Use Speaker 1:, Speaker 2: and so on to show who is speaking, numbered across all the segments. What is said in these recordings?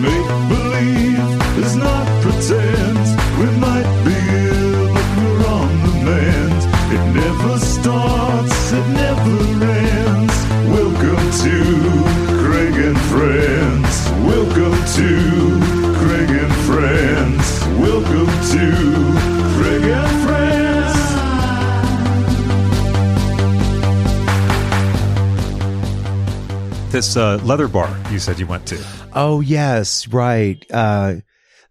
Speaker 1: make believe is not pretend. We might
Speaker 2: This uh, leather bar you said you went to.
Speaker 3: Oh yes, right. Uh,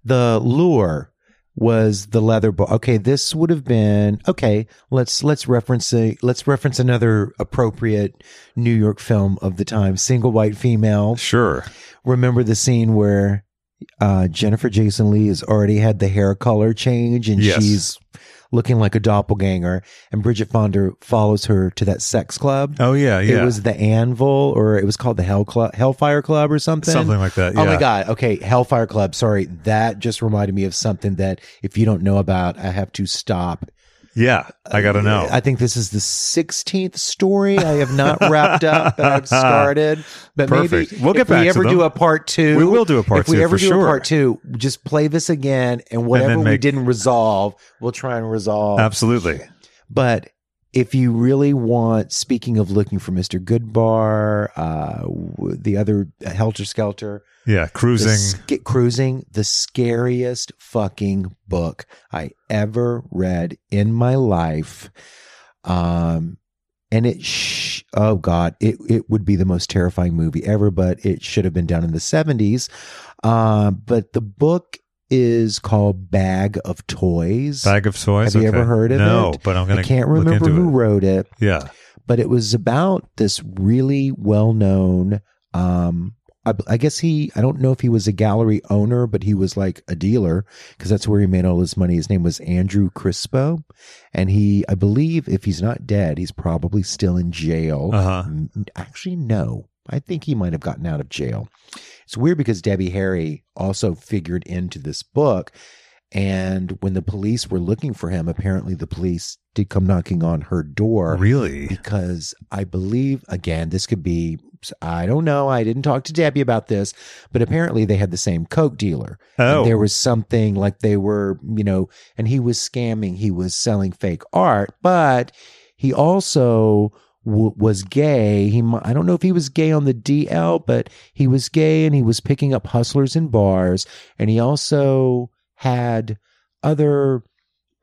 Speaker 3: the lure was the leather bar. Okay, this would have been okay. Let's let's reference a let's reference another appropriate New York film of the time. Single white female.
Speaker 2: Sure.
Speaker 3: Remember the scene where uh, Jennifer Jason Lee has already had the hair color change and
Speaker 2: Yes.
Speaker 3: she's looking like a doppelganger, and Bridget Fonda follows her to that sex club.
Speaker 2: Oh yeah, yeah.
Speaker 3: It was the Anvil, or it was called the Hell Club, Hellfire Club, or something.
Speaker 2: something like that.
Speaker 3: Oh my. God. Okay. Hellfire Club. Sorry. That just reminded me of something that if you don't know about, I have to stop.
Speaker 2: Yeah, I got to uh, know.
Speaker 3: I think this is the 16th story I have not wrapped up, but I've started. But
Speaker 2: Perfect.
Speaker 3: maybe
Speaker 2: We'll get
Speaker 3: if
Speaker 2: back
Speaker 3: we
Speaker 2: to
Speaker 3: ever
Speaker 2: them.
Speaker 3: do a part two,
Speaker 2: We will do a part
Speaker 3: if we ever do
Speaker 2: sure.
Speaker 3: a part two, just play this again and whatever we
Speaker 2: make-
Speaker 3: didn't resolve, we'll try and resolve.
Speaker 2: Absolutely.
Speaker 3: But if you really want, speaking of looking for Mr. Goodbar, uh, the other uh, Helter Skelter,
Speaker 2: Yeah,
Speaker 3: the
Speaker 2: cruising.
Speaker 3: sca- cruising, the scariest fucking book I ever read in my life. Um, and it, sh- oh God, it, it would be the most terrifying movie ever, but it should have been done in the 70s. Um, but the book is called Bag of Toys.
Speaker 2: Bag of toys.
Speaker 3: Have you
Speaker 2: Okay.
Speaker 3: ever heard of
Speaker 2: no,
Speaker 3: it?
Speaker 2: No, but I'm gonna.
Speaker 3: I can't remember who
Speaker 2: it.
Speaker 3: wrote it
Speaker 2: Yeah.
Speaker 3: but it was about this really well known um I, I guess he i don't know if he was a gallery owner but he was like a dealer because that's where he made all his money his name was andrew crispo and he i believe if he's not dead he's probably still in jail
Speaker 2: Uh huh.
Speaker 3: Actually no i think he might have gotten out of jail it's weird because debbie harry also figured into this book and when the police were looking for him apparently the police did come knocking on her door
Speaker 2: Really?
Speaker 3: because I believe again this could be I don't know I didn't talk to Debbie about this but apparently they had the same coke dealer
Speaker 2: Oh.
Speaker 3: and there was something like they were you know and he was scamming he was selling fake art but he also w- was gay he I don't know if he was gay on the DL but he was gay and he was picking up hustlers in bars and he also had other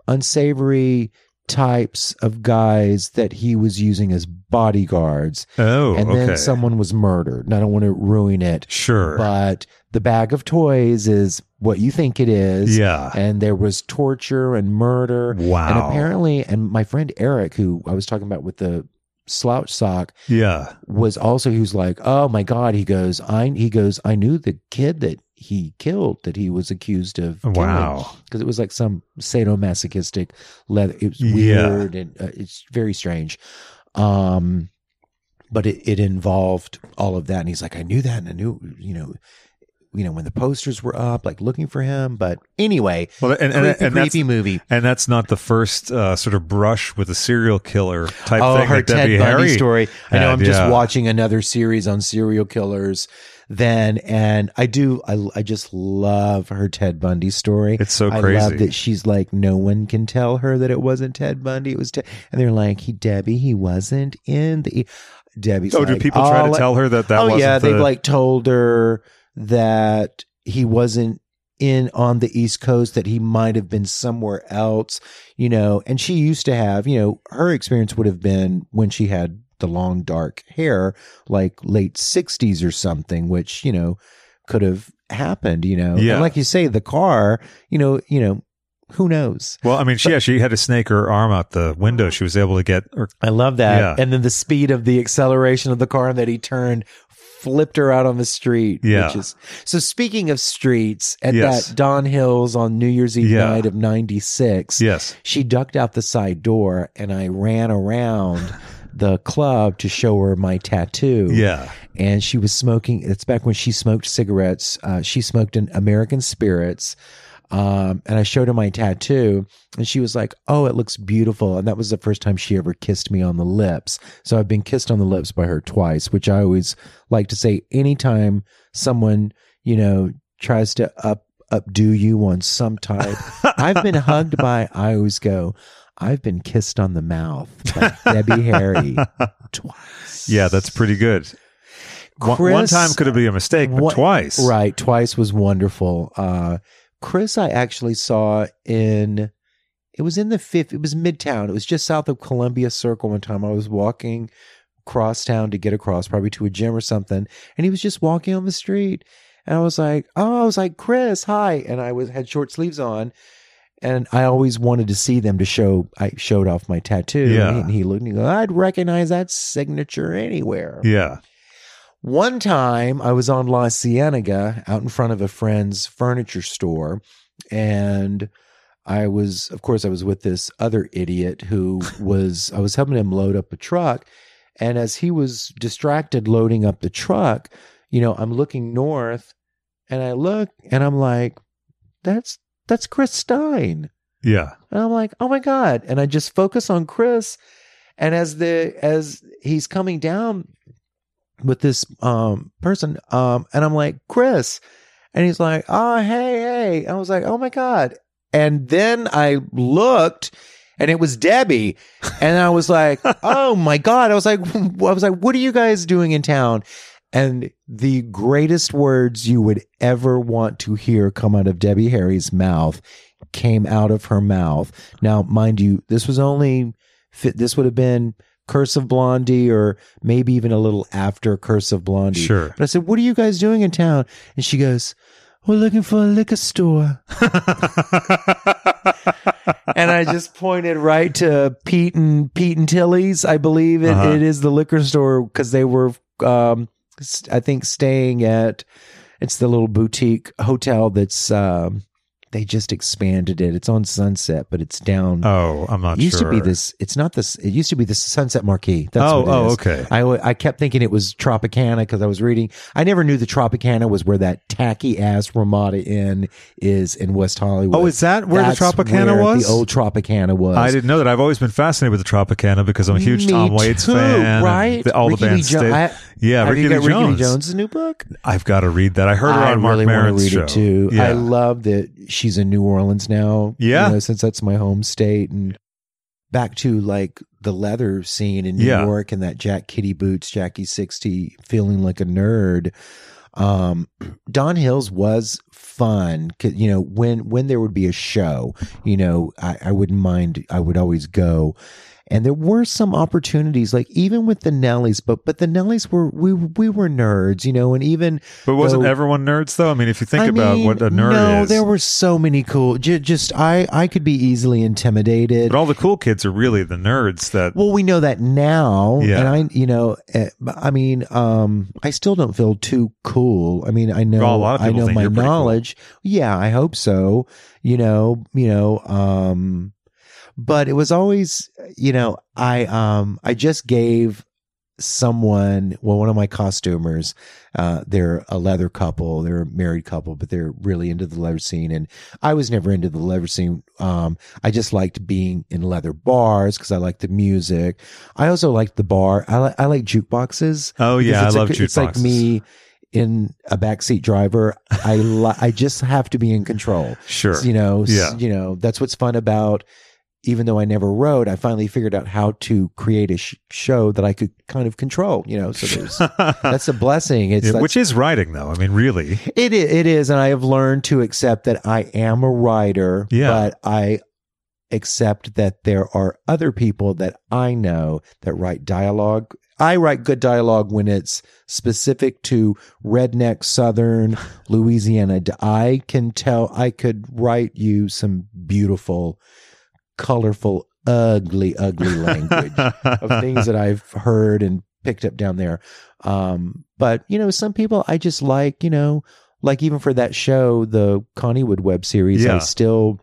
Speaker 3: unsavory types of guys that he was using as bodyguards.
Speaker 2: Oh.
Speaker 3: and
Speaker 2: okay.
Speaker 3: then someone was murdered. And I don't want to ruin it,
Speaker 2: Sure.
Speaker 3: but the bag of toys is what you think it is.
Speaker 2: yeah.
Speaker 3: And there was torture and murder.
Speaker 2: Wow.
Speaker 3: And apparently, and my friend Eric, who I was talking about with the slouch sock,
Speaker 2: Yeah.
Speaker 3: was also he was like, oh my god, he goes, I he goes, I knew the kid that he killed that he was accused of.
Speaker 2: Wow.
Speaker 3: because it was like some sadomasochistic leather. It was
Speaker 2: Yeah.
Speaker 3: weird and uh, it's very strange. Um, but it, it involved all of that, and he's like, I knew that, and I knew, you know. You know when the posters were up, like looking for him. But anyway,
Speaker 2: Well, and and,
Speaker 3: creepy,
Speaker 2: and
Speaker 3: creepy movie.
Speaker 2: and that's not the first uh, sort of brush with a serial killer type
Speaker 3: Oh,
Speaker 2: thing.
Speaker 3: her Ted
Speaker 2: Debbie
Speaker 3: Bundy
Speaker 2: Harry
Speaker 3: story. I know I'm just
Speaker 2: yeah.
Speaker 3: watching another series on serial killers. Then and I do I I just love her Ted Bundy story.
Speaker 2: It's so
Speaker 3: I
Speaker 2: crazy.
Speaker 3: love that she's like no one can tell her that it wasn't Ted Bundy. It was Ted, and they're like he Debbie he wasn't in the Debbie's.
Speaker 2: Oh, do people try
Speaker 3: "Oh,
Speaker 2: to tell her that that
Speaker 3: oh
Speaker 2: wasn't
Speaker 3: yeah,
Speaker 2: the,
Speaker 3: they've like told her that he wasn't in on the East Coast, that he might have been somewhere else, you know. And she used to have, you know, her experience would have been when she had the long dark hair, like late sixties or something, which you know could have happened, you know.
Speaker 2: Yeah.
Speaker 3: And like you say, the car, you know, you know, who knows?
Speaker 2: Well, I mean, she, yeah, she had to snake her arm out the window. She was able to get. Or,
Speaker 3: I love that.
Speaker 2: Yeah.
Speaker 3: And then the speed of the acceleration of the car and that he turned flipped her out on the street.
Speaker 2: Yeah.
Speaker 3: Which is, so speaking of streets, at
Speaker 2: Yes.
Speaker 3: that Don Hills on New Year's Eve
Speaker 2: Yeah.
Speaker 3: night of 96,
Speaker 2: yes.
Speaker 3: she ducked out the side door and I ran around the club to show her my tattoo.
Speaker 2: Yeah.
Speaker 3: And she was smoking. It's back when she smoked cigarettes. Uh, she smoked an American Spirits. Um, and I showed her my tattoo, and she was like, "Oh, it looks beautiful." And that was the first time she ever kissed me on the lips. So I've been kissed on the lips by her twice, which I always like to say. Anytime someone, you know, tries to up updo you on some type. I've been hugged by. I always go. I've been kissed on the mouth by Debbie Harry twice.
Speaker 2: Yeah, that's pretty good. One,
Speaker 3: Chris-
Speaker 2: one time could have been a mistake, but
Speaker 3: What-
Speaker 2: twice.
Speaker 3: Right, twice was wonderful. Uh, Chris, I actually saw in. It was in the fifth. It was Midtown. It was just south of Columbus Circle. One time, I was walking across town to get across, probably to a gym or something, and he was just walking on the street, and I was like, "Oh," I was like, "Chris, hi," and I was had short sleeves on. And I always wanted to see them to show. I showed off my tattoo.
Speaker 2: Yeah.
Speaker 3: And he looked and he goes, I'd recognize that signature anywhere.
Speaker 2: Yeah.
Speaker 3: One time I was on La Cienega out in front of a friend's furniture store and I was of course I was with this other idiot who was I was helping him load up a truck and as he was distracted loading up the truck, you know, I'm looking north and I look and I'm like that's that's Chris Stein.
Speaker 2: Yeah.
Speaker 3: And I'm like, oh my God. And I just focus on Chris. And as the as he's coming down with this um person, um, and I'm like, Chris. And he's like, oh hey, hey. I was like, oh my God. And then I looked and it was Debbie. And I was like, oh my God. I was like, I was like, what are you guys doing in town? And the greatest words you would ever want to hear come out of Debbie Harry's mouth came out of her mouth. Now, mind you, this was only. This would have been Curse of Blondie, or maybe even a little after Curse of Blondie.
Speaker 2: Sure.
Speaker 3: But I said, "What are you guys doing in town?" And she goes, "We're looking for a liquor store." and I just pointed right to Pete and Pete and Tilly's. I believe it,
Speaker 2: Uh-huh.
Speaker 3: it is the liquor store because they were, um, I think, staying at. It's the little boutique hotel that's. Um, they just expanded it. It's on Sunset, but it's down.
Speaker 2: oh, I'm not
Speaker 3: it used
Speaker 2: sure.
Speaker 3: to be this. It's not this. It used to be the Sunset Marquis. That's
Speaker 2: oh,
Speaker 3: what it
Speaker 2: oh,
Speaker 3: is.
Speaker 2: okay.
Speaker 3: I kept thinking it was Tropicana because I was reading. I never knew the Tropicana was where that tacky ass Ramada Inn is in West Hollywood.
Speaker 2: Oh, is that where
Speaker 3: That's
Speaker 2: the Tropicana
Speaker 3: where
Speaker 2: was?
Speaker 3: The old Tropicana was.
Speaker 2: I didn't know that. I've always been fascinated with the Tropicana because I'm a huge
Speaker 3: Me
Speaker 2: Tom Waits
Speaker 3: too,
Speaker 2: fan.
Speaker 3: right?
Speaker 2: the- all
Speaker 3: Rickie
Speaker 2: the bands
Speaker 3: Jo- I-
Speaker 2: yeah,
Speaker 3: Have
Speaker 2: Rickie
Speaker 3: you got Rickie Lee
Speaker 2: Jones.
Speaker 3: Jones' new book?
Speaker 2: I've got to read that. I heard her
Speaker 3: I
Speaker 2: on Marc
Speaker 3: really want to
Speaker 2: Maron's
Speaker 3: read
Speaker 2: show.
Speaker 3: it too.
Speaker 2: Yeah.
Speaker 3: I love that she's in New Orleans now.
Speaker 2: Yeah.
Speaker 3: you know, since that's my home state, and back to like the leather scene in New
Speaker 2: Yeah.
Speaker 3: York and that Jack Kitty Boots, Jackie sixty, feeling like a nerd. Um, Don Hills was fun. You know, when when there would be a show, you know, I, I wouldn't mind. I would always go. And there were some opportunities, like even with the Nellies, but but the Nellies were we we were nerds, you know, and even
Speaker 2: But wasn't
Speaker 3: though-
Speaker 2: everyone nerds though? I mean, if you think
Speaker 3: I
Speaker 2: about
Speaker 3: mean,
Speaker 2: what a nerd is.
Speaker 3: no,
Speaker 2: is,
Speaker 3: there were so many cool. J- just I, I could be easily intimidated.
Speaker 2: but all the cool kids are really the nerds that.
Speaker 3: well, we know that now,
Speaker 2: Yeah.
Speaker 3: and I, you know, eh, I mean, um, I still don't feel too cool. I mean, I know,
Speaker 2: Well, a lot of
Speaker 3: I know my
Speaker 2: you're cool.
Speaker 3: knowledge. Yeah, I hope so. You know, you know, um, but it was always, you know, I, um, I just gave someone well one of my costumers uh they're a leather couple they're a married couple but they're really into the leather scene and i was never into the leather scene um i just liked being in leather bars because i liked the music i also liked the bar i, li- I like jukeboxes
Speaker 2: oh yeah, I love
Speaker 3: like,
Speaker 2: jukeboxes.
Speaker 3: it's like me in a backseat driver i li- i just have to be in control
Speaker 2: Sure.
Speaker 3: you know
Speaker 2: Yeah.
Speaker 3: you know that's what's fun about even though i never wrote i finally figured out how to create a sh- show that i could kind of control you know so there's that's a blessing it's
Speaker 2: Yeah, which is writing though. I mean, really.
Speaker 3: it is, it is and i have learned to accept that i am a writer
Speaker 2: Yeah.
Speaker 3: but i accept that there are other people that i know that write dialogue i write good dialogue when it's specific to redneck southern louisiana i can tell i could write you some beautiful colorful ugly ugly language of things that I've heard and picked up down there. Um, but you know, some people I just like, you know, like even for that show, the Conniewood web series,
Speaker 2: Yeah.
Speaker 3: I still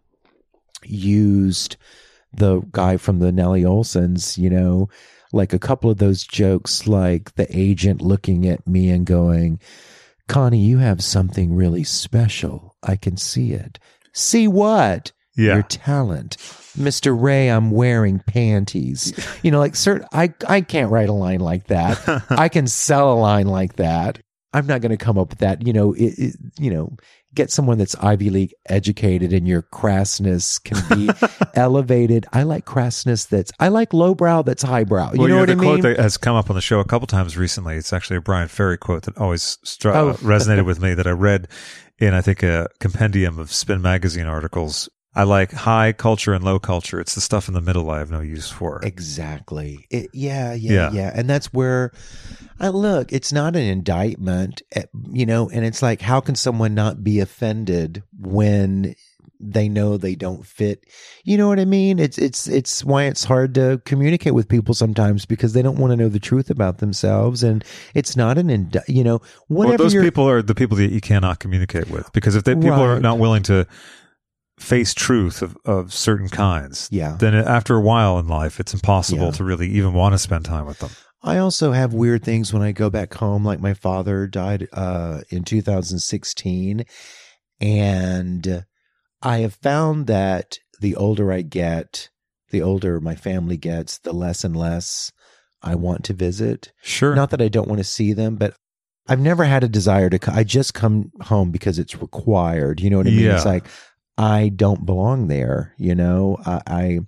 Speaker 3: used the guy from the Nellie Olsons, you know, like a couple of those jokes, like the agent looking at me and going, Connie, you have something really special. I can see it. See what?
Speaker 2: Yeah.
Speaker 3: your talent. Mr. Ray, I'm wearing panties. You know, like certain I I can't write a line like that. I can sell a line like that. I'm not going to come up with that. You know, it, it, you know, get someone that's Ivy League educated, and your crassness can be elevated. I like crassness that's I like lowbrow that's highbrow. You
Speaker 2: well,
Speaker 3: know
Speaker 2: yeah,
Speaker 3: what
Speaker 2: the
Speaker 3: I
Speaker 2: quote
Speaker 3: mean?
Speaker 2: that has come up on the show a couple times recently. It's actually a Bryan Ferry quote that always stru-
Speaker 3: Oh.
Speaker 2: uh, resonated with me that I read in, I think, a compendium of Spin magazine articles. I like high culture and low culture. It's the stuff in the middle I have no use for.
Speaker 3: Exactly. It, yeah, yeah,
Speaker 2: Yeah.
Speaker 3: yeah, And that's where I look. It's not an indictment, eh, you know. And it's like, how can someone not be offended when they know they don't fit? You know what I mean? It's it's it's why it's hard to communicate with people sometimes because they don't want to know the truth about themselves, and it's not an indi- You know,
Speaker 2: Well,
Speaker 3: whatever.
Speaker 2: those people are the people that you cannot communicate with because if they, people are not willing to face truth of, of certain kinds,
Speaker 3: Yeah.
Speaker 2: then after a while in life, it's impossible
Speaker 3: Yeah.
Speaker 2: to really even want to spend time with them.
Speaker 3: I also have weird things when I go back home. Like my father died uh, in 2016, and I have found that the older I get, the older my family gets, the less and less I want to visit.
Speaker 2: Sure.
Speaker 3: Not that I don't want to see them, but I've never had a desire to. I just come home because it's required. You know what I mean?
Speaker 2: Yeah.
Speaker 3: It's like I don't belong there. You know, I. I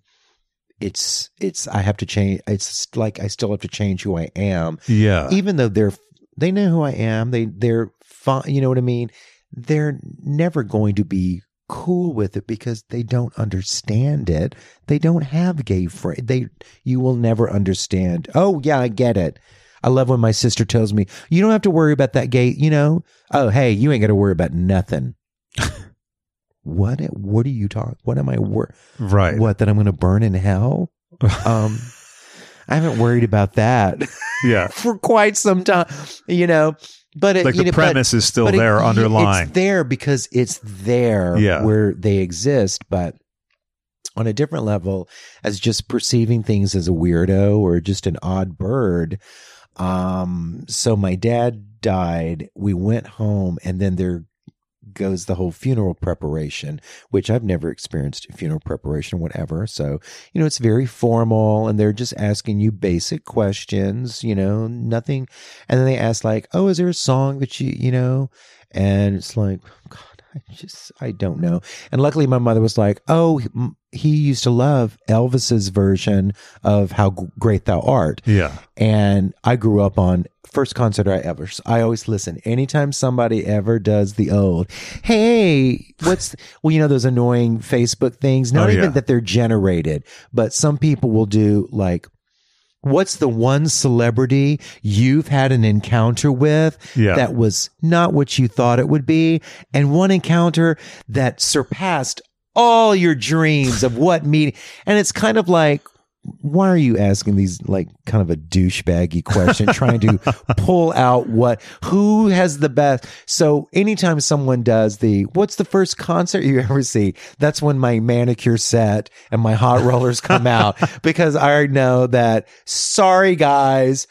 Speaker 3: it's it's I have to change. It's like I still have to change who I am,
Speaker 2: yeah.
Speaker 3: even though they're they know who I am. They they're fine. You know what I mean? They're never going to be cool with it because they don't understand it. They don't have gay friends. They you will never understand. Oh yeah, I get it. I love when my sister tells me, "You don't have to worry about that gay." You know? Oh hey, you ain't got to worry about nothing. what? What are you talking? What am I wor?
Speaker 2: right.
Speaker 3: What that I'm going to burn in hell? Um, I haven't worried about that
Speaker 2: yeah.
Speaker 3: for quite some time, you know. But it,
Speaker 2: Like the
Speaker 3: know, but-
Speaker 2: premise is still
Speaker 3: but it-
Speaker 2: there
Speaker 3: y-
Speaker 2: underlying.
Speaker 3: It's there because it's there
Speaker 2: Yeah.
Speaker 3: where they exist, but on a different level, as just perceiving things as a weirdo or just an odd bird. Um, so my dad died. We went home, and then there goes the whole funeral preparation, which I've never experienced funeral preparation, whatever. So, you know, it's very formal and they're just asking you basic questions, you know, nothing. And then they ask, like, oh, is there a song that you, you know, and it's like, God, I just, I don't know. And luckily my mother was like, oh, he used to love Elvis's version of How Great Thou Art
Speaker 2: yeah.
Speaker 3: and I grew up on first concert I ever. I always listen anytime somebody ever does the old. Hey, what's well, you know those annoying Facebook things. Not
Speaker 2: Oh,
Speaker 3: even
Speaker 2: yeah.
Speaker 3: that they're generated, but some people will do like. What's the one celebrity you've had an encounter with
Speaker 2: Yeah.
Speaker 3: that was not what you thought it would be? And one encounter that surpassed all your dreams of what meeting. And it's kind of like, why are you asking these like kind of a douchebaggy question, trying to pull out what who has the best? So anytime someone does the what's the first concert you ever see, that's when my manicure set and my hot rollers come out because I know that. Sorry guys.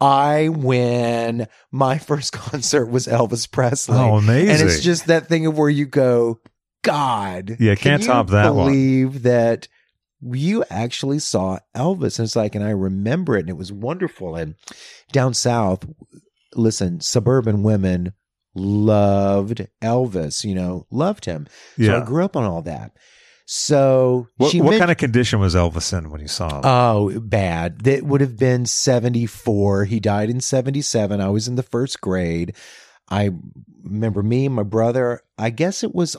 Speaker 3: I win. My first concert was Elvis Presley.
Speaker 2: Oh, amazing.
Speaker 3: And it's just that thing of where you go, God.
Speaker 2: Yeah,
Speaker 3: can
Speaker 2: can't top that one.
Speaker 3: Believe that you actually saw Elvis. And it's like, and I remember it and it was wonderful. And down south, listen, suburban women loved Elvis, you know, loved him. So
Speaker 2: Yeah.
Speaker 3: I grew up on all that. So
Speaker 2: What,
Speaker 3: she
Speaker 2: what
Speaker 3: men-
Speaker 2: kind of condition was Elvis in when you saw him?
Speaker 3: Oh, bad. That would have been 74. He died in 77. I was in the first grade. I remember me and my brother. I guess it was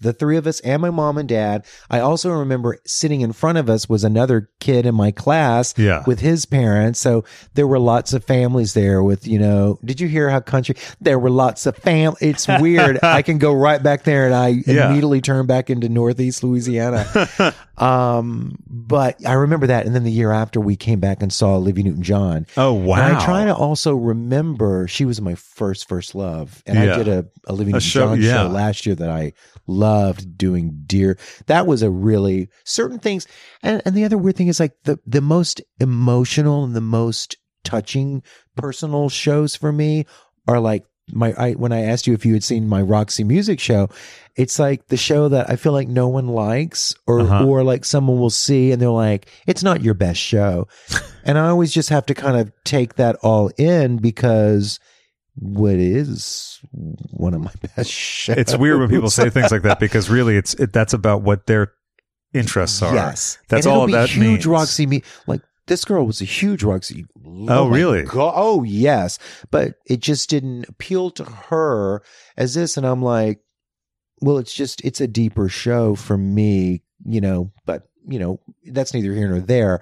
Speaker 3: the three of us and my mom and dad. I also remember sitting in front of us was another kid in my class
Speaker 2: Yeah.
Speaker 3: with his parents. So there were lots of families there with, you know, did you hear how country? There were lots of fam. It's weird. I can go right back there and I
Speaker 2: Yeah.
Speaker 3: immediately turn back into Northeast Louisiana. um, but I remember that. And then the year after we came back and saw Olivia Newton John.
Speaker 2: oh, wow.
Speaker 3: And I try to also remember she was my first first love, and
Speaker 2: Yeah.
Speaker 3: I did a Olivia Newton
Speaker 2: show-
Speaker 3: John
Speaker 2: yeah.
Speaker 3: show last year that I loved doing. Dear, that was a really certain things, and and the other weird thing is like the the most emotional and the most touching personal shows for me are like my I when I asked you if you had seen my Roxy Music show, it's like the show that I feel like no one likes or
Speaker 2: Uh-huh.
Speaker 3: or like someone will see and they're like it's not your best show. and I always just have to kind of take that all in because what is one of my best shows.
Speaker 2: It's weird when people say things like that because really, it's it, that's about what their interests are.
Speaker 3: Yes,
Speaker 2: that's all that
Speaker 3: huge
Speaker 2: means.
Speaker 3: Roxy me like this girl was a huge Roxy.
Speaker 2: Oh,
Speaker 3: my
Speaker 2: really?
Speaker 3: God. Oh, yes. But it just didn't appeal to her as this. And I'm like, well, it's just, it's a deeper show for me, you know, but, you know, that's neither here nor there.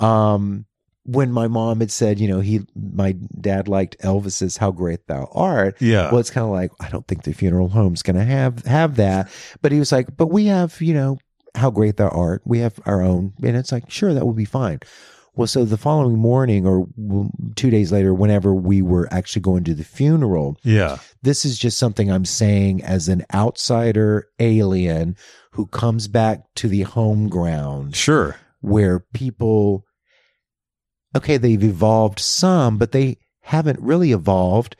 Speaker 3: Um, when my mom had said, you know, he, my dad liked Elvis's "How Great Thou Art,"
Speaker 2: Yeah.
Speaker 3: well, it's kind of like I don't think the funeral home's going to have have that. But he was like, but we have, you know, how great thou art. We have our own, and it's like, sure, that will be fine. Well, so the following morning or two days later, whenever we were actually going to the funeral,
Speaker 2: yeah.
Speaker 3: this is just something I'm saying as an outsider alien who comes back to the home ground
Speaker 2: Sure.
Speaker 3: where people, okay, they've evolved some, but they haven't really evolved.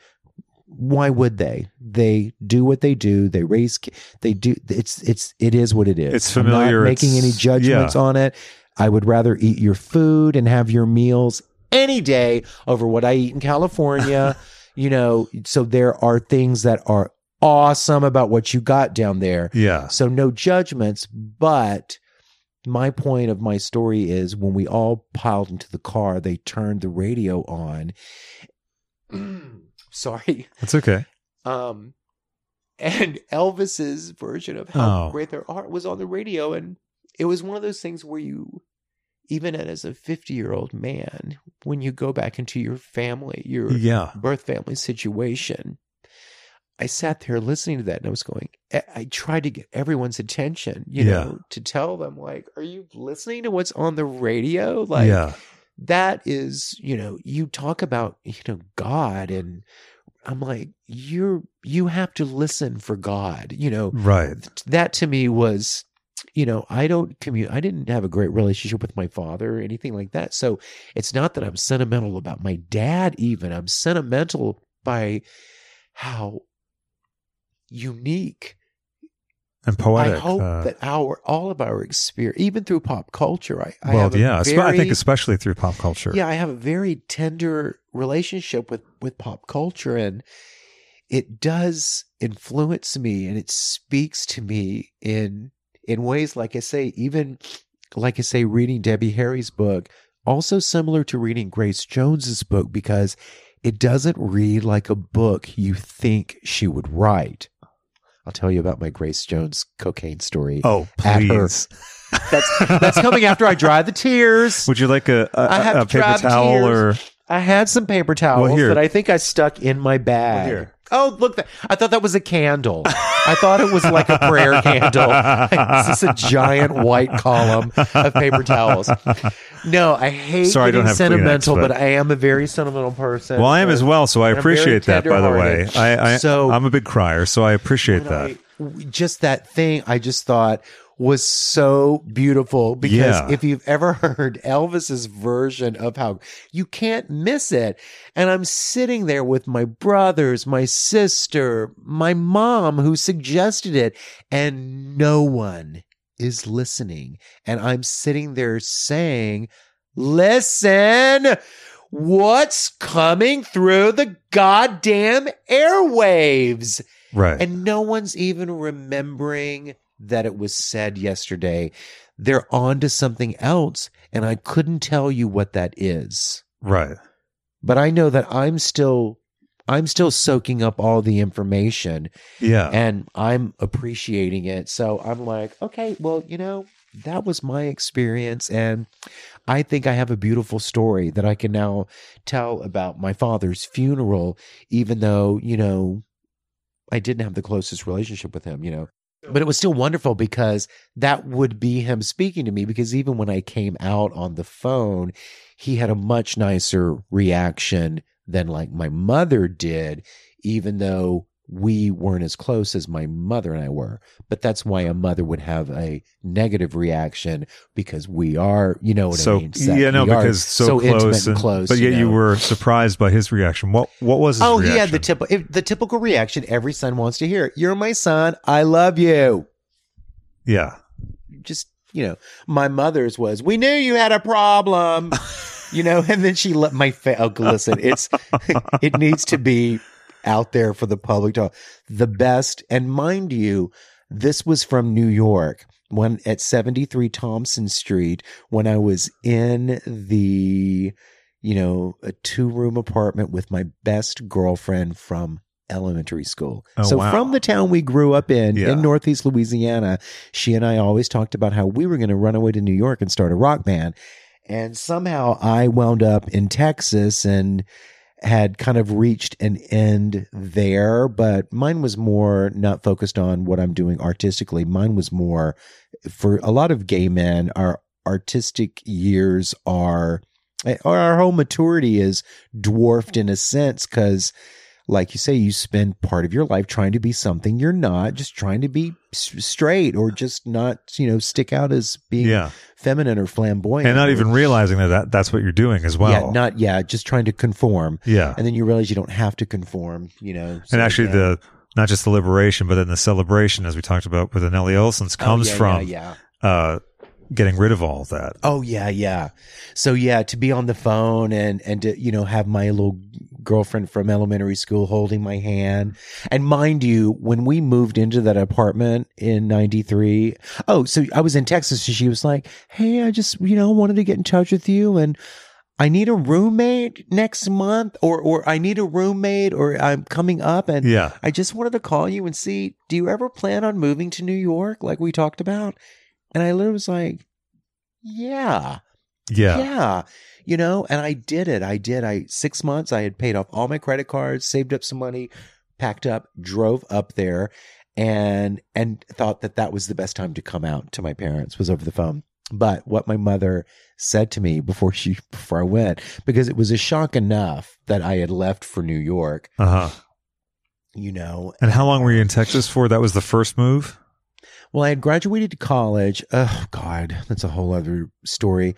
Speaker 3: Why would they? They do what they do. They raise. They do. It's it's it is what it is.
Speaker 2: It's
Speaker 3: I'm not
Speaker 2: familiar,
Speaker 3: making any judgments on it. I would rather eat your food and have your meals any day over what I eat in California. you know, so there are things that are awesome about what you got down there.
Speaker 2: Yeah.
Speaker 3: So no judgments, but my point of my story is when we all piled into the car, they turned the radio on. Sorry.
Speaker 2: That's okay.
Speaker 3: Um and Elvis's version of how
Speaker 2: Oh.
Speaker 3: great their art was on the radio and it was one of those things where you even as a 50-year-old man when you go back into your family, your
Speaker 2: Yeah.
Speaker 3: birth family situation. I sat there listening to that and I was going, I- I tried to get everyone's attention, you
Speaker 2: Yeah.
Speaker 3: know, to tell them, like, are you listening to what's on the radio? Like,
Speaker 2: yeah.
Speaker 3: that is, you know, you talk about, you know, God and I'm like, you're, you have to listen for God, you know,
Speaker 2: Right.
Speaker 3: that to me was you know i don't commute i didn't have a great relationship with my father or anything like that so it's not that i'm sentimental about my dad even i'm sentimental by how unique
Speaker 2: And poetic.
Speaker 3: i hope
Speaker 2: uh,
Speaker 3: that our all of our experience even through pop culture i, I
Speaker 2: well,
Speaker 3: have a
Speaker 2: yeah. espe- I think especially through pop culture.
Speaker 3: yeah, I have a very tender relationship with with pop culture and it does influence me and it speaks to me in in ways like I say even like I say reading Debbie Harry's book also similar to reading Grace Jones's book because it doesn't read like a book you think she would write. I'll tell you about my Grace Jones cocaine story.
Speaker 2: Oh, please.
Speaker 3: That's that's coming after I dry the tears.
Speaker 2: Would you like a, a,
Speaker 3: I have
Speaker 2: a paper towel or.
Speaker 3: I had some paper towels
Speaker 2: Well,
Speaker 3: that I think I stuck in my bag.
Speaker 2: Well, here.
Speaker 3: Oh, look! That, I thought that was a candle. I thought it was like a prayer candle. it's just a giant white column of paper towels. No, I hate
Speaker 2: Sorry, I don't
Speaker 3: getting
Speaker 2: have
Speaker 3: sentimental,
Speaker 2: Kleenex,
Speaker 3: but,
Speaker 2: but-
Speaker 3: I am a very sentimental person.
Speaker 2: Well, I am as well, so I
Speaker 3: And I'm very
Speaker 2: appreciate that. By the way. I, I
Speaker 3: So-
Speaker 2: I'm a big crier, so I appreciate that.
Speaker 3: I- just that thing I just thought was so beautiful because
Speaker 2: Yeah.
Speaker 3: if you've ever heard Elvis's version of how you can't miss it. And I'm sitting there with my brothers, my sister, my mom who suggested it, and no one is listening. And I'm sitting there saying, Listen, what's coming through the goddamn airwaves?
Speaker 2: right.
Speaker 3: And no one's even remembering that it was said yesterday. They're on to something else, and I couldn't tell you what that is.
Speaker 2: right.
Speaker 3: But I know that I'm still I'm still soaking up all the information
Speaker 2: Yeah.
Speaker 3: and I'm appreciating it. So I'm like, okay, well, you know, that was my experience and I think I have a beautiful story that I can now tell about my father's funeral even though, you know, I didn't have the closest relationship with him, you know. But it was still wonderful because that would be him speaking to me because even when I came out on the phone, he had a much nicer reaction than like my mother did, even though we weren't as close as my mother and I were. But that's why a mother would have a negative reaction because we are, you know what
Speaker 2: so
Speaker 3: I mean? Sex-
Speaker 2: yeah, no, because so,
Speaker 3: intimate
Speaker 2: close,
Speaker 3: and close.
Speaker 2: But yet you,
Speaker 3: know?
Speaker 2: were surprised by his reaction. What what was his
Speaker 3: Oh,
Speaker 2: reaction?
Speaker 3: he had the typical the typical reaction every son wants to hear. You're my son. I love you.
Speaker 2: Yeah.
Speaker 3: Just you know, my mother's was. We knew you had a problem. you know, and then she let my fa- oh, listen. It's it needs to be out there for the public to the best. And mind you, this was from New York when at 73 Thompson Street when I was in the, you know, a two room apartment with my best girlfriend from elementary school.
Speaker 2: Oh,
Speaker 3: so
Speaker 2: wow.
Speaker 3: from the town we grew up in,
Speaker 2: Yeah.
Speaker 3: in Northeast Louisiana, she and I always talked about how we were going to run away to New York and start a rock band. And somehow I wound up in Texas and had kind of reached an end there, but mine was more not focused on what I'm doing artistically. Mine was more for a lot of gay men, our artistic years are, eh, or our whole maturity is dwarfed in a sense because like you say, you spend part of your life trying to be something you're not, just trying to be s- straight or just not, you know, stick out as being
Speaker 2: Yeah.
Speaker 3: feminine or flamboyant.
Speaker 2: And not
Speaker 3: or-
Speaker 2: even realizing that, that that's what you're doing as well.
Speaker 3: yeah, not, yeah, just trying to conform.
Speaker 2: Yeah.
Speaker 3: And then you realize you don't have to conform, you know. so
Speaker 2: and actually, the not just the liberation, but then the celebration, as we talked about with Nelly Olsons,
Speaker 3: Oh,
Speaker 2: comes
Speaker 3: yeah,
Speaker 2: from
Speaker 3: yeah, yeah.
Speaker 2: uh, getting rid of all of that.
Speaker 3: Oh yeah, yeah. So yeah, to be on the phone and and to you know have my little girlfriend from elementary school holding my hand. And mind you, when we moved into that apartment in 93, oh, so I was in Texas and she was like, "Hey, I just, you know, wanted to get in touch with you and I need a roommate next month or or I need a roommate or I'm coming up and
Speaker 2: Yeah.
Speaker 3: I just wanted to call you and see, do you ever plan on moving to New York like we talked about? And I literally was like, yeah,
Speaker 2: Yeah.
Speaker 3: yeah. You know, and I did it. I did. I, six months, I had paid off all my credit cards, saved up some money, packed up, drove up there and, and thought that that was the best time to come out to my parents was over the phone. But what my mother said to me before she, before I went, because it was a shock enough that I had left for New York,
Speaker 2: Uh huh.
Speaker 3: you know,
Speaker 2: And how long were you in Texas for? That was the first move?
Speaker 3: Well, I had graduated college. Oh, God, that's a whole other story.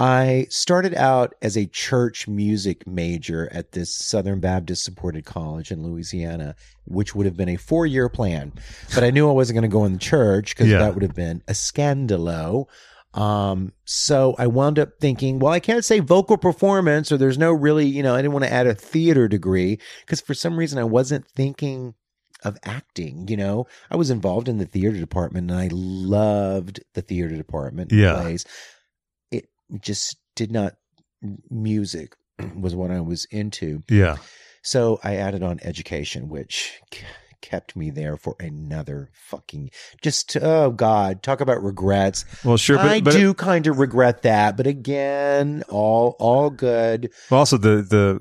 Speaker 3: I started out as a church music major at this Southern Baptist supported college in Louisiana, which would have been a four year plan. But I knew I wasn't going to go in the church because
Speaker 2: Yeah.
Speaker 3: that would have been a scandalo. Um, so I wound up thinking, well, I can't say vocal performance or there's no really, you know, I didn't want to add a theater degree because for some reason I wasn't thinking of acting, you know. I was involved in the theater department and I loved the theater department
Speaker 2: Yeah.
Speaker 3: plays. Just did not music was what I was into.
Speaker 2: Yeah.
Speaker 3: So I added on education, which kept me there for another fucking just oh god, talk about regrets.
Speaker 2: Well, sure. But,
Speaker 3: I
Speaker 2: but
Speaker 3: do kind of regret that, but again, all all good.
Speaker 2: also the, the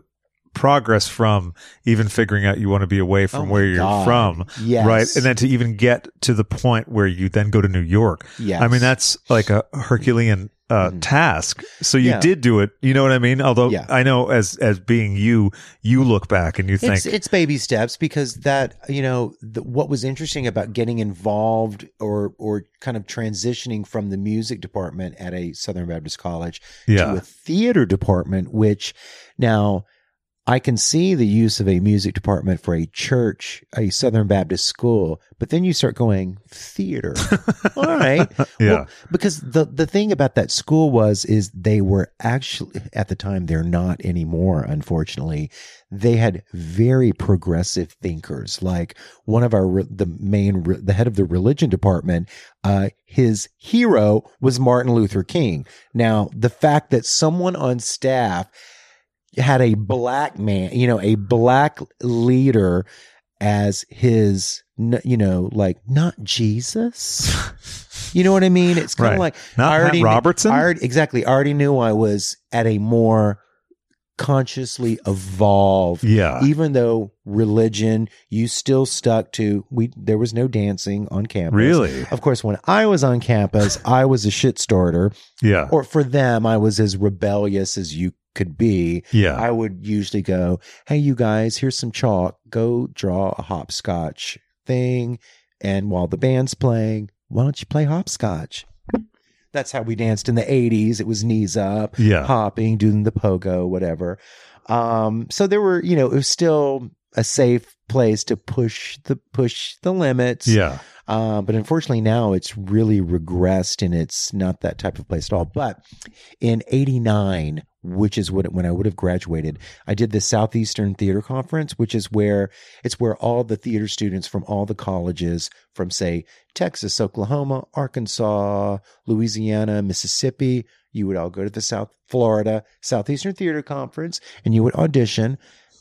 Speaker 2: progress from even figuring out you want to be away from
Speaker 3: Oh
Speaker 2: where you're
Speaker 3: God.
Speaker 2: from.
Speaker 3: Yes.
Speaker 2: Right. And then to even get to the point where you then go to New York.
Speaker 3: yeah
Speaker 2: I mean, that's like a Herculean uh,
Speaker 3: Mhm.
Speaker 2: task. So you
Speaker 3: Yeah.
Speaker 2: did do it. You know what I mean? Although
Speaker 3: Yeah.
Speaker 2: I know as, as being you, you look back and you think,
Speaker 3: it's it's baby steps because that you know the, what was interesting about getting involved or or kind of transitioning from the music department at a Southern Baptist college
Speaker 2: yeah,
Speaker 3: to a theater department, which now I can see the use of a music department for a church, a Southern Baptist school, but then you start going theater. All right.
Speaker 2: yeah,
Speaker 3: Well, because the the thing about that school was is they were actually at the time they're not anymore unfortunately they had very progressive thinkers like one of our the main the head of the religion department uh his hero was Martin Luther King now the fact that someone on staff had a black man you know a black leader as his you know like not Jesus you know what I mean? It's kind
Speaker 2: Right.
Speaker 3: of like
Speaker 2: Not
Speaker 3: I already
Speaker 2: Robertson?
Speaker 3: I already, exactly. I already knew I was at a more consciously evolved.
Speaker 2: yeah,
Speaker 3: Even though religion, you still stuck to we. There was no dancing on campus.
Speaker 2: really,
Speaker 3: Of course, when I was on campus, I was a shit starter.
Speaker 2: yeah,
Speaker 3: Or for them, I was as rebellious as you could be.
Speaker 2: yeah,
Speaker 3: I would usually go, "Hey, you guys, here's some chalk. Go draw a hopscotch thing, and while the band's playing, why don't you play hopscotch?" That's how we danced in the '80s. It was knees up,
Speaker 2: yeah,
Speaker 3: hopping, doing the pogo, whatever. Um, so there were, you know, it was still a safe place to push the push the limits.
Speaker 2: yeah,
Speaker 3: Uh, but unfortunately, now it's really regressed and it's not that type of place at all. But in 89, which is what when I would have graduated. I did the Southeastern Theater Conference, which is where it's where all the theater students from all the colleges from say Texas, Oklahoma, Arkansas, Louisiana, Mississippi, you would all go to the South Florida Southeastern Theater Conference and you would audition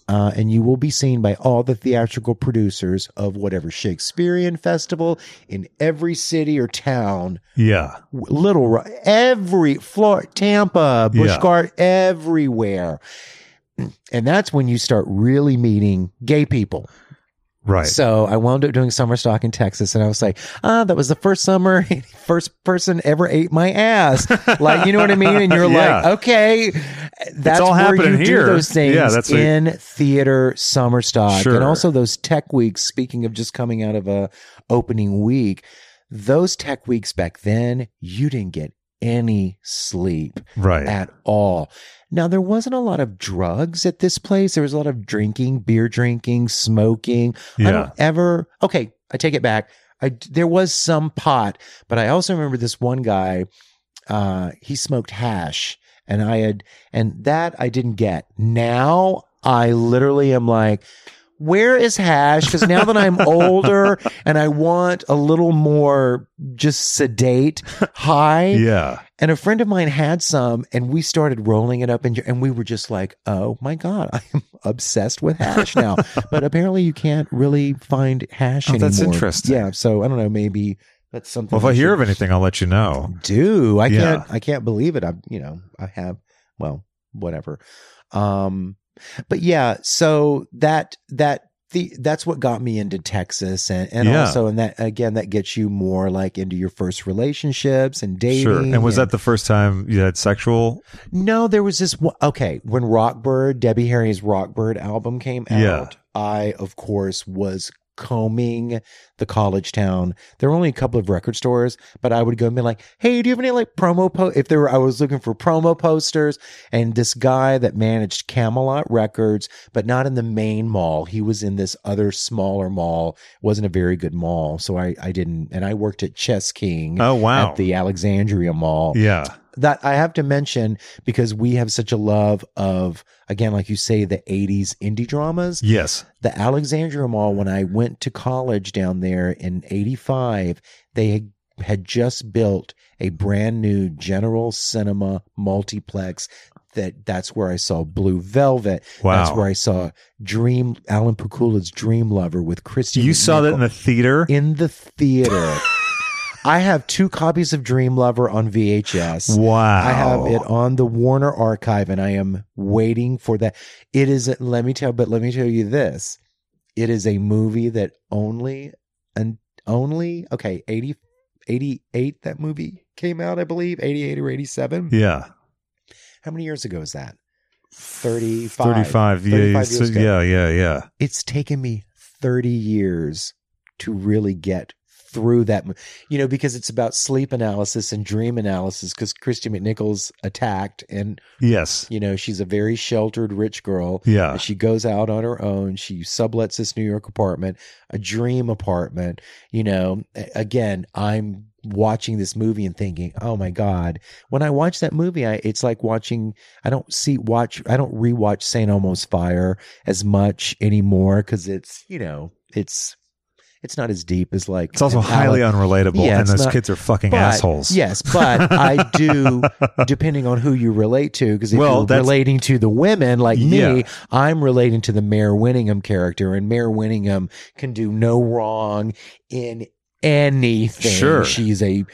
Speaker 3: uh, and you will be seen by all the theatrical producers of whatever Shakespearean festival in every city or town.
Speaker 2: Yeah.
Speaker 3: Little Rock, every Florida, Tampa, Busch
Speaker 2: Yeah.
Speaker 3: Everywhere. And that's when you start really meeting gay people.
Speaker 2: Right.
Speaker 3: So I wound up doing summer stock in Texas, and I was like, ah, that was the first summer, first person ever ate my ass. Like, you know what I mean? And you're
Speaker 2: Yeah.
Speaker 3: like, okay, that's
Speaker 2: all
Speaker 3: where
Speaker 2: happening
Speaker 3: you
Speaker 2: here.
Speaker 3: do those things
Speaker 2: Yeah, that's
Speaker 3: in theater summer stock,
Speaker 2: Sure.
Speaker 3: and also those tech weeks. Speaking of just coming out of a opening week, those tech weeks back then, you didn't get any sleep
Speaker 2: right.
Speaker 3: at all. Now, there wasn't a lot of drugs at this place. There was a lot of drinking, beer drinking, smoking. I don't ever, okay, I take it back. I, there was some pot, but I also remember this one guy, uh, he smoked hash and I had, and that I didn't get. Now I literally am like, where is hash? Because now that I'm older and I want a little more just sedate high,
Speaker 2: yeah.
Speaker 3: and a friend of mine had some, and we started rolling it up, and and we were just like, "Oh my god, I am obsessed with hash now." but apparently, you can't really find hash
Speaker 2: Oh,
Speaker 3: anymore.
Speaker 2: that's interesting.
Speaker 3: Yeah, so I don't know. Maybe that's something.
Speaker 2: Well, if I hear of anything, I'll let you know.
Speaker 3: do I
Speaker 2: Yeah.
Speaker 3: can't I can't believe it. I you know I have well whatever. Um, but yeah, so that that the that's what got me into Texas, and and
Speaker 2: Yeah.
Speaker 3: also and that again that gets you more like into your first relationships and dating.
Speaker 2: Sure. And was that the first time you had sexual?
Speaker 3: No, there was this. Okay, when Rockbird, Debbie Harry's Rockbird album came out,
Speaker 2: Yeah.
Speaker 3: I, of course, was combing the college town. There were only a couple of record stores, but I would go and be like, hey, do you have any like promo po If there were, I was looking for promo posters. And this guy that managed Camelot Records, but not in the main mall, he was in this other smaller mall, wasn't a very good mall. So I, I didn't, and I worked at Chess King
Speaker 2: Oh, wow.
Speaker 3: at the Alexandria Mall
Speaker 2: yeah.
Speaker 3: That I have to mention because we have such a love of again, like you say, the '80s indie dramas.
Speaker 2: Yes.
Speaker 3: The Alexandria Mall. When I went to college down there in '85, they had, had just built a brand new General Cinema multiplex. That that's where I saw Blue Velvet.
Speaker 2: Wow.
Speaker 3: That's where I saw Dream Alan Pakula's Dream Lover with Kristy.
Speaker 2: You saw that in the theater?
Speaker 3: in the theater. I have two copies of Dream Lover on VHS.
Speaker 2: wow.
Speaker 3: I have it on the Warner Archive, and I am waiting for that. It is. Let me tell, but let me tell you this: it is a movie that only and only okay 80, 88 That movie came out, I believe, eighty eight or eighty seven.
Speaker 2: Yeah.
Speaker 3: How many years ago is that? Thirty
Speaker 2: 35. Yeah.
Speaker 3: 35
Speaker 2: so-
Speaker 3: years ago.
Speaker 2: yeah. Yeah. Yeah.
Speaker 3: It's taken me thirty years to really get through that you know because it's about sleep analysis and dream analysis because kristy mcnichols attacked and
Speaker 2: Yes.
Speaker 3: you know she's a very sheltered rich girl
Speaker 2: Yeah.
Speaker 3: she goes out on her own she sublets this new york apartment a dream apartment you know again i'm watching this movie and thinking oh my god when i watch that movie I, it's like watching i don't see watch i don't rewatch saint elmo's fire as much anymore because it's you know it's it's not as deep as like
Speaker 2: It's also highly
Speaker 3: Alec-
Speaker 2: unrelatable,
Speaker 3: Yeah,
Speaker 2: and those
Speaker 3: not-
Speaker 2: kids are fucking
Speaker 3: but-
Speaker 2: assholes.
Speaker 3: Yes, but I do, depending on who you relate to, because if
Speaker 2: Well,
Speaker 3: you're relating to the women like
Speaker 2: Yeah.
Speaker 3: me, I'm relating to the Mare Winningham character, and Mare Winningham can do no wrong in anything.
Speaker 2: Sure.
Speaker 3: She's a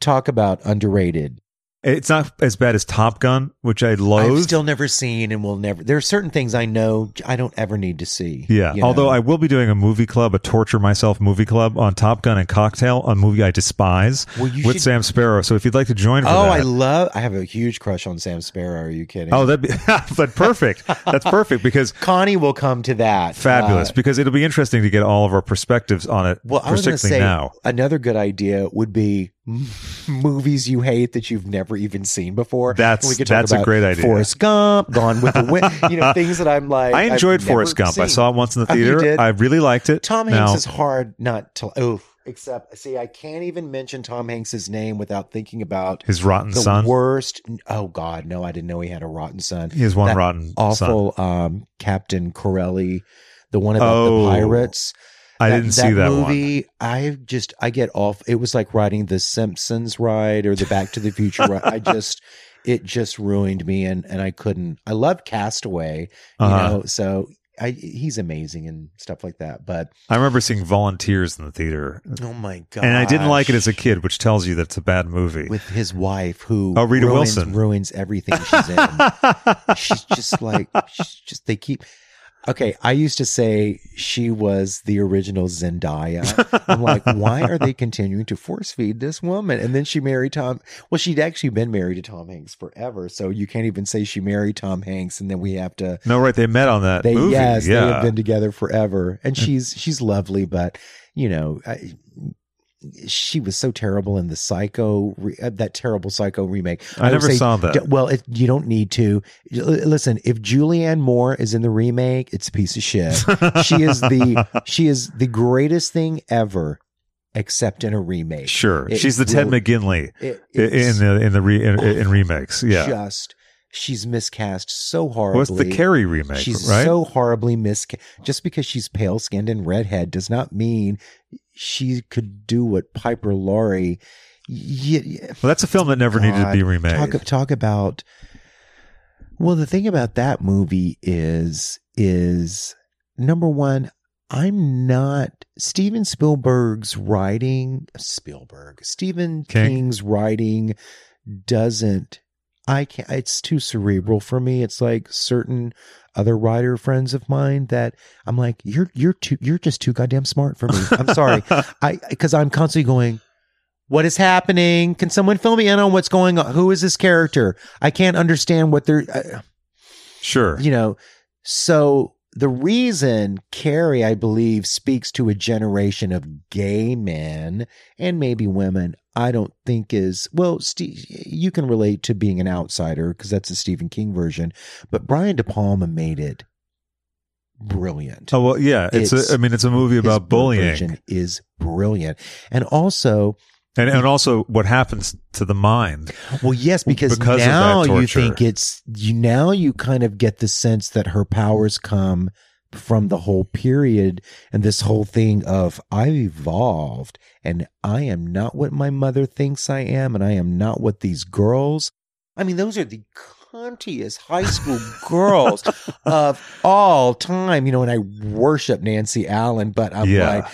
Speaker 3: talk about underrated.
Speaker 2: It's not as bad as Top Gun, which I
Speaker 3: I've still never seen and will never. There are certain things I know I don't ever need to see.
Speaker 2: yeah.
Speaker 3: you know?
Speaker 2: Although I will be doing a movie club, a torture myself movie club on Top Gun and Cocktail, a movie I despise
Speaker 3: Well, you
Speaker 2: with
Speaker 3: should-
Speaker 2: Sam Sparro. So if you'd like to join for
Speaker 3: Oh,
Speaker 2: that,
Speaker 3: I love. I have a huge crush on Sam Sparro. Are you kidding?
Speaker 2: oh, that'd be but perfect. That's perfect because
Speaker 3: Connie will come to that.
Speaker 2: fabulous.
Speaker 3: Uh,
Speaker 2: because it'll be interesting to get all of our perspectives on it.
Speaker 3: Well, I was going to
Speaker 2: particularly
Speaker 3: say
Speaker 2: now.
Speaker 3: another good idea would be movies you hate that you've never even seen before.
Speaker 2: That's-
Speaker 3: We could talk
Speaker 2: that's a great idea.
Speaker 3: Forrest Gump, Gone with the Wind. You know, things that I'm like.
Speaker 2: I
Speaker 3: I've
Speaker 2: enjoyed Forrest Gump. I saw it once in the
Speaker 3: Oh,
Speaker 2: theater. I really liked it.
Speaker 3: Tom
Speaker 2: Now-
Speaker 3: Hanks is hard not to. Oh, Except, see, I can't even mention Tom Hanks's name without thinking about
Speaker 2: His rotten
Speaker 3: the
Speaker 2: son.
Speaker 3: worst. Oh God, no! I didn't know he had a rotten son.
Speaker 2: He has one
Speaker 3: that
Speaker 2: rotten son.
Speaker 3: Awful um, Captain Corelli, the one about
Speaker 2: Oh,
Speaker 3: the pirates.
Speaker 2: I didn't see that one.
Speaker 3: movie. I just I get off. It was like riding the Simpsons ride or the Back to the Future ride. I just it just ruined me, and and I couldn't. I loved Castaway, you
Speaker 2: Uh-huh.
Speaker 3: know. So I he's amazing and stuff like that. But
Speaker 2: I remember seeing Volunteers in the theater,
Speaker 3: oh my god!
Speaker 2: and I didn't like it as a kid, which tells you that it's a bad movie.
Speaker 3: With his wife, who
Speaker 2: Oh, Rita
Speaker 3: ruins,
Speaker 2: Wilson.
Speaker 3: ruins everything she's in. she's just like she's just they keep okay i used to say she was the original zendaya i'm like why are they continuing to force feed this woman and then she married tom well she'd actually been married to tom hanks forever so you can't even say she married tom hanks and then we have to
Speaker 2: no, right? They met on that
Speaker 3: they
Speaker 2: movie.
Speaker 3: yes
Speaker 2: yeah.
Speaker 3: they have been together forever and she's she's lovely but you know I, she was so terrible in the psycho re, uh, that terrible psycho remake
Speaker 2: I,
Speaker 3: would
Speaker 2: never
Speaker 3: say
Speaker 2: saw that.
Speaker 3: Well, it, you don't need to. Listen, if Julianne Moore is in the remake, it's a piece of shit. she is the she is the greatest thing ever, except in a remake.
Speaker 2: sure,
Speaker 3: It
Speaker 2: she's the Ted McGinley
Speaker 3: It,
Speaker 2: in the in the re, in, in remakes. Yeah,
Speaker 3: just she's miscast so horribly.
Speaker 2: what's the Carrie remake?
Speaker 3: She's
Speaker 2: right?
Speaker 3: so horribly miscast. Just because she's pale skinned and redhead does not mean she could do what Piper Laurie. Y- y-
Speaker 2: well, that's a film that never needed to be remade.
Speaker 3: Talk talk about. Well, the thing about that movie is is number one. I'm not Steven Spielberg's writing. Spielberg, Stephen
Speaker 2: King.
Speaker 3: King's writing doesn't. I can't. It's too cerebral for me. It's like certain other writer friends of mine that I'm like, you're you're too you're just too goddamn smart for me. I'm sorry. I because I'm constantly going. What is happening? Can someone fill me in on what's going on? Who is this character? I can't understand what they're. Uh,
Speaker 2: sure.
Speaker 3: you know, so the reason Carrie, I believe, speaks to a generation of gay men and maybe women, I don't think is well. Steve, you can relate to being an outsider because that's the Stephen King version, but Brian De Palma made it brilliant.
Speaker 2: Oh well, yeah. It's,
Speaker 3: It's-
Speaker 2: a, I mean, it's a movie about bullying,
Speaker 3: is brilliant, and also
Speaker 2: and and also what happens to the mind.
Speaker 3: Well, yes, because,
Speaker 2: Because
Speaker 3: now you think it's you now you kind of get the sense that her powers come from the whole period and this whole thing of I've evolved and I am not what my mother thinks I am and I am not what these girls. I mean, those are the cuntiest high school girls of all time. You know, and I worship Nancy Allen, but I'm
Speaker 2: Yeah.
Speaker 3: like,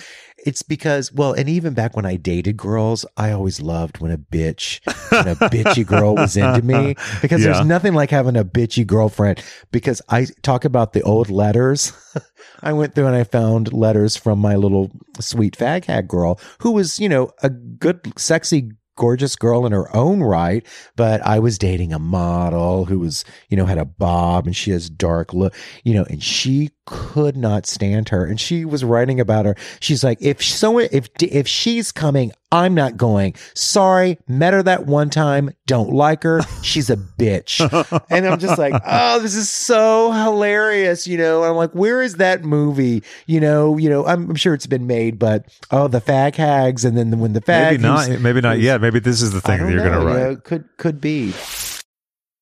Speaker 3: it's because, well, and even back when I dated girls, I always loved when a bitch, when a bitchy girl was into me because
Speaker 2: Yeah.
Speaker 3: there's nothing like having a bitchy girlfriend. Because I talk about the old letters. I went through and I found letters from my little sweet fag hag girl who was, you know, a good, sexy, gorgeous girl in her own right. But I was dating a model who was, you know, had a bob and she has dark look, you know, and she could not stand her. And she was writing about her. She's like, if someone, if, if she's coming, I'm not going. Sorry, met her that one time. Don't like her. She's a bitch. and I'm just like, oh, this is so hilarious. You know, I'm like, where is that movie? You know, you know, I'm, I'm sure it's been made, but oh, the fag hags. And then when the fag,
Speaker 2: Maybe not. Maybe not yet. Maybe this is the thing that you're
Speaker 3: know,
Speaker 2: write.
Speaker 3: you know, could, could be.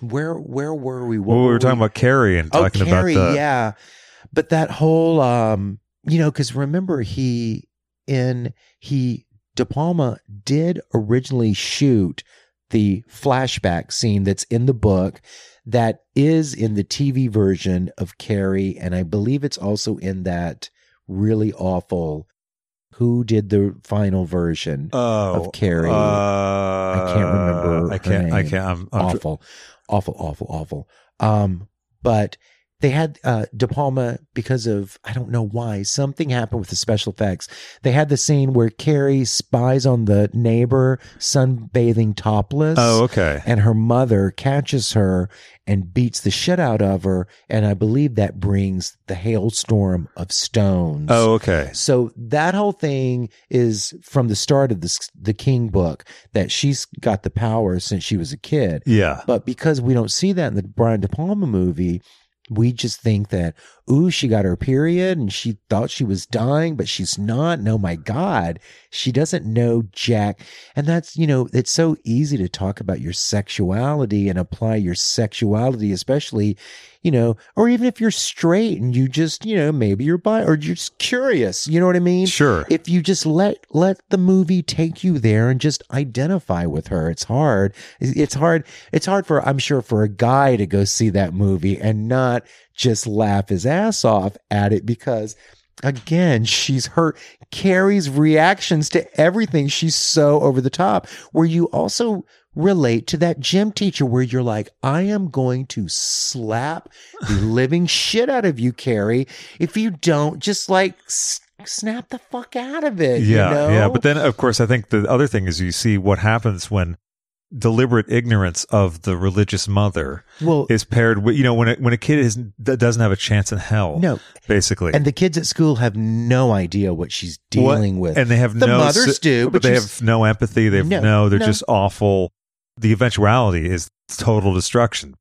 Speaker 3: Where, where were we? What
Speaker 2: Well, we
Speaker 3: were
Speaker 2: were talking about Carrie and
Speaker 3: Oh,
Speaker 2: talking
Speaker 3: Carrie,
Speaker 2: about the
Speaker 3: yeah. But that whole, um, you know, because remember he in he De Palma did originally shoot the flashback scene that's in the book that is in the TV version of Carrie, and I believe it's also in that really awful. Who did the final version?
Speaker 2: oh,
Speaker 3: of Carrie.
Speaker 2: Uh,
Speaker 3: I can't remember
Speaker 2: I can't. I can't. I'm, I'm tr-
Speaker 3: awful, awful, awful. Um, but they had uh De Palma because of I don't know why something happened with the special effects. They had the scene where Carrie spies on the neighbor sunbathing topless.
Speaker 2: Oh, okay.
Speaker 3: And her mother catches her and beats the shit out of her, and I believe that brings the hailstorm of stones.
Speaker 2: Oh, okay.
Speaker 3: So that whole thing is from the start of this, the King book that she's got the power since she was a kid.
Speaker 2: Yeah.
Speaker 3: But because we don't see that in the Brian De Palma movie, we just think that, ooh, she got her period and she thought she was dying, but she's not. And oh my God, she doesn't know Jack. And that's, you know, it's so easy to talk about your sexuality and apply your sexuality, especially, you know, or even if you're straight and you just, you know, maybe you're bi or you're just curious. You know what I mean?
Speaker 2: Sure.
Speaker 3: if you just let let the movie take you there and just identify with her it's hard it's hard it's hard for i'm sure for a guy to go see that movie and not just laugh his ass off at it because again she's her carrie's reactions to everything she's so over the top where you also relate to that gym teacher where you're like i am going to slap the living shit out of you carrie if you don't just like s- snap the fuck out of it
Speaker 2: Yeah,
Speaker 3: you know?
Speaker 2: yeah. But then, of course, I think the other thing is you see what happens when deliberate ignorance of the religious mother
Speaker 3: well
Speaker 2: is paired with, you know, when a, when a kid is doesn't have a chance in hell.
Speaker 3: no
Speaker 2: basically.
Speaker 3: and the kids at school have no idea what she's
Speaker 2: What-
Speaker 3: dealing with
Speaker 2: and they have
Speaker 3: the
Speaker 2: no
Speaker 3: mothers do
Speaker 2: but,
Speaker 3: but,
Speaker 2: they have no empathy. They have
Speaker 3: No,
Speaker 2: no, they're
Speaker 3: no.
Speaker 2: just awful. The eventuality is total destruction.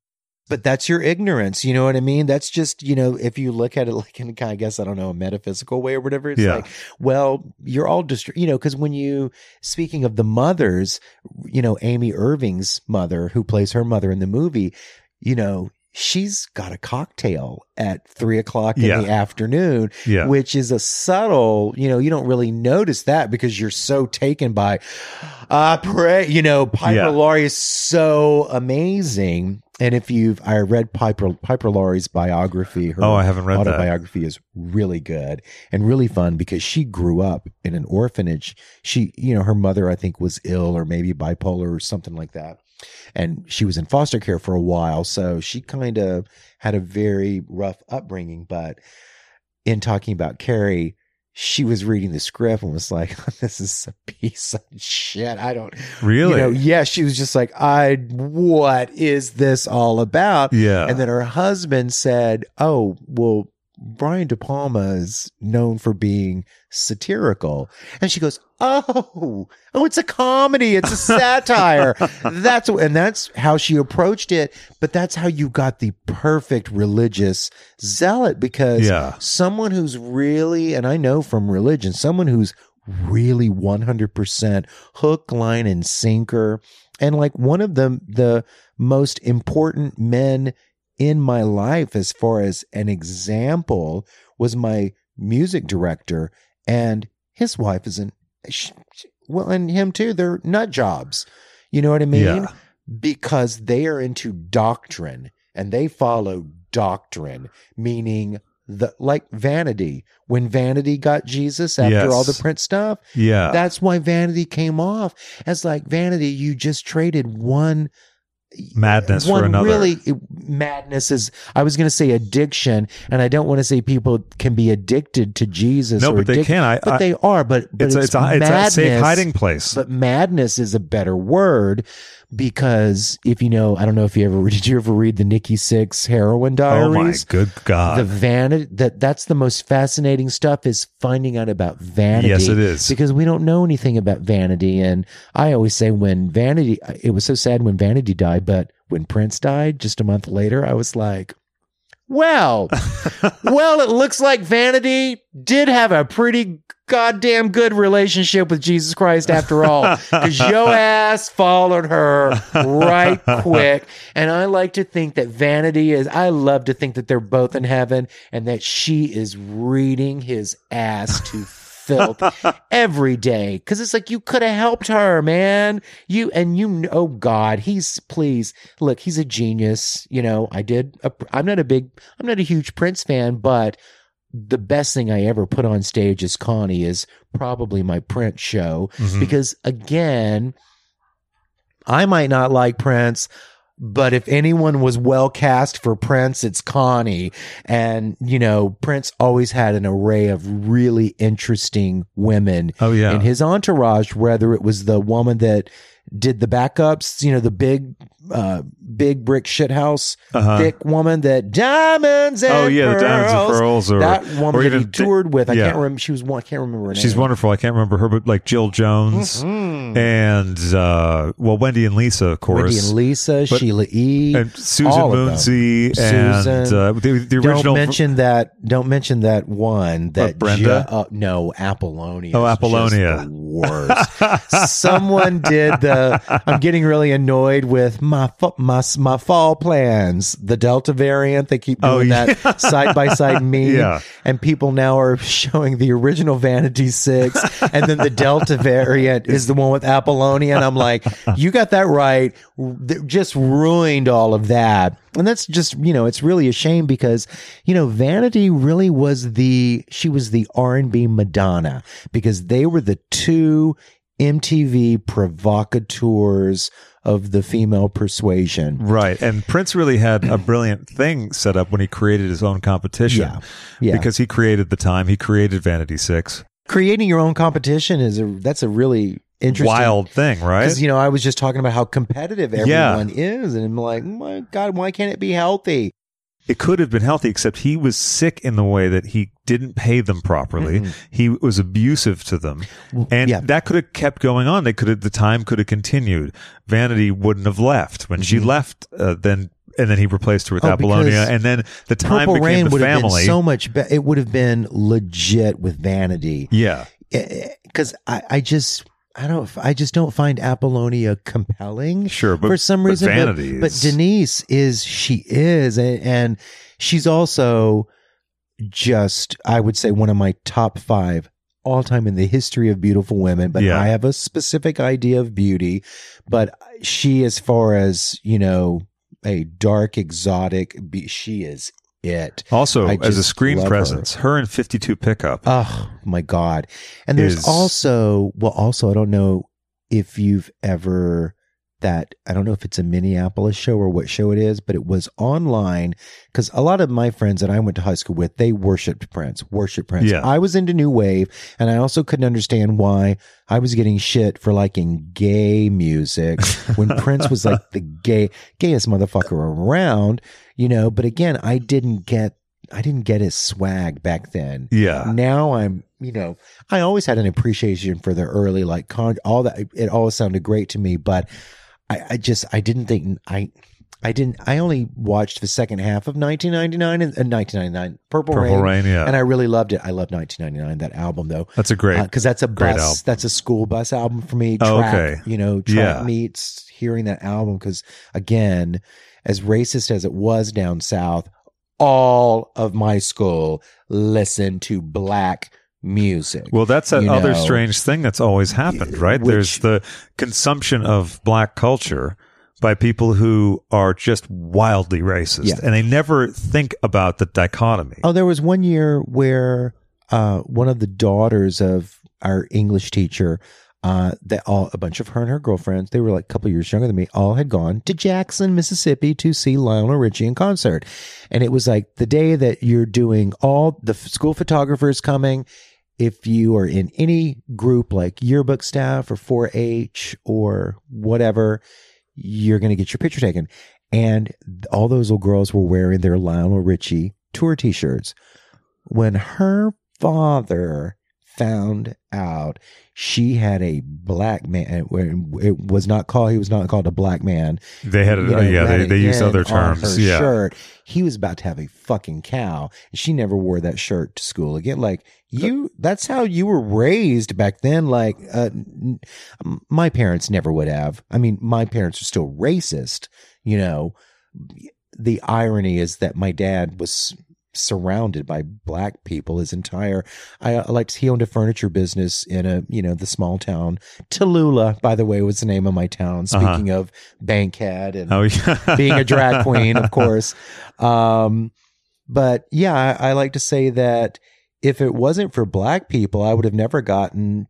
Speaker 3: But that's your ignorance you know what i mean that's just you know if you look at it like in kind of, i guess i don't know a metaphysical way or whatever it's
Speaker 2: Yeah.
Speaker 3: like well you're all dist- you know because when you speaking of the mothers you know amy irving's mother who plays her mother in the movie you know she's got a cocktail at three o'clock in
Speaker 2: Yeah.
Speaker 3: the afternoon
Speaker 2: Yeah.
Speaker 3: which is a subtle, you know, you don't really notice that because you're so taken by, I pray, you know, Piper
Speaker 2: Yeah.
Speaker 3: Laurie is so amazing. And if you've, I read Piper, Piper Laurie's biography, her
Speaker 2: Oh, I haven't read that.
Speaker 3: autobiography is really good and really fun because she grew up in an orphanage. She, you know, her mother, I think, was ill or maybe bipolar or something like that. And she was in foster care for a while. So she kind of had a very rough upbringing. But in talking about Carrie, she was reading the script and was like, "This is a piece of shit." I don't
Speaker 2: Really?
Speaker 3: You know, yeah, she was just like, "I what is this all about?"
Speaker 2: yeah.
Speaker 3: And then her husband said, "Oh, well, Brian De Palma is known for being satirical," and she goes, "Oh, oh, it's a comedy, it's a satire." that's and that's how she approached it. But that's how you got the perfect religious zealot because
Speaker 2: Yeah.
Speaker 3: someone who's really, and I know from religion, someone who's really 100% hook, line, and sinker. And like one of the, the most important men in my life, as far as an example, was my music director. And his wife is an, well, and him too. They're nut jobs. You know what I mean?
Speaker 2: Yeah.
Speaker 3: Because they are into doctrine and they follow doctrine, meaning the like vanity. When vanity got Jesus after
Speaker 2: Yes.
Speaker 3: all the print stuff,
Speaker 2: yeah.
Speaker 3: that's why vanity came off as like vanity. You just traded one
Speaker 2: Madness
Speaker 3: one
Speaker 2: for another.
Speaker 3: really madness is. I was going to say addiction, and I don't want to say people can be addicted to Jesus.
Speaker 2: no, but they can. I,
Speaker 3: But
Speaker 2: I,
Speaker 3: they are. But but
Speaker 2: it's,
Speaker 3: it's,
Speaker 2: it's, a, it's a safe hiding place.
Speaker 3: But madness is a better word because if you know, I don't know if you ever did you ever read the Nikki Sixx heroin diaries?
Speaker 2: oh my good God.
Speaker 3: the vanity that that's the most fascinating stuff is finding out about vanity.
Speaker 2: Yes, it is.
Speaker 3: because we don't know anything about vanity. And I always say when vanity, it was so sad when vanity died, but when Prince died just a month later, I was like. Well, well, it looks like Vanity did have a pretty goddamn good relationship with Jesus Christ after all, because yo ass followed her right quick. And I like to think that Vanity is, I love to think that they're both in heaven and that she is reading his ass to filth every day. Cause it's like, you could have helped her, man. You, and you, kn- oh God, he's, please, look, he's a genius. You know, I did, a, I'm not a big, I'm not a huge Prince fan, but the best thing I ever put on stage as Connie is probably my Prince show
Speaker 2: Mhm.
Speaker 3: because again, I might not like Prince. But if anyone was well cast for Prince, it's Connie. And, you know, Prince always had an array of really interesting women
Speaker 2: Oh, yeah.
Speaker 3: in his entourage, whether it was the woman that did the backups, you know, the big, uh, big brick shithouse,
Speaker 2: Uh-huh.
Speaker 3: thick woman that diamonds and
Speaker 2: Oh, yeah, the Diamonds and Pearls or-
Speaker 3: that woman
Speaker 2: or
Speaker 3: that he toured with. I
Speaker 2: yeah.
Speaker 3: can't remember. She was one. I can't remember her name.
Speaker 2: She's wonderful. I can't remember her, but like Jill Jones
Speaker 3: Mhm.
Speaker 2: and uh, well, Wendy and Lisa, of course,
Speaker 3: Wendy and Lisa,
Speaker 2: But-
Speaker 3: Sheila E.
Speaker 2: and Susan. Moonsie, and
Speaker 3: Susan.
Speaker 2: uh, the, the original.
Speaker 3: Don't mention that. Don't mention that one. That
Speaker 2: Brenda?
Speaker 3: ju- uh, no, Apollonia.
Speaker 2: Oh, Apollonia.
Speaker 3: worst. Someone did the. I'm getting really annoyed with my my my fall plans. The Delta variant. They keep doing
Speaker 2: Oh, yeah.
Speaker 3: that side by side meme.
Speaker 2: Yeah.
Speaker 3: And people now are showing the original Vanity Six, and then the Delta variant is the one with Apollonia. And I'm like, you got that right. They Just ruined all of that. And that's just, you know, it's really a shame because, you know, Vanity really was the, she was the R&B Madonna because they were the two MTV provocateurs of the female persuasion.
Speaker 2: Right. And Prince really had a brilliant thing set up when he created his own competition.
Speaker 3: Yeah. Yeah.
Speaker 2: Because he created the time, he created Vanity Six.
Speaker 3: Creating your own competition is a, that's a really interesting
Speaker 2: Wild thing, right?
Speaker 3: Because you know, I was just talking about how competitive
Speaker 2: Yeah.
Speaker 3: everyone is, and I'm like, my God, why can't it be healthy?
Speaker 2: It could have been healthy, except he was sick in the way that he didn't pay them properly.
Speaker 3: Mhm.
Speaker 2: He was abusive to them. And
Speaker 3: yeah.
Speaker 2: that could have kept going on. They could have, the time could have continued. Vanity wouldn't have left. When she left, uh, then, and then he replaced her with
Speaker 3: Mm-hmm. Oh,
Speaker 2: Apollonia. And then the time
Speaker 3: Purple
Speaker 2: became
Speaker 3: Rain
Speaker 2: the
Speaker 3: would have been
Speaker 2: family.
Speaker 3: so much better. It would have been legit with Vanity,
Speaker 2: yeah.
Speaker 3: because I, I just. I don't. I just don't find Apollonia compelling.
Speaker 2: Sure, but-
Speaker 3: for some
Speaker 2: but
Speaker 3: reason, but-
Speaker 2: Vanity
Speaker 3: but,
Speaker 2: is-
Speaker 3: Denise is. She is, and, and she's also just. I would say one of my top five all time in the history of beautiful women. But
Speaker 2: Yeah.
Speaker 3: I have a specific idea of beauty. But she, as far as you know, a dark exotic, be, she is it.
Speaker 2: Also, as a screen
Speaker 3: love her.
Speaker 2: presence, her, and 52 pickup.
Speaker 3: Oh my god! And there's
Speaker 2: Is-
Speaker 3: also well, also I don't know if you've ever that I don't know if it's a Minneapolis show or what show it is, but it was online because a lot of my friends that I went to high school with they worshipped Prince, worshipped Prince.
Speaker 2: Yeah.
Speaker 3: I was into New Wave, and I also couldn't understand why I was getting shit for liking gay music when Prince was like the gay gayest motherfucker around, you know. But again, I didn't get. I didn't get his swag back then
Speaker 2: yeah.
Speaker 3: now I'm, you know, I always had an appreciation for the early, like, con- all that. It all sounded great to me, but I, I just, I didn't think, I, I didn't, I only watched the second half of 1999 and uh, 1999, Purple,
Speaker 2: Purple
Speaker 3: Rain,
Speaker 2: Rain, yeah.
Speaker 3: and I really loved it. I love 1999, that album though.
Speaker 2: That's a great.
Speaker 3: Because that's a
Speaker 2: great
Speaker 3: bus,
Speaker 2: album.
Speaker 3: that's a school bus album for me.
Speaker 2: Oh, okay.
Speaker 3: you know, track
Speaker 2: Yeah.
Speaker 3: meets hearing that album. Because again, as racist as it was down south, all of my school listened to black music.
Speaker 2: Well, that's that other
Speaker 3: know.
Speaker 2: strange thing that's always happened, right?
Speaker 3: Which-
Speaker 2: There's the consumption of black culture by people who are just wildly racist
Speaker 3: Yeah.
Speaker 2: and they never think about the dichotomy.
Speaker 3: Oh, there was one year where uh, one of the daughters of our English teacher, uh, that all a bunch of her and her girlfriends, they were like a couple years younger than me, all had gone to Jackson, Mississippi to see Lionel Richie in concert, and it was like the day that you're doing all the school photographers coming. If you are in any group like yearbook staff or 4-H or whatever, you're going to get your picture taken. And all those little girls were wearing their Lionel Richie tour t-shirts. When her father found out she had a black man, it was not called, he was not called a black man.
Speaker 2: they had, a,
Speaker 3: you know,
Speaker 2: yeah, they,
Speaker 3: had
Speaker 2: they used other terms. Yeah.
Speaker 3: shirt. He was about to have a fucking cow. And she never wore that shirt to school again. Like you, that's how you were raised back then. Like, uh, n- my parents never would have. I mean, my parents are still racist, you know. The irony is that my dad was surrounded by black people his entire I like he owned a furniture business in a you know the small town Tallulah by the way was the name of my town
Speaker 2: Uh-huh.
Speaker 3: speaking of Bankhead and
Speaker 2: Oh, yeah.
Speaker 3: being a drag queen, of course. Um, but yeah, I, I like to say that if it wasn't for black people, I would have never gotten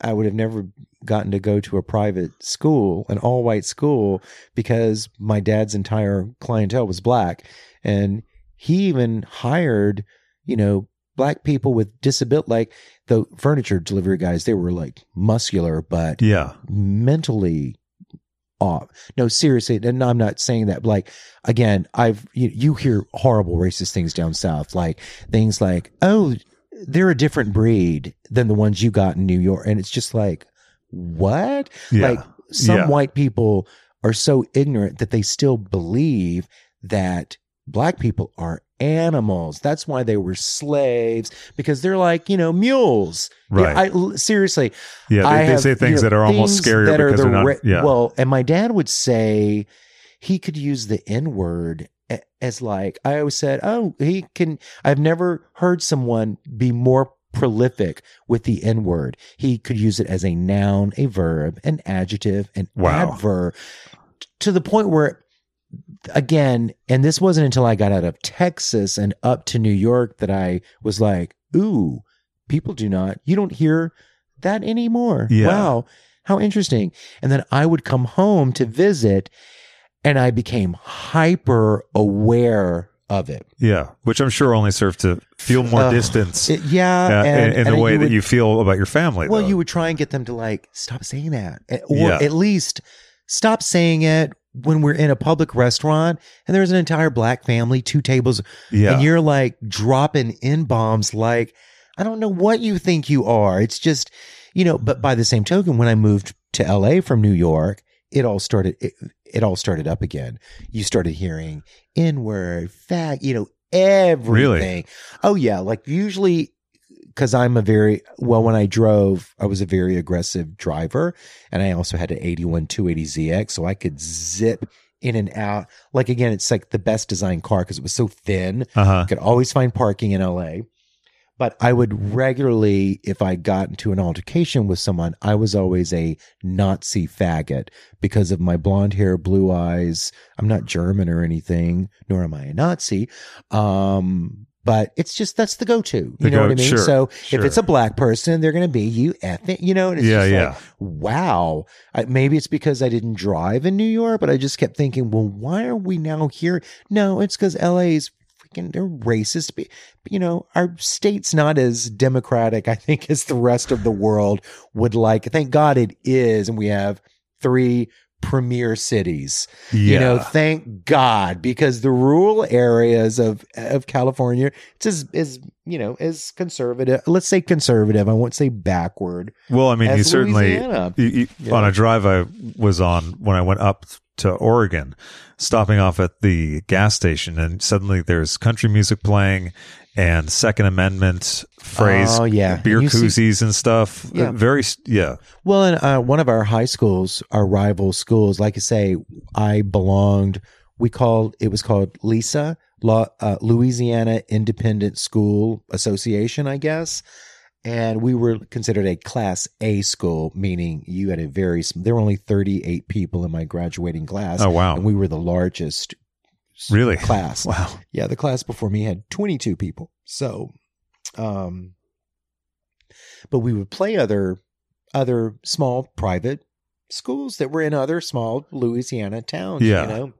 Speaker 3: I would have never gotten to go to a private school, an all white school, because my dad's entire clientele was black. And he even hired, you know, black people with disability, like the furniture delivery guys, they were like muscular, but
Speaker 2: Yeah.
Speaker 3: mentally off. No, seriously, and I'm not saying that. but, Like again, I've you, you hear horrible racist things down south, like things like, "Oh, they're a different breed than the ones you got in New York," and it's just like, what?
Speaker 2: Yeah.
Speaker 3: Like some
Speaker 2: Yeah.
Speaker 3: white people are so ignorant that they still believe that black people are animals. That's why they were slaves because they're like you know mules. Yeah,
Speaker 2: Right.
Speaker 3: I l- seriously.
Speaker 2: Yeah. They,
Speaker 3: I
Speaker 2: they
Speaker 3: have,
Speaker 2: say
Speaker 3: you
Speaker 2: things
Speaker 3: know,
Speaker 2: that are almost scarier
Speaker 3: that are
Speaker 2: because
Speaker 3: the
Speaker 2: they're not. yeah.
Speaker 3: Well, and my dad would say he could use the N word as like I always said. Oh, he can. I've never heard someone be more prolific with the N word. He could use it as a noun, a verb, an adjective, an
Speaker 2: Wow.
Speaker 3: adverb, to the point where. Again, and this wasn't until I got out of Texas and up to New York that I was like, ooh, people do not, you don't hear that anymore.
Speaker 2: Yeah.
Speaker 3: Wow. How interesting. And then I would come home to visit and I became hyper aware of it.
Speaker 2: yeah. Which I'm sure only served to feel more
Speaker 3: Ugh.
Speaker 2: distance
Speaker 3: It- yeah.
Speaker 2: uh,
Speaker 3: and,
Speaker 2: in, in
Speaker 3: and
Speaker 2: the way
Speaker 3: you
Speaker 2: that
Speaker 3: would-
Speaker 2: you feel about your family.
Speaker 3: well,
Speaker 2: though.
Speaker 3: you would try and get them to like, stop saying that. Eh, Or
Speaker 2: Yeah.
Speaker 3: at least stop saying it when we're in a public restaurant and there's an entire black family, two tables,
Speaker 2: yeah.
Speaker 3: and you're like dropping in bombs like i don't know what you think you are. It's just you know but by the same token when i moved to la from new york it all started it, it all started up again. You started hearing n-word fag you know everything. Oh yeah. Like usually because i'm a very well when i drove i was a very aggressive driver and i also had an 81 280zx so i could zip in and out like again it's like the best designed car because it was so thin
Speaker 2: uh huh.
Speaker 3: could always find parking in LA. But I would regularly, if I got into an altercation with someone, I was always a Nazi faggot because of my blonde hair, blue eyes. I'm not German or anything, nor am I a Nazi. Um, but it's just that's the go-to. You
Speaker 2: The
Speaker 3: know what I mean?
Speaker 2: sure,
Speaker 3: so
Speaker 2: sure.
Speaker 3: if it's a black person, they're going to be you ethnic. you know. And it's
Speaker 2: Yeah,
Speaker 3: just
Speaker 2: yeah.
Speaker 3: like, wow. I, maybe it's because I didn't drive in New York, but I just kept thinking, well, why are we now here? No, it's because LA is freaking they're racist. Be- You know, our state's not as democratic, I think, as the rest of the world would like. Thank God it is, and we have three premier cities.
Speaker 2: Yeah.
Speaker 3: You know, thank God, because the rural areas of of California, it's as is you know as conservative. Let's say conservative. I won't say backward.
Speaker 2: well, I mean, you certainly
Speaker 3: Louisiana.
Speaker 2: you, you,
Speaker 3: Yeah.
Speaker 2: on a drive I was on when I went up to Oregon, stopping off at the gas station, and suddenly there's country music playing and Second Amendment phrase,
Speaker 3: Oh, yeah.
Speaker 2: beer
Speaker 3: And you see-
Speaker 2: koozies and stuff.
Speaker 3: Yeah.
Speaker 2: Very, yeah,
Speaker 3: Well, in uh, one of our high schools, our rival schools, like I say, I belonged. We called it was called LISA, La, uh, Louisiana Independent School Association, I guess. And we were considered a Class A school, meaning you had a very. There were only thirty eight people in my graduating class.
Speaker 2: Oh, wow.
Speaker 3: And we were the largest
Speaker 2: Really?
Speaker 3: class.
Speaker 2: wow,
Speaker 3: Yeah, the class before me had 22 people. So, um, but we would play other other small private schools that were in other small Louisiana towns.
Speaker 2: Yeah.
Speaker 3: you know.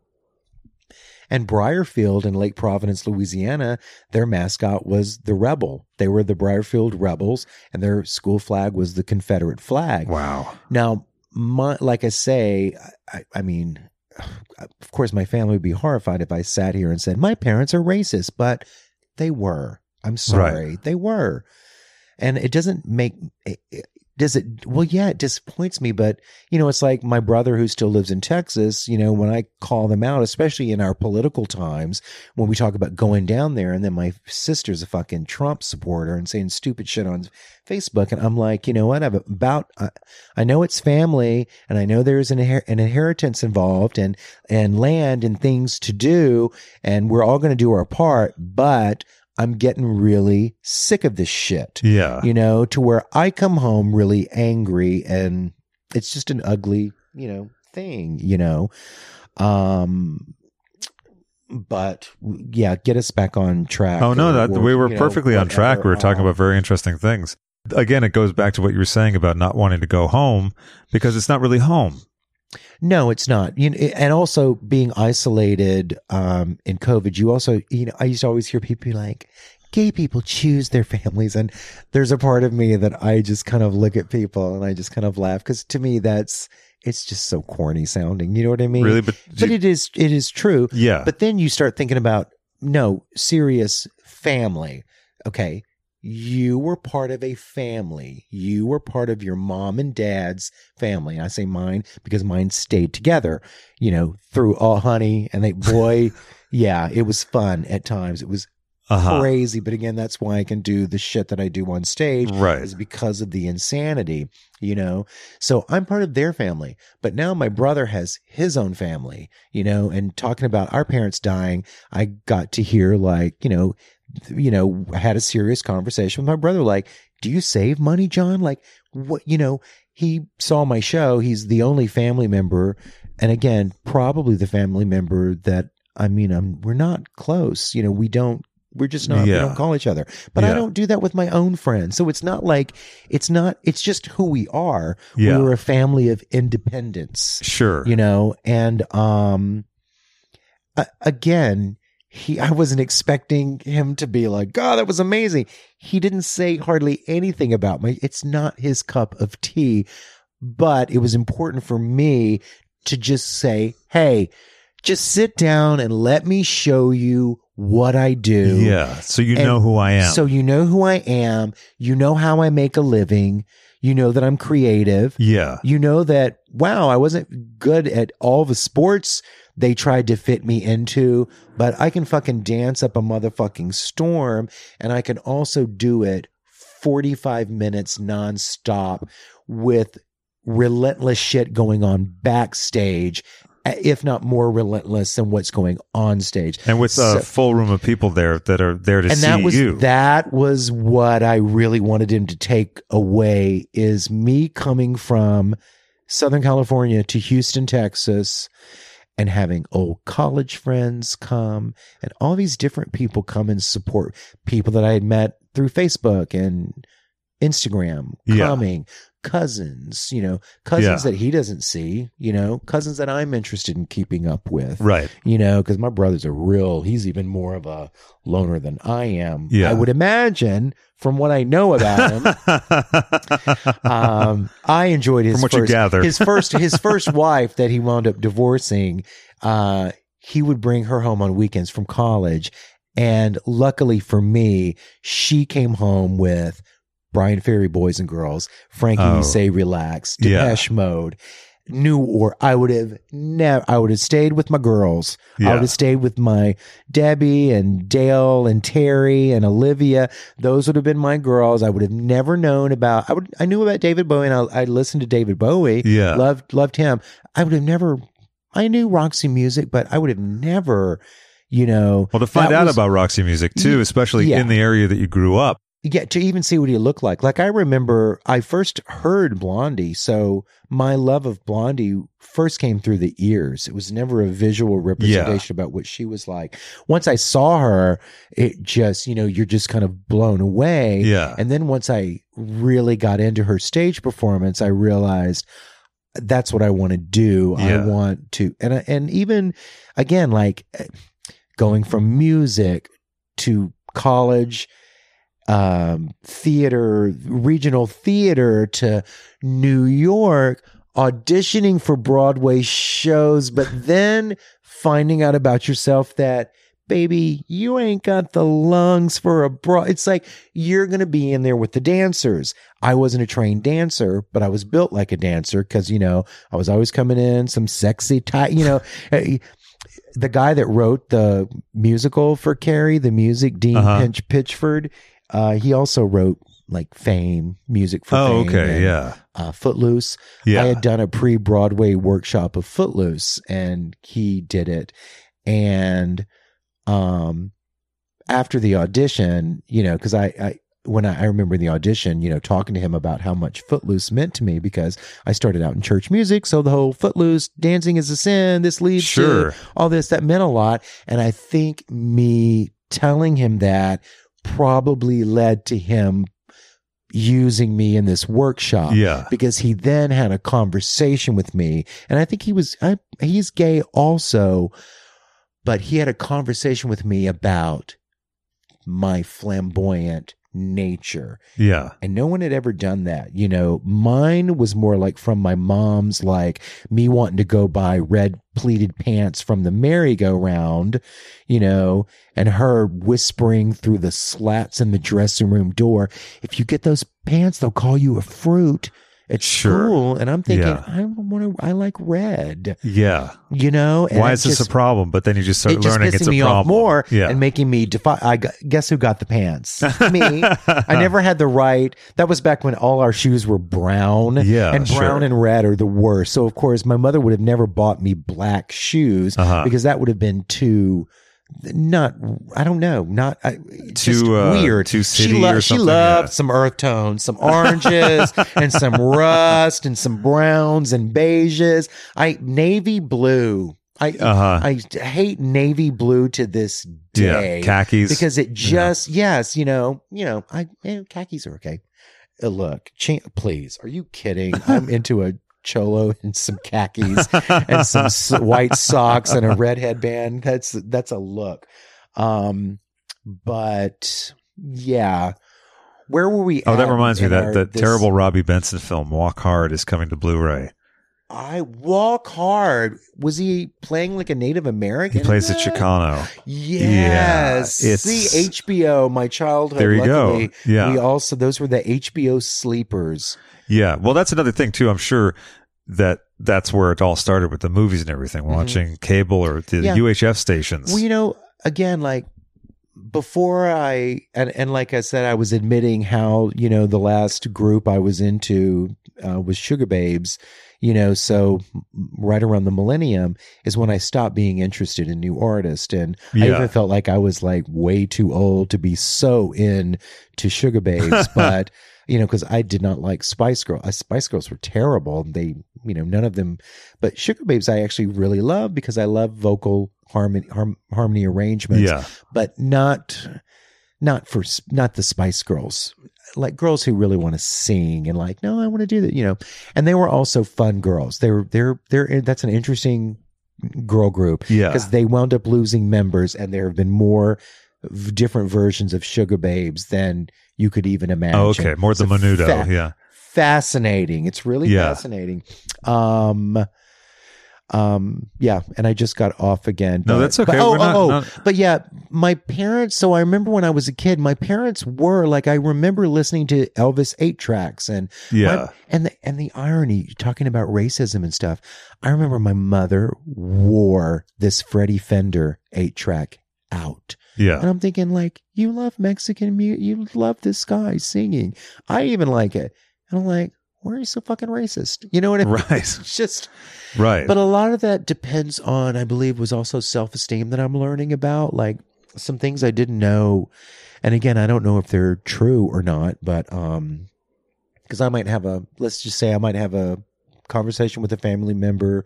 Speaker 3: And Briarfield in Lake Providence, Louisiana, their mascot was the Rebel. They were the Briarfield Rebels, and their school flag was the Confederate flag.
Speaker 2: wow,
Speaker 3: Now, my, like I say, I, I mean, of course, my family would be horrified if I sat here and said my parents are racist, but they were. I'm sorry, they were, and it doesn't make. Does it? Well, yeah, it disappoints me, but you know, it's like my brother who still lives in Texas. You know, when I call them out, especially in our political times, when we talk about going down there, and then my sister's a fucking Trump supporter and saying stupid shit on Facebook, and I'm like, you know what? I've about I, I know it's family, and I know there's an, inher- an inheritance involved, and and land and things to do, and we're all going to do our part. But I'm getting really sick of this shit,
Speaker 2: yeah,
Speaker 3: you know, to where I come home really angry, and it's just an ugly, you know, thing, you know. Um, but yeah, get us back on track.
Speaker 2: Oh no, that
Speaker 3: or,
Speaker 2: we were
Speaker 3: you know,
Speaker 2: perfectly on track. We were talking
Speaker 3: Um,
Speaker 2: about very interesting things. again, it goes back to what you were saying about not wanting to go home because it's not really home.
Speaker 3: No, it's not. You know, and also being isolated um, in COVID, you also, you know, I used to always hear people be like, gay people choose their families. And there's a part of me that I just kind of look at people and I just kind of laugh because to me, that's, it's just so corny sounding. You know what I mean?
Speaker 2: Really? But,
Speaker 3: But it is, it is true.
Speaker 2: yeah.
Speaker 3: But then you start thinking about, no, serious family. Okay. You were part of a family. You were part of your mom and dad's family. I say mine because mine stayed together, you know, through all honey and they, boy, yeah, it was fun at times. It was
Speaker 2: uh-huh.
Speaker 3: crazy. But again, that's why I can do the shit that I do on stage
Speaker 2: Right.
Speaker 3: is because of the insanity, you know? So I'm part of their family. But now my brother has his own family, you know, and talking about our parents dying, I got to hear like, you know, you know, I had a serious conversation with my brother, like, do you save money, John? Like, what, you know, he saw my show. He's the only family member. And again, probably the family member that, I mean, I'm, we're not close. You know, we don't, we're just not, we don't call each other. But I don't do that with my own friends. So it's not like, it's not, it's just who we are.
Speaker 2: Yeah.
Speaker 3: We're a family of independence
Speaker 2: Sure.
Speaker 3: you know and um a- again he i wasn't expecting him to be like god that was amazing he didn't say hardly anything about me it's not his cup of tea but it was important for me to just say hey just sit down and let me show you what i do
Speaker 2: yeah. So you
Speaker 3: And
Speaker 2: know who I am.
Speaker 3: so you know who i am you know how i make a living you know that i'm creative
Speaker 2: yeah.
Speaker 3: you know that wow i wasn't good at all the sports they tried to fit me into but i can fucking dance up a motherfucking storm and i can also do it 45 minutes nonstop with relentless shit going on backstage eh, if not more relentless than what's going on stage
Speaker 2: And with a full room of people there that are there to
Speaker 3: and
Speaker 2: see
Speaker 3: that was
Speaker 2: you.
Speaker 3: that was what I really wanted him to take away is me coming from Southern California to Houston, Texas, and having old college friends come and all these different people come and support people that I had met through Facebook and Instagram
Speaker 2: Yeah.
Speaker 3: Cousins, you know, cousins
Speaker 2: Yeah.
Speaker 3: that he doesn't see, you know, cousins that I'm interested in keeping up with
Speaker 2: right.
Speaker 3: you know, because my brother's a real, he's even more of a loner than I am.
Speaker 2: Yeah.
Speaker 3: I would imagine from what I know about him. um, I enjoyed his
Speaker 2: From what you
Speaker 3: first,
Speaker 2: gather.
Speaker 3: his first, his first wife that he wound up divorcing. Uh, he would bring her home on weekends from college. And luckily for me, she came home with Bryan Ferry Boys and Girls, Frankie
Speaker 2: Oh.
Speaker 3: Say Relax,
Speaker 2: Yeah.
Speaker 3: Depeche Mode, New or I would have never I would have stayed with my girls. I would have stayed with my Debbie and Dale and Terry and Olivia. Those would have been my girls. I would have never known about I would I knew about David Bowie and I, I listened to David Bowie.
Speaker 2: Yeah.
Speaker 3: Loved loved him. I would have never I knew Roxy music, but I would have never, you know
Speaker 2: Well, to find out
Speaker 3: was-
Speaker 2: about Roxy music too, especially
Speaker 3: yeah.
Speaker 2: in the area that you grew up.
Speaker 3: Yeah, to even see what he looked like. Like I remember I first heard Blondie, so my love of Blondie first came through the ears. It was never a visual representation about what she was like. Once I saw her, it just, you know, you're just kind of blown away.
Speaker 2: Yeah.
Speaker 3: And then once I really got into her stage performance, I realized that's what I want to do. I want to, and and even again, like eh, going from music to college, um, theater, regional theater to New York, auditioning for Broadway shows, but then finding out about yourself that baby, you ain't got the lungs for a bra. It's like you're going to be in there with the dancers. I wasn't a trained dancer, but I was built like a dancer because, you know, I was always coming in some sexy tight, you know. eh, The guy that wrote the musical for Carrie, the music, Dean
Speaker 2: Uh-huh.
Speaker 3: Pinch Pitchford, uh, he also wrote like Fame, music for
Speaker 2: Oh,
Speaker 3: Fame
Speaker 2: okay.
Speaker 3: and,
Speaker 2: Yeah.
Speaker 3: uh, Footloose.
Speaker 2: Yeah.
Speaker 3: I had done a pre Broadway workshop of Footloose and he did it. And um after the audition, you know, because I, I when I, I remember the audition, you know, talking to him about how much Footloose meant to me because I started out in church music. So the whole Footloose dancing is a sin. This leads
Speaker 2: Sure.
Speaker 3: to all this that meant a lot. And I think me telling him that probably led to him using me in this workshop
Speaker 2: Yeah.
Speaker 3: because he then had a conversation with me and i think he was I, he's gay also but he had a conversation with me about my flamboyant nature.
Speaker 2: Yeah.
Speaker 3: and no one had ever done that you know. Mine was more like from my mom's like me wanting to go buy red pleated pants from the merry-go-round you know and her whispering through the slats in the dressing room door if you get those pants they'll call you a fruit at
Speaker 2: Sure.
Speaker 3: school and i'm thinking
Speaker 2: Yeah.
Speaker 3: i want to i like red
Speaker 2: Yeah.
Speaker 3: you know and
Speaker 2: Why is this
Speaker 3: just-
Speaker 2: a problem? But then you just start
Speaker 3: it just
Speaker 2: learning
Speaker 3: pissing
Speaker 2: it's a
Speaker 3: me
Speaker 2: problem.
Speaker 3: off more
Speaker 2: Yeah.
Speaker 3: and making me defy. I gu- guess who got the pants? me. I never had the right. That was back when all our shoes were brown.
Speaker 2: Yeah,
Speaker 3: and brown
Speaker 2: sure.
Speaker 3: and red are the worst. So of course, my mother would have never bought me black shoes
Speaker 2: Uh-huh.
Speaker 3: because that would have been too. Not, I don't know, not I, just
Speaker 2: Too, uh,
Speaker 3: weird.
Speaker 2: too
Speaker 3: she
Speaker 2: city or
Speaker 3: She
Speaker 2: something,
Speaker 3: loved
Speaker 2: yeah.
Speaker 3: some earth tones, some oranges, and some rust, and some browns and beiges. I navy blue. I
Speaker 2: Uh-huh.
Speaker 3: I hate navy blue to this day
Speaker 2: yeah. Khakis.
Speaker 3: because it just yes, you know, you know, I eh, khakis are okay. Uh, look, cha- please, are you kidding? I'm into a cholo and some khakis and some white socks and a red headband. That's that's a look. Um, but yeah, where were we?
Speaker 2: Oh, that reminds me that
Speaker 3: our-
Speaker 2: that
Speaker 3: this-
Speaker 2: terrible Robby Benson film Walk Hard is coming to Blu-ray.
Speaker 3: I walk hard. Was he playing like a Native American?
Speaker 2: He plays a? Chicano.
Speaker 3: Yes.
Speaker 2: Yeah, it's-
Speaker 3: See HBO, my childhood.
Speaker 2: There you go. Yeah.
Speaker 3: We also those were the HBO sleepers.
Speaker 2: Yeah. Well, that's another thing too. I'm sure that that's where it all started with the movies and everything. Watching cable or the
Speaker 3: Mm-hmm. Yeah.
Speaker 2: UHF stations.
Speaker 3: Well, you know, again, like before I and and like I said, I was admitting how you know the last group I was into uh, was Sugababes. You know, so right around the millennium is when I stopped being interested in new artists, and I even felt like I was like way too old to be so in to Sugababes, but. You know, because I did not like Spice Girl. Uh, Spice Girls were terrible. They, you know, none of them. But Sugababes, I actually really love because I love vocal harmony, harm, harmony arrangements
Speaker 2: yeah.
Speaker 3: but not not for not the Spice Girls, like girls who really want to sing and like, no, I want to do that, you know. And they were also fun girls. They were they're they're that's an interesting girl group
Speaker 2: Yeah.
Speaker 3: because they wound up losing members, and there have been more different versions of Sugababes than you could even imagine.
Speaker 2: Oh, okay. More
Speaker 3: It's
Speaker 2: the Menudo.
Speaker 3: fa-
Speaker 2: yeah.
Speaker 3: fascinating. It's really
Speaker 2: Yeah.
Speaker 3: fascinating. Um, um, yeah, and I just got off again.
Speaker 2: No, that's okay.
Speaker 3: But, oh,
Speaker 2: not-
Speaker 3: oh, oh,
Speaker 2: not-
Speaker 3: but yeah, my parents. So I remember when I was a kid, my parents were like, I remember listening to Elvis eight tracks and
Speaker 2: Yeah.
Speaker 3: my- and the and the irony talking about racism and stuff. I remember my mother wore this Freddie Fender eight track out.
Speaker 2: Yeah.
Speaker 3: And I'm thinking, like, you love Mexican music. You love this guy singing. I even like it. And I'm like, why are you so fucking racist? You know what I mean?
Speaker 2: Right.
Speaker 3: It's just,
Speaker 2: Right.
Speaker 3: but a lot of that depends on, I believe, was also self esteem that I'm learning about. Like some things I didn't know. And again, I don't know if they're true or not, but, um, because I might have a, let's just say I might have a conversation with a family member.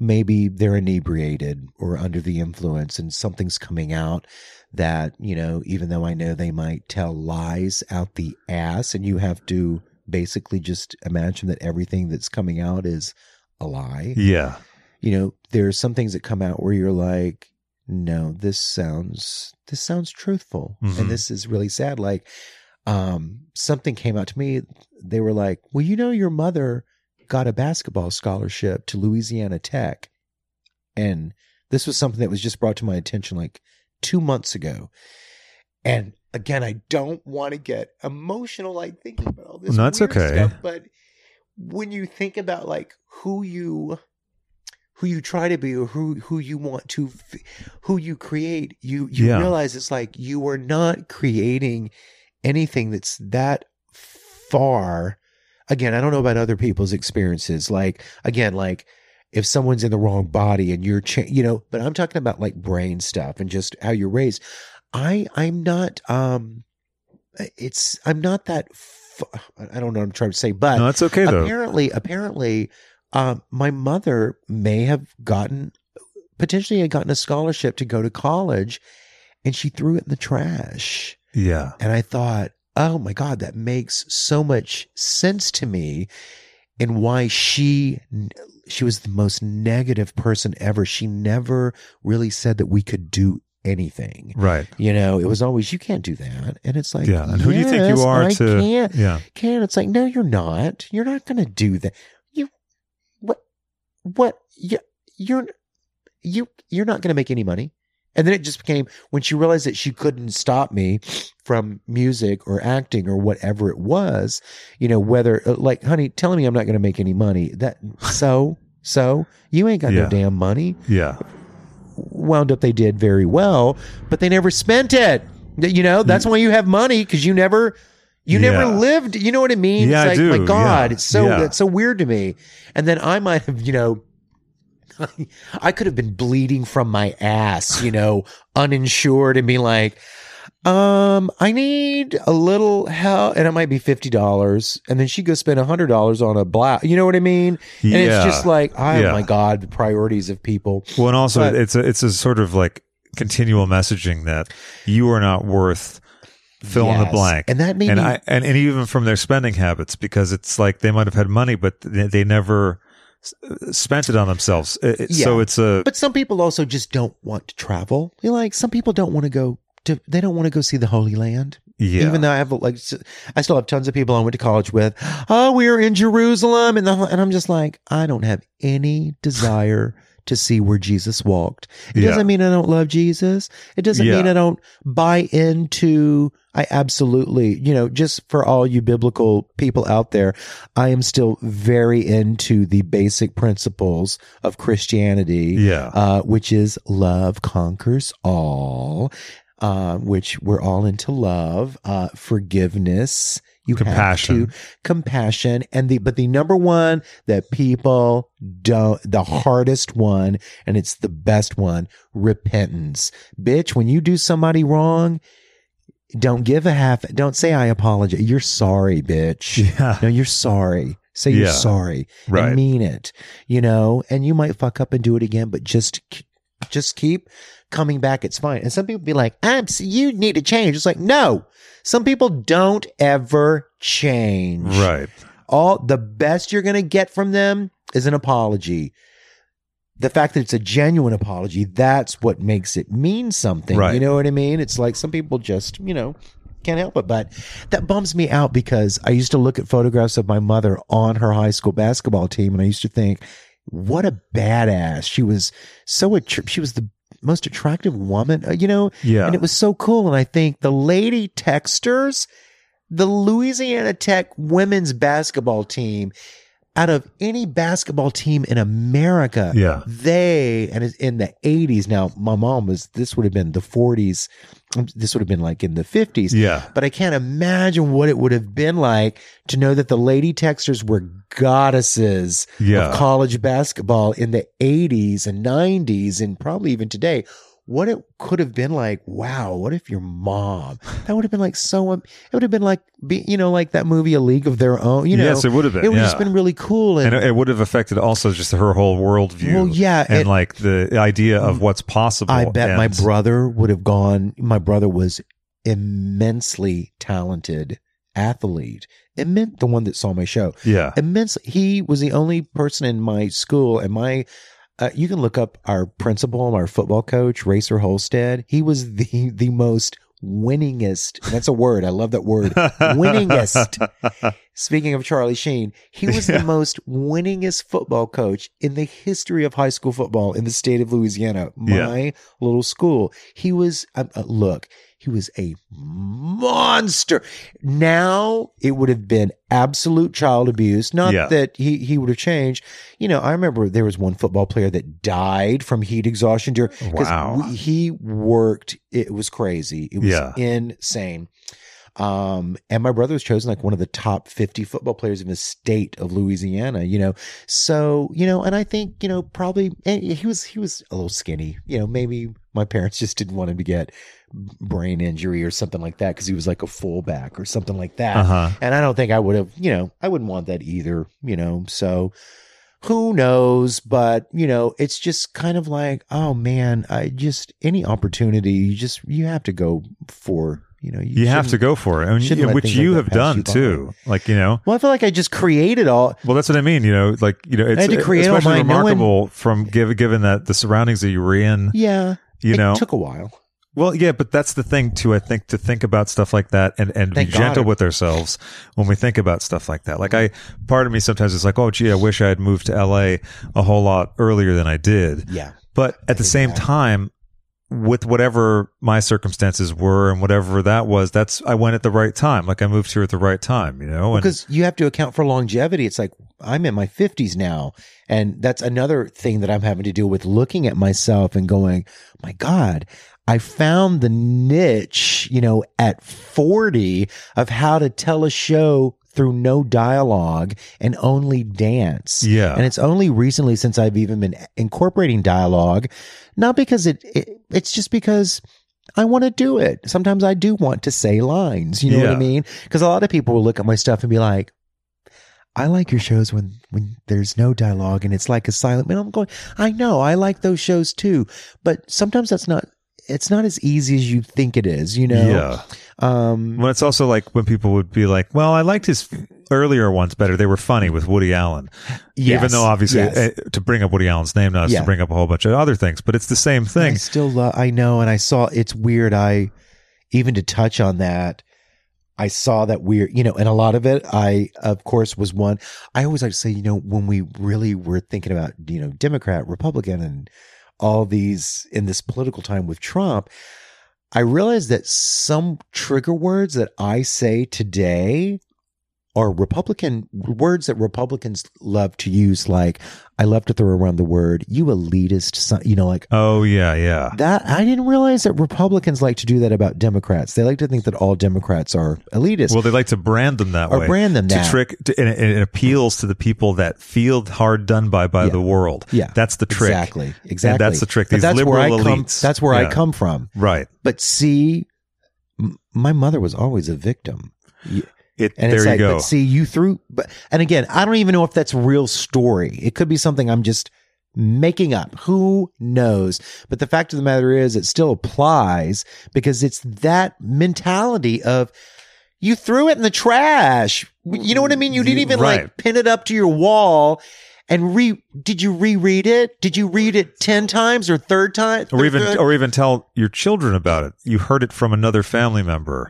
Speaker 3: Maybe they're inebriated or under the influence and something's coming out that, you know, even though I know they might tell lies out the ass and you have to basically just imagine that everything that's coming out is a lie.
Speaker 2: yeah.
Speaker 3: You know, there's some things that come out where you're like, no, this sounds this sounds truthful.
Speaker 2: Mhm.
Speaker 3: And this is really sad. Like, um, something came out to me. They were like, Well, you know, your mother got a basketball scholarship to Louisiana Tech. And this was something that was just brought to my attention like two months ago. And again, I don't want to get emotional like thinking about all this.
Speaker 2: No, that's okay.
Speaker 3: Stuff, but when you think about like who you who you try to be or who who you want to who you create you you
Speaker 2: Yeah.
Speaker 3: realize it's like you are not creating anything that's that far again i don't know about other people's experiences like again like if someone's in the wrong body and you're cha- you know but i'm talking about like brain stuff and just how you're raised i i'm not um it's i'm not that f- i don't know what i'm trying to say but
Speaker 2: No, that's okay though.
Speaker 3: apparently apparently um, my mother may have gotten potentially had gotten a scholarship to go to college and she threw it in the trash
Speaker 2: yeah.
Speaker 3: and i thought oh my God, that makes so much sense to me and why she she was the most negative person ever. She never really said that we could do anything.
Speaker 2: Right.
Speaker 3: You know, it was always you can't do that, and it's like,
Speaker 2: Yeah. And who do you think you are
Speaker 3: I
Speaker 2: to?
Speaker 3: Can't,
Speaker 2: Yeah.
Speaker 3: can. It's like, no, you're not. You're not going to do that. You, what, what, you, you're, you, you're not going to make any money. And then it just became when she realized that she couldn't stop me from music or acting or whatever it was, you know, whether uh, like, honey, telling me I'm not going to make any money that, so, so you ain't got
Speaker 2: Yeah.
Speaker 3: no damn money
Speaker 2: Yeah.
Speaker 3: wound up they did very well, but they never spent it. You know, that's why you have money because you never you never lived. You know what I mean?
Speaker 2: Yeah, I
Speaker 3: it's like,
Speaker 2: do.
Speaker 3: my God,
Speaker 2: Yeah.
Speaker 3: it's so
Speaker 2: Yeah.
Speaker 3: it's so weird to me. And then I might have, you know, I could have been bleeding from my ass, you know, uninsured and be like, um, I need a little help, and it might be fifty dollars, and then she goes spend a hundred dollars on a blouse. You know what I mean? And
Speaker 2: Yeah.
Speaker 3: it's just like, oh
Speaker 2: Yeah.
Speaker 3: my god, the priorities of people.
Speaker 2: Well, and also
Speaker 3: But-
Speaker 2: it's a it's a sort of like continual messaging that you are not worth fill in the blank.
Speaker 3: And that made
Speaker 2: and
Speaker 3: me-
Speaker 2: I and, and even from their spending habits because it's like they might have had money, but they, they never spent it on themselves. It- it- So it's a
Speaker 3: But some people also just don't want to travel. You know, like some people don't want to go to. They don't want to go see the Holy Land.
Speaker 2: yeah.
Speaker 3: Even though I have like, I still have tons of people I went to college with. Oh, we are in Jerusalem, and the, and I'm just like, I don't have any desire to see where Jesus walked. It
Speaker 2: Yeah.
Speaker 3: doesn't mean I don't love Jesus. It doesn't
Speaker 2: Yeah.
Speaker 3: mean I don't buy into. I absolutely, you know, just for all you biblical people out there, I am still very into the basic principles of Christianity
Speaker 2: yeah.
Speaker 3: uh, which is love conquers all, uh, which we're all into love, uh, forgiveness. You
Speaker 2: Compassion.
Speaker 3: have to compassion, and the but the number one that people don't, the hardest one, and it's the best one, repentance. Bitch, when you do somebody wrong, don't give a half. Don't say I apologize. You're sorry, bitch.
Speaker 2: yeah.
Speaker 3: No, you're sorry. Say you're sorry
Speaker 2: Right.
Speaker 3: and mean it. You know, and you might fuck up and do it again, but just just keep coming back. It's fine. And some people be like, "I'm you need to change." It's like, no. Some people don't ever change.
Speaker 2: Right.
Speaker 3: All the best you're gonna get from them is an apology. The fact that it's a genuine apology, that's what makes it mean something.
Speaker 2: Right.
Speaker 3: You know what I mean? It's like some people just, you know, can't help it. But that bums me out because I used to look at photographs of my mother on her high school basketball team, and I used to think, what a badass. She was so attr- she was the most attractive woman, uh, you know,
Speaker 2: Yeah.
Speaker 3: and it was so cool. And I think the Lady Techsters, the Louisiana Tech women's basketball team, out of any basketball team in America,
Speaker 2: Yeah.
Speaker 3: they and it's in the 80s. Now, my mom was this would have been the 40s. This would have been like in the 50s.
Speaker 2: Yeah.
Speaker 3: But I can't imagine what it would have been like to know that the Lady Techsters were goddesses
Speaker 2: Yeah.
Speaker 3: of college basketball in the 80s and 90s and probably even today. What it could have been like, wow, what if your mom? That would have been like so, it would have been like, be, you know, like that movie, A League of Their Own, you know.
Speaker 2: yes, it would have been.
Speaker 3: It would have
Speaker 2: yeah.
Speaker 3: just been really cool. And,
Speaker 2: and it, it would have affected also just her whole worldview.
Speaker 3: Well, yeah,
Speaker 2: and
Speaker 3: it-
Speaker 2: like the idea of what's possible.
Speaker 3: I bet my brother would have gone. My brother was immensely talented athlete. Immen- the one that saw my show.
Speaker 2: Yeah,
Speaker 3: Immensely. He was the only person in my school and my. Uh, you can look up our principal, our football coach, Racer Holstead. He was the the most winningest. That's a word. I love that word. winningest. Speaking of Charlie Sheen, he was
Speaker 2: Yeah.
Speaker 3: the most winningest football coach in the history of high school football in the state of Louisiana. My little school. He was, uh, uh, look, he was a monster. Now it would have been absolute child abuse. Not
Speaker 2: Yeah.
Speaker 3: that he, he would have changed. You know, I remember there was one football player that died from heat exhaustion during,
Speaker 2: Wow.
Speaker 3: we- he worked. It was crazy. It was
Speaker 2: Yeah.
Speaker 3: insane. Um, and my brother was chosen like one of the top 50 football players in the state of Louisiana, you know. So, you know, and I think, you know, probably and he was he was a little skinny. You know, maybe my parents just didn't want him to get brain injury or something like that because he was like a fullback or something like that.
Speaker 2: uh huh.
Speaker 3: And I don't think I would have, you know, I wouldn't want that either, you know. So who knows? But, you know, it's just kind of like, oh man, I just any opportunity, you just you have to go for you know,
Speaker 2: You have to go for it,
Speaker 3: shouldn't
Speaker 2: you- which you
Speaker 3: like
Speaker 2: have done
Speaker 3: you
Speaker 2: too. Like you know,
Speaker 3: Well, I feel like I just created all.
Speaker 2: well, that's what I mean. You know, like you know, it's
Speaker 3: had to uh, create all
Speaker 2: especially
Speaker 3: mine. No one-
Speaker 2: remarkable from given given that the surroundings that you were in.
Speaker 3: Yeah,
Speaker 2: You
Speaker 3: it
Speaker 2: know,
Speaker 3: took a while.
Speaker 2: Well, yeah, but that's the thing too. I think to think about stuff like that and, and be
Speaker 3: Thank God
Speaker 2: gentle
Speaker 3: it-
Speaker 2: with ourselves when we think about stuff like that. Like I, part of me sometimes is like, oh, gee, I wish I had moved to LA a whole lot earlier than I did.
Speaker 3: Yeah,
Speaker 2: But at the same time, with whatever my circumstances were and whatever that was, that's I went at the right time. Like I moved here at the right time, you know.
Speaker 3: Because you have to account for longevity. It's like I'm in my 50s now, and that's another thing that I'm having to deal with. Looking at myself and going, "My God." I found the niche, you know, at 40 of how to tell a show through no dialogue and only dance.
Speaker 2: Yeah.
Speaker 3: And it's only recently since I've even been incorporating dialogue, not because it, it it's just because I want to do it. Sometimes I do want to say lines, you know what I mean? Because a lot of people will look at my stuff and be like, I like your shows when when there's no dialogue and it's like a silent. And I'm going, I know, I like those shows too, but sometimes that's not. It's not as easy as you think it is, you know.
Speaker 2: yeah.
Speaker 3: Um.
Speaker 2: Well, it's also like when people would be like, "Well, I liked his earlier ones better. They were funny with Woody Allen."
Speaker 3: Yes,
Speaker 2: Even though obviously
Speaker 3: yes.
Speaker 2: eh, to bring up Woody Allen's name now is
Speaker 3: Yeah.
Speaker 2: to bring up a whole bunch of other things, but it's the same thing.
Speaker 3: I still love. I know, and I saw. It's weird. I even to touch on that. I saw that weird, you know, and a lot of it, I of course was one. I always like to say, you know, when we really were thinking about, you know, Democrat, Republican, and all these in this political time with Trump, I realized that some trigger words that I say today are Republican words that Republicans love to use. Like I love to throw around the word "you elitist," son," you know, like
Speaker 2: Oh yeah, yeah.
Speaker 3: that. I didn't realize that Republicans like to do that about Democrats. They like to think that all Democrats are elitist.
Speaker 2: Well, they like to brand them that
Speaker 3: Or
Speaker 2: way.
Speaker 3: brand them
Speaker 2: to
Speaker 3: that.
Speaker 2: trick, to, and it, it appeals to the people that feel hard done by by
Speaker 3: Yeah.
Speaker 2: the world.
Speaker 3: Yeah.
Speaker 2: that's the trick.
Speaker 3: Exactly. Exactly.
Speaker 2: that's the trick. These
Speaker 3: that's where I
Speaker 2: liberal
Speaker 3: come.
Speaker 2: elites.
Speaker 3: That's where
Speaker 2: Yeah.
Speaker 3: I come from.
Speaker 2: Right.
Speaker 3: But see, m- my mother was always a victim.
Speaker 2: It,
Speaker 3: And
Speaker 2: there
Speaker 3: it's
Speaker 2: you
Speaker 3: like,
Speaker 2: go.
Speaker 3: but see, you threw, but, and again, I don't even know if that's real story. It could be something I'm just making up. Who knows? But the fact of the matter is, it still applies because it's that mentality of, you threw it in the trash. You know what I mean? You didn't even
Speaker 2: Right.
Speaker 3: like pin it up to your wall and re, did you reread it? Did you read it 10 times or third time?
Speaker 2: or even or even tell your children about it. You heard it from another family member.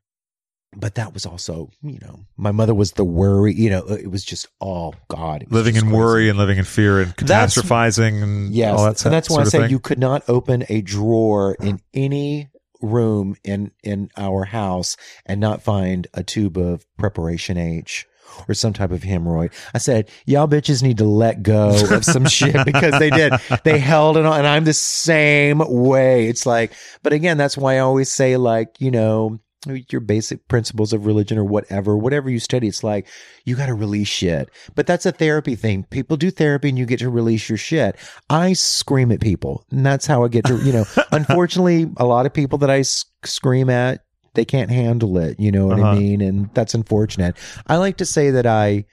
Speaker 3: But that was also, you know, my mother was the worry, you know, it was just, oh God.
Speaker 2: living in
Speaker 3: crazy.
Speaker 2: worry and living in fear and
Speaker 3: That's-
Speaker 2: catastrophizing and
Speaker 3: Yes.
Speaker 2: all that
Speaker 3: and that's why I say
Speaker 2: thing.
Speaker 3: you could not open a drawer uh-huh. in any room in, in our house and not find a tube of preparation H or some type of hemorrhoid. I said, y'all bitches need to let go of some shit because they did. They held it on and I'm the same way. It's like, but again, that's why I always say like, you know, your basic principles of religion or whatever, whatever you study, it's like you got to release shit. But that's a therapy thing. People do therapy and you get to release your shit. I scream at people, and that's how I get to, you know, unfortunately, a lot of people that I scream at, they can't handle it. You know what I
Speaker 2: Uh-huh.
Speaker 3: mean? And that's unfortunate. I like to say that I,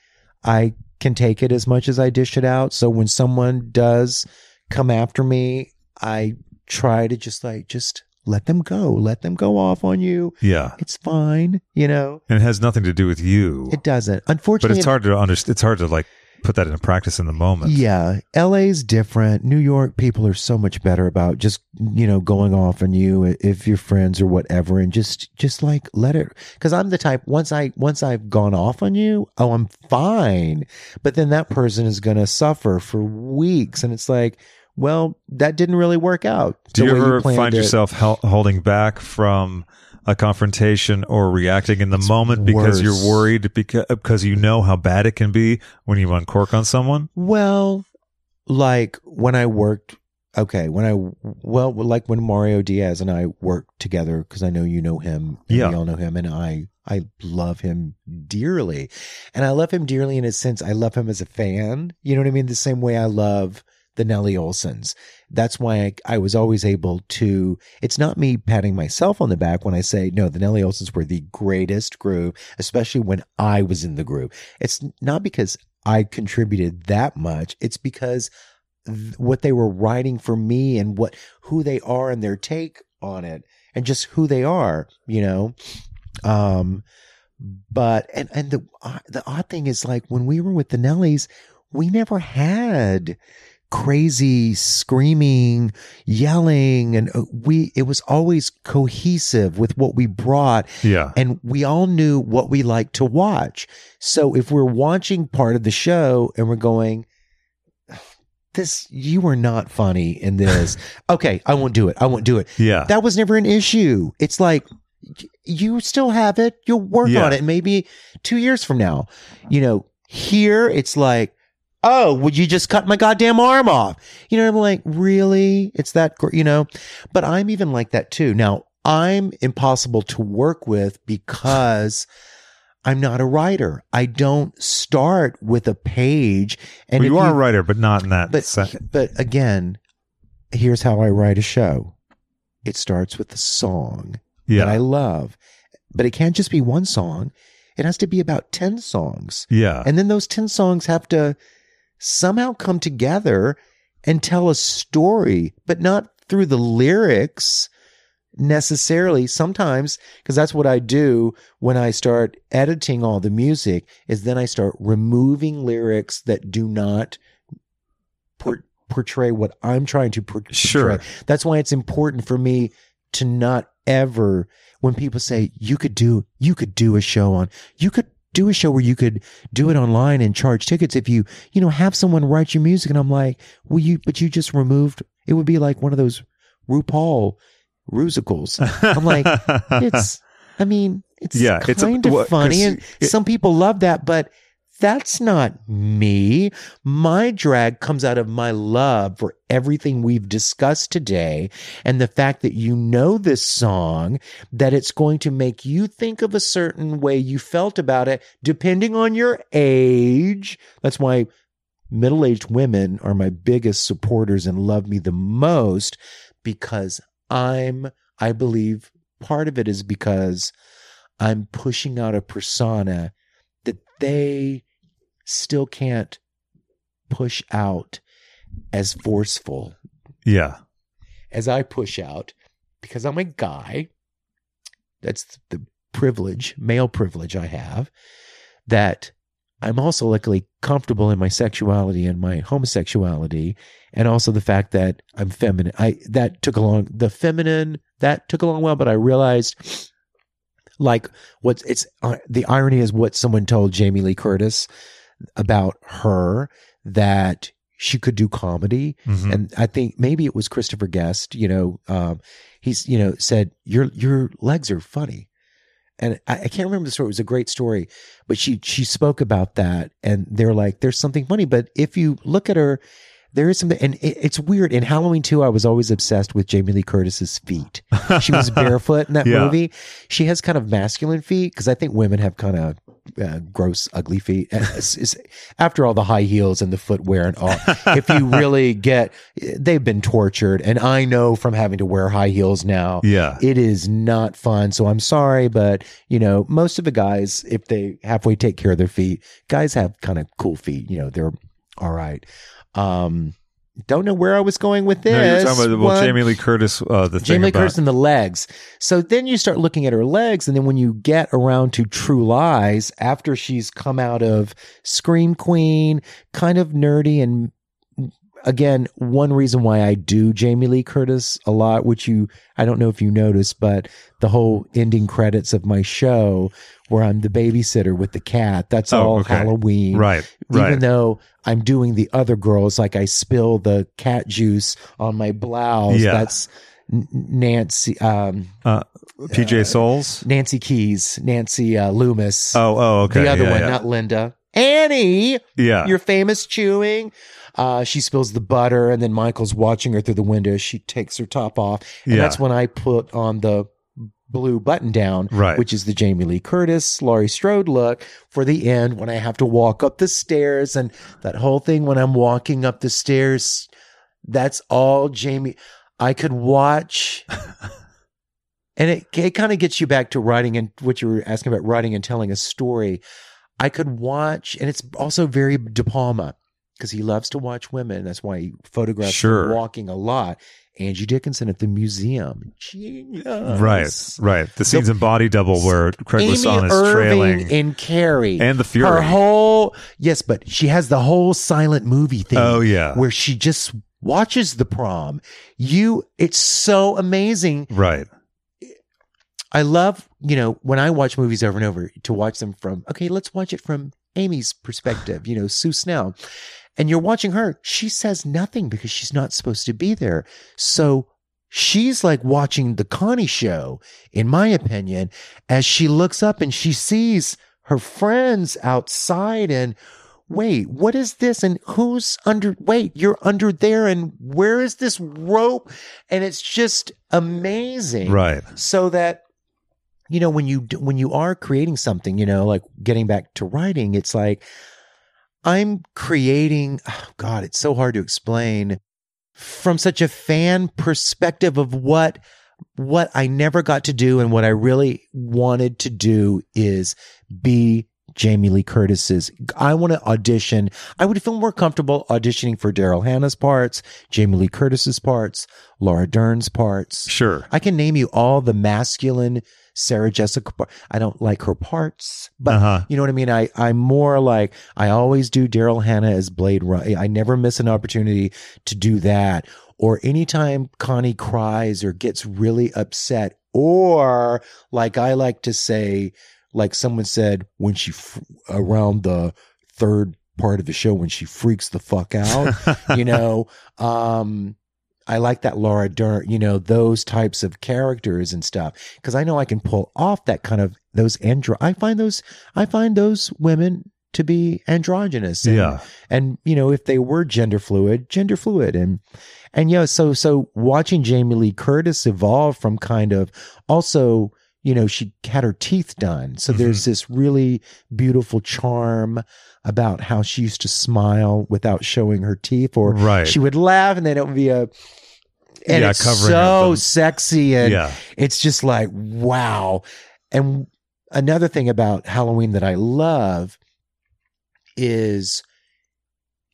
Speaker 3: I can take it as much as I dish it out. So when someone does come after me, I try to just like, just let them go, let them go off on you.
Speaker 2: yeah,
Speaker 3: It's fine, you know.
Speaker 2: and it has nothing to do with you.
Speaker 3: It doesn't. Unfortunately.
Speaker 2: But it's hard to understand. It's hard to like put that into practice in the moment.
Speaker 3: Yeah, LA's different. New York people are so much better about just, you know, going off on you if you're friends or whatever and just just like let it cuz I'm the type once I once I've gone off on you, oh, I'm fine. But then that person is going to suffer for weeks and it's like, well, that didn't really work out.
Speaker 2: Do you ever
Speaker 3: planned
Speaker 2: find
Speaker 3: it.
Speaker 2: yourself hel- holding back from a confrontation or reacting in the moment because
Speaker 3: worse.
Speaker 2: you're worried because uh, because you know how bad it can be when you uncork on someone?
Speaker 3: Well, like when I worked, okay, when I, well, like when Mario Diaz and I worked together, because I know you know him, and
Speaker 2: Yeah.
Speaker 3: we all know him, and I, I love him dearly. And I love him dearly in a sense, I love him as a fan. You know what I mean? The same way I love the Nellie Olesons. That's why I, I was always able to, it's not me patting myself on the back when I say, no, the Nellie Olesons were the greatest group, especially when I was in the group. It's not because I contributed that much. It's because th- what they were writing for me and what, who they are and their take on it and just who they are, you know. Um, but and and the uh, the odd thing is like when we were with the Nellies, we never had crazy screaming yelling and uh, we it was always cohesive with what we brought
Speaker 2: Yeah.
Speaker 3: and we all knew what we liked to watch. So if we're watching part of the show and we're going, this, you are not funny in this. okay, I won't do it. I won't do it.
Speaker 2: Yeah.
Speaker 3: That was never an issue. It's like, you still have it. You'll work
Speaker 2: Yeah.
Speaker 3: on it maybe two years from now. You know, here it's like, oh, would you just cut my goddamn arm off? You know, I'm like, really? It's that, you know? But I'm even like that too. Now, I'm impossible to work with because I'm not a writer. I don't start with a page. And
Speaker 2: Well, you are a writer, but not in that
Speaker 3: but but again, here's how I write a show. It starts with a song that I love, but it can't just be one song. It has to be about 10 songs.
Speaker 2: Yeah.
Speaker 3: And then those 10 songs have to somehow come together and tell a story, but not through the lyrics necessarily sometimes because that's what I do when I start editing all the music is then I start removing lyrics that do not por- portray what I'm trying to por- portray.
Speaker 2: Sure.
Speaker 3: That's why it's important for me to not ever when people say you could do you could do a show on you could do a show where you could do it online and charge tickets. If you you know have someone write your music and I'm like well you but you just removed it would be like one of those RuPaul musicals I'm like it's I mean it's
Speaker 2: Yeah, it's a-
Speaker 3: kind of
Speaker 2: well,
Speaker 3: funny and
Speaker 2: it-
Speaker 3: some people love that but that's not me. My drag comes out of my love for everything we've discussed today and the fact that you know this song, that it's going to make you think of a certain way you felt about it, depending on your age. That's why middle aged women are my biggest supporters and love me the most because I'm, I believe part of it is because I'm pushing out a persona they still can't push out as forceful
Speaker 2: yeah.
Speaker 3: as I push out because I'm a guy. That's the privilege, male privilege I have, that I'm also luckily comfortable in my sexuality and my homosexuality, and also the fact that I'm feminine. I that took a long the feminine that took a long while, but I realized like what's it's uh, the irony is what someone told Jamie Lee Curtis about her that she could do comedy
Speaker 2: Mhm.
Speaker 3: and I think maybe it was Christopher Guest. You know, um, he's you know said your your legs are funny, and I, I can't remember the story. It was a great story, but she she spoke about that, and they're like, "There's something funny." But if you look at her, there is something, and it, it's weird. In Halloween two, I was always obsessed with Jamie Lee Curtis's feet. She was barefoot in that
Speaker 2: Yeah.
Speaker 3: movie. She has kind of masculine feet because I think women have kind of uh, gross, ugly feet. It's- it's- after all the high heels and the footwear and all, if you really get, they've been tortured. And I know from having to wear high heels now,
Speaker 2: Yeah.
Speaker 3: it is not fun. So I'm sorry, but you know, most of the guys, if they halfway take care of their feet, guys have kind of cool feet. You know, they're all right. Um, don't know where I was going with this.
Speaker 2: No, about well, Jamie Lee Curtis. Uh, the thing
Speaker 3: Jamie Lee
Speaker 2: about
Speaker 3: Curtis and the legs. So then you start looking at her legs, and then when you get around to True Lies, after she's come out of Scream Queen, kind of nerdy, and again, one reason why I do Jamie Lee Curtis a lot, which you I don't know if you noticed, but the whole ending credits of my show where I'm the babysitter with the cat, that's
Speaker 2: Oh,
Speaker 3: all
Speaker 2: okay.
Speaker 3: Halloween
Speaker 2: right,
Speaker 3: even
Speaker 2: right.
Speaker 3: though I'm doing the other girls, like I spill the cat juice on my blouse.
Speaker 2: Yeah.
Speaker 3: That's Nancy, um,
Speaker 2: uh, PJ Soles.
Speaker 3: Nancy Kyes, Nancy uh, Loomis.
Speaker 2: Oh, oh, okay.
Speaker 3: the other
Speaker 2: yeah,
Speaker 3: one,
Speaker 2: yeah.
Speaker 3: not Linda. Annie,
Speaker 2: yeah.
Speaker 3: your famous chewing. Uh, she spills the butter, and then Michael's watching her through the window. She takes her top off, and
Speaker 2: Yeah.
Speaker 3: that's when I put on the blue button down,
Speaker 2: Right.
Speaker 3: which is the Jamie Lee Curtis, Laurie Strode look for the end when I have to walk up the stairs and that whole thing when I'm walking up the stairs. That's all Jamie. I could watch. And it, it kind of gets you back to writing and what you were asking about writing and telling a story. I could watch, and it's also very De Palma because he loves to watch women. That's why he photographs
Speaker 2: Sure.
Speaker 3: walking a lot. Angie Dickinson at the museum. Genius.
Speaker 2: Right, right. The scenes in Body Double where Craig
Speaker 3: Amy
Speaker 2: Wasson is
Speaker 3: Irving
Speaker 2: trailing.
Speaker 3: in Carrie
Speaker 2: And The Fury.
Speaker 3: Her whole yes, but she has the whole silent movie thing.
Speaker 2: Oh, yeah.
Speaker 3: where she just watches the prom. You, it's so amazing.
Speaker 2: right.
Speaker 3: I love you know when I watch movies over and over to watch them from okay, let's watch it from Amy's perspective. You know, Sue Snell, and you're watching her. She says nothing because she's not supposed to be there. So she's like watching the Connie show, in my opinion, as she looks up and she sees her friends outside and wait, what is this? And who's under, wait, you're under there. And where is this rope? And it's just amazing.
Speaker 2: Right.
Speaker 3: So that, you know, when you, when you are creating something, you know, like getting back to writing, it's like, I'm creating, oh God, it's so hard to explain from such a fan perspective of what what I never got to do and what I really wanted to do is be Jamie Lee Curtis's. I want to audition. I would feel more comfortable auditioning for Daryl Hannah's parts, Jamie Lee Curtis's parts, Laura Dern's parts.
Speaker 2: Sure.
Speaker 3: I can name you all the masculine Sarah Jessica. I don't like her parts, but
Speaker 2: Uh-huh.
Speaker 3: you know what I mean. I I'm more like I always do Daryl Hannah as Blade Runner. I never miss an opportunity to do that. Or anytime Connie cries or gets really upset, or like I like to say, like someone said when she f- around the third part of the show when she freaks the fuck out, you know. Um, I like that Laura Dern, you know, those types of characters and stuff because I know I can pull off that kind of those andro. I find those I find those women to be androgynous. And,
Speaker 2: Yeah.
Speaker 3: and you know if they were gender fluid, gender fluid, and and yeah, so so watching Jamie Lee Curtis evolve from kind of also. You know, she had her teeth done. So mm-hmm. there's this really beautiful charm about how she used to smile without showing her teeth, or
Speaker 2: Right.
Speaker 3: she would laugh and then it would be a and
Speaker 2: Yeah,
Speaker 3: it's
Speaker 2: covering
Speaker 3: so
Speaker 2: them.
Speaker 3: sexy and
Speaker 2: Yeah.
Speaker 3: it's just like wow and another thing about halloween that i love is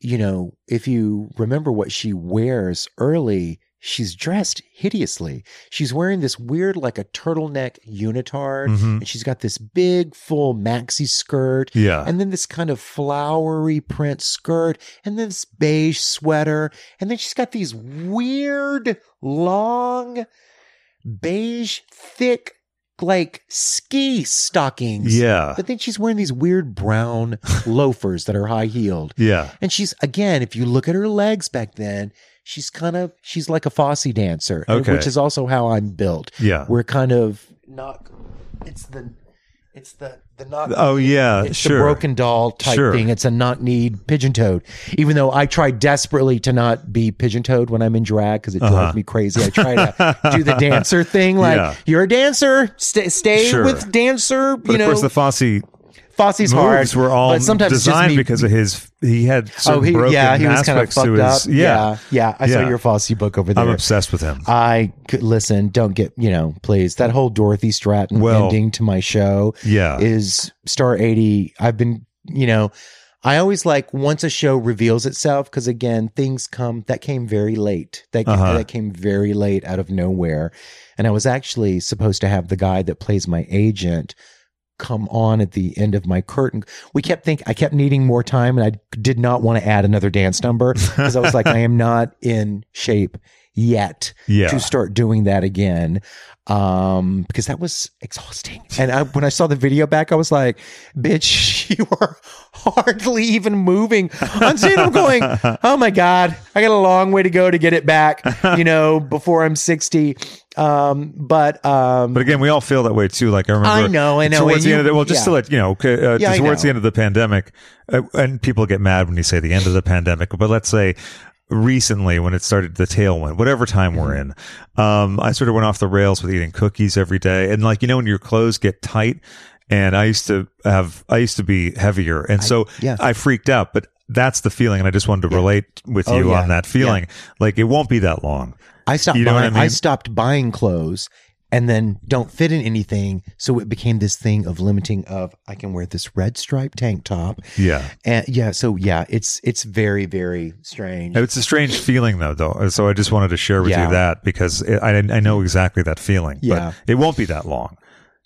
Speaker 3: you know if you remember what she wears early she's dressed hideously she's wearing this weird like a turtleneck unitard
Speaker 2: Mhm.
Speaker 3: and she's got this big full maxi skirt
Speaker 2: Yeah.
Speaker 3: and then this kind of flowery print skirt, and then this beige sweater, and then she's got these weird, long, beige, thick, like ski stockings.
Speaker 2: yeah.
Speaker 3: But then she's wearing these weird brown loafers that are high heeled.
Speaker 2: Yeah.
Speaker 3: And she's, again, if you look at her legs back then, she's kind of, she's like a Fosse dancer,
Speaker 2: Okay.
Speaker 3: which is also how I'm built.
Speaker 2: Yeah.
Speaker 3: We're kind of not, it's the, it's the, the not,
Speaker 2: Oh yeah.
Speaker 3: it's
Speaker 2: sure.
Speaker 3: the broken doll type
Speaker 2: Sure.
Speaker 3: thing. It's a not need pigeon toed. Even though I try desperately to not be pigeon toed when I'm in drag because it drives
Speaker 2: Uh-huh.
Speaker 3: me crazy. I try to do the dancer thing. Like
Speaker 2: Yeah.
Speaker 3: you're a dancer, stay, stay
Speaker 2: Sure.
Speaker 3: with dancer.
Speaker 2: But
Speaker 3: you
Speaker 2: of
Speaker 3: know,
Speaker 2: course, the Fosse
Speaker 3: Fosse's hard.
Speaker 2: moves were all
Speaker 3: but sometimes
Speaker 2: designed
Speaker 3: me-
Speaker 2: because of his. He had
Speaker 3: Oh, he, yeah, he was kind of fucked
Speaker 2: his.
Speaker 3: up.
Speaker 2: Yeah.
Speaker 3: yeah, yeah. I saw your Fosse book over there.
Speaker 2: I'm obsessed with him.
Speaker 3: I could listen. Don't get you know, please. That whole Dorothy Stratton
Speaker 2: Well-
Speaker 3: ending to my show
Speaker 2: Yeah.
Speaker 3: is Star eighty. I've been, you know, I always like once a show reveals itself because again, things come that came very late. That
Speaker 2: Uh-huh.
Speaker 3: that came very late out of nowhere, and I was actually supposed to have the guy that plays my agent come on at the end of my curtain. We kept think I kept needing more time and I did not want to add another dance number because I was like I am not in shape yet
Speaker 2: Yeah.
Speaker 3: to start doing that again um because that was exhausting and I, when i saw the video back i was like bitch you are hardly even moving on scene i'm going oh my god i got a long way to go to get it back you know before i'm 60 um but um
Speaker 2: But again, we all feel that way too. Like I remember,
Speaker 3: I know, I know,
Speaker 2: Towards the
Speaker 3: you-
Speaker 2: end of the, well, just
Speaker 3: yeah.
Speaker 2: to let you know, uh,
Speaker 3: Yeah,
Speaker 2: towards the end of the pandemic, uh, and people get mad when you say the end of the pandemic, but let's say recently when it started the tailwind, whatever time we're in, um, I sort of went off the rails with eating cookies every day, and like you know, when your clothes get tight, and I used to have, I used to be heavier, and so
Speaker 3: yeah.
Speaker 2: I freaked out, but. That's the feeling, and I just wanted to relate with
Speaker 3: Oh,
Speaker 2: you
Speaker 3: yeah.
Speaker 2: on that feeling. Like it won't be that long.
Speaker 3: I stopped
Speaker 2: You know
Speaker 3: buying.
Speaker 2: I
Speaker 3: I, stopped buying clothes and then don't fit in anything. So it became this thing of limiting of I can wear this red striped tank top.
Speaker 2: Yeah.
Speaker 3: And yeah, so yeah, it's it's very, very strange.
Speaker 2: It's a strange feeling though, though. So I just wanted to share with
Speaker 3: Yeah.
Speaker 2: you that because it, I I know exactly that feeling.
Speaker 3: Yeah.
Speaker 2: But it won't be that long.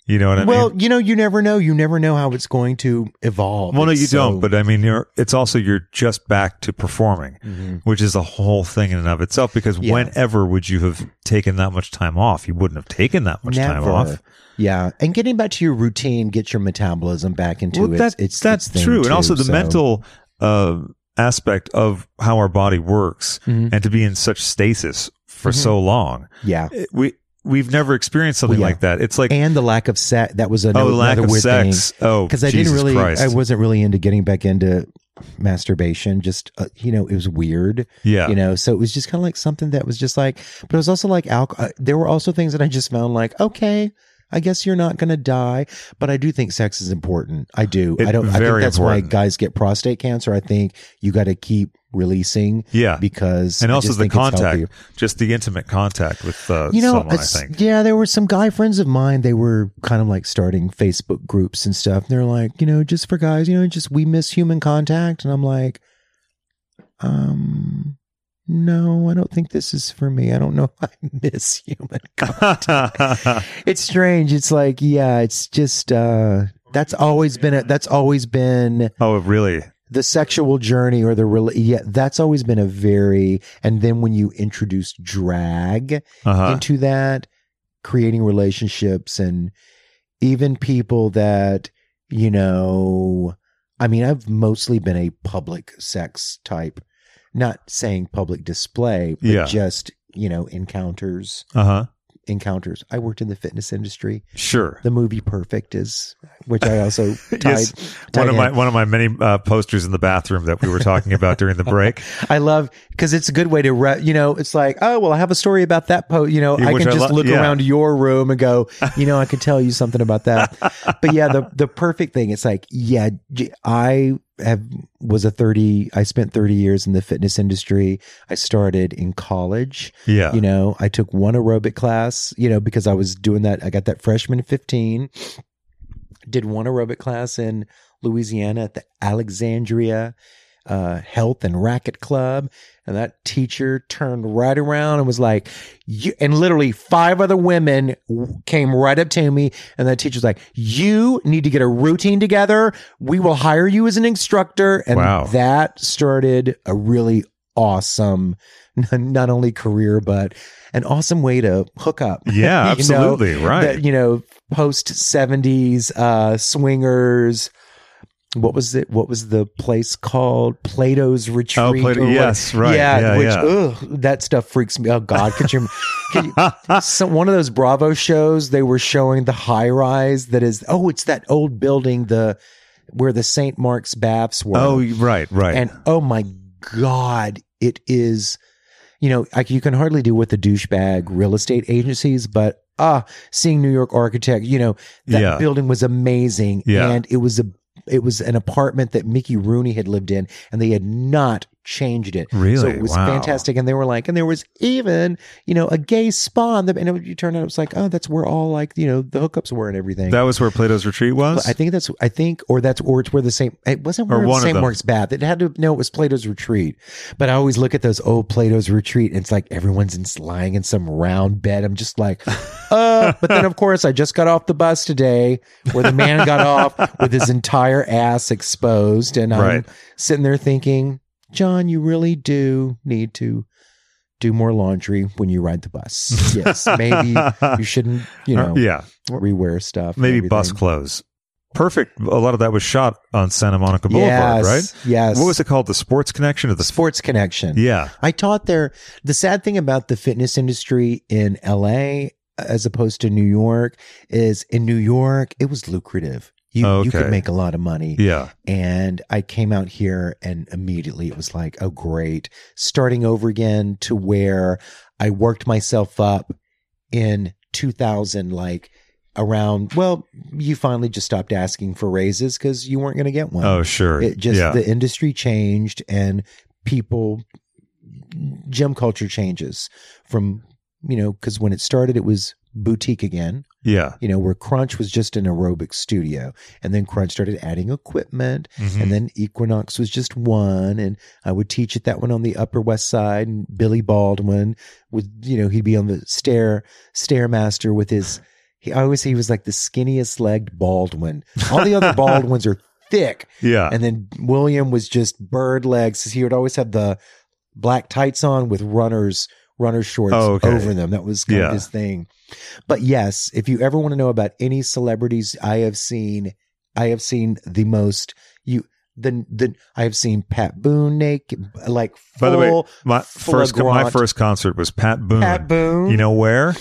Speaker 2: You know what I
Speaker 3: well,
Speaker 2: mean?
Speaker 3: you know, you never know. You never know how it's going to evolve.
Speaker 2: Well, no, you
Speaker 3: so-
Speaker 2: don't. But I mean, you're. It's also you're just back to performing,
Speaker 3: Mhm.
Speaker 2: which is a whole thing in and of itself. Because
Speaker 3: Yeah.
Speaker 2: whenever would you have taken that much time off? You wouldn't have taken that much time off.
Speaker 3: Yeah, and getting back to your routine, get your metabolism back into
Speaker 2: Well, that-
Speaker 3: its
Speaker 2: that's
Speaker 3: its
Speaker 2: true,
Speaker 3: too,
Speaker 2: and also the
Speaker 3: so-
Speaker 2: mental uh, aspect of how our body works,
Speaker 3: Mhm.
Speaker 2: and to be in such stasis for
Speaker 3: Mhm.
Speaker 2: so long.
Speaker 3: Yeah,
Speaker 2: It- we we've never experienced something
Speaker 3: Well, yeah.
Speaker 2: like that. It's like
Speaker 3: and the lack of sex. That was
Speaker 2: oh,
Speaker 3: another,
Speaker 2: the lack
Speaker 3: another
Speaker 2: of
Speaker 3: weird
Speaker 2: sex. Oh,
Speaker 3: because I
Speaker 2: Jesus
Speaker 3: didn't really,
Speaker 2: Christ.
Speaker 3: I wasn't really into getting back into masturbation. Just uh, you know, it was weird.
Speaker 2: yeah,
Speaker 3: You know, so it was just kind of like something that was just like, but it was also like alcohol. There were also things that I just found like, okay, I guess you're not going to die, but I do think sex is important. I do.
Speaker 2: It-
Speaker 3: I don't. I think that's
Speaker 2: important.
Speaker 3: why guys get prostate cancer. I think you got to keep releasing
Speaker 2: yeah,
Speaker 3: because
Speaker 2: and
Speaker 3: I
Speaker 2: also the contact, just the intimate contact with uh,
Speaker 3: You know,
Speaker 2: someone. I think.
Speaker 3: yeah, there were some guy friends of mine. They were kind of like starting Facebook groups and stuff. They're like, you know, just for guys, you know, just we miss human contact, and I'm like, um, no, I don't think this is for me. I don't know. if I miss human contact. it's strange. It's like, yeah, it's just uh that's always been a, that's always been
Speaker 2: oh, really?
Speaker 3: the sexual journey or the rela- yeah that's always been a very and then when you introduce drag
Speaker 2: Uh-huh.
Speaker 3: into that creating relationships and even people that you know i mean i've mostly been a public sex type not saying public display but
Speaker 2: Yeah.
Speaker 3: just you know encounters
Speaker 2: Uh huh.
Speaker 3: encounters i worked in the fitness industry
Speaker 2: Sure.
Speaker 3: the movie perfect is which i also tied,
Speaker 2: Yes.
Speaker 3: tied
Speaker 2: One of
Speaker 3: in.
Speaker 2: my one of my many uh, posters in the bathroom that we were talking about during the break.
Speaker 3: I love because it's a good way to, re- you know, it's like, oh, well, I have a story about that post. You know,
Speaker 2: Yeah,
Speaker 3: I can
Speaker 2: I
Speaker 3: just
Speaker 2: lo-
Speaker 3: look
Speaker 2: yeah.
Speaker 3: around your room and go, you know, I could tell you something about that. but yeah, the the perfect thing, it's like, yeah, I have was a 30 I spent 30 years in the fitness industry. I started in college.
Speaker 2: Yeah.
Speaker 3: You know, I took one aerobic class, you know, because I was doing that. I got that freshman 15. Did one aerobic class in Louisiana at the Alexandria uh, Health and Racket Club. And that teacher turned right around and was like, you, and literally five other women came right up to me. And that teacher was like, you need to get a routine together. We will hire you as an instructor. And
Speaker 2: Wow.
Speaker 3: that started a really awesome, not only career, but an awesome way to hook up.
Speaker 2: Yeah,
Speaker 3: You know,
Speaker 2: absolutely. right.
Speaker 3: that, you know, post 70s uh, swingers. What was it? What was the place called? Plato's Retreat.
Speaker 2: Oh, Plato- yes, right.
Speaker 3: Yeah,
Speaker 2: Yeah,
Speaker 3: which
Speaker 2: yeah.
Speaker 3: ugh, that stuff freaks me. Oh God, could you? Could you some, one of those Bravo shows, they were showing the high rise that is. Oh, it's that old building, the where the St. Mark's baths were.
Speaker 2: oh, right, right.
Speaker 3: And oh my God, it is, you know, like you can hardly do with the douchebag real estate agencies, but ah, seeing New York architect, you know, that
Speaker 2: Yeah.
Speaker 3: building was amazing.
Speaker 2: Yeah.
Speaker 3: And it was a, it was an apartment that Mickey Rooney had lived in and they had not changed it. So it was
Speaker 2: Wow.
Speaker 3: fantastic. And they were like, and there was even, you know, a gay spa. And, the, and it, you turned out it was like, oh, that's where all like, you know, the hookups were and everything.
Speaker 2: that was where Plato's retreat was.
Speaker 3: I think that's I think or that's or it's where the same it wasn't where St.
Speaker 2: them.
Speaker 3: Mark's Bath. It had to no, it was Plato's Retreat. But I always look at those old Plato's Retreat and it's like everyone's in, lying in some round bed. I'm just like, uh but then of course I just got off the bus today where the man got off with his entire ass exposed and I'm
Speaker 2: Right.
Speaker 3: sitting there thinking, John, you really do need to do more laundry when you ride the bus. Yes, maybe you shouldn't, you uh, know,
Speaker 2: yeah,
Speaker 3: rewear stuff.
Speaker 2: maybe bus clothes. Perfect. A lot of that was shot on Santa Monica Boulevard,
Speaker 3: yes,
Speaker 2: right?
Speaker 3: Yes.
Speaker 2: What was it called? The Sports Connection or the
Speaker 3: Sports Connection.
Speaker 2: Yeah,
Speaker 3: I taught there. The sad thing about the fitness industry in LA as opposed to New York is in New York, it was lucrative. You, you could make a lot of money.
Speaker 2: yeah,
Speaker 3: And I came out here and immediately it was like, oh, great. Starting over again to where I worked myself up in 2000, like around, well, you finally just stopped asking for raises because you weren't going to get one.
Speaker 2: Oh, sure.
Speaker 3: It just
Speaker 2: yeah.
Speaker 3: the industry changed and people gym culture changes from you know because when it started it was boutique again.
Speaker 2: Yeah.
Speaker 3: You know, where Crunch was just an aerobic studio, and then Crunch started adding equipment,
Speaker 2: Mhm.
Speaker 3: and then Equinox was just one, and I would teach at that one on the Upper West Side, and Billy Baldwin would, you know, he'd be on the stair stairmaster with his. He I always say he was like the skinniest legged Baldwin. All the other Baldwins are thick,
Speaker 2: yeah.
Speaker 3: and then William was just bird legs. He would always have the black tights on with runners runner shorts
Speaker 2: Oh, okay.
Speaker 3: over them. That was kind
Speaker 2: Yeah.
Speaker 3: of his thing. But yes, if you ever want to know about any celebrities I have seen, I have seen the most you the the I have seen Pat Boone naked like
Speaker 2: By the way, my first my first concert was Pat Boone.
Speaker 3: Pat Boone.
Speaker 2: You know where?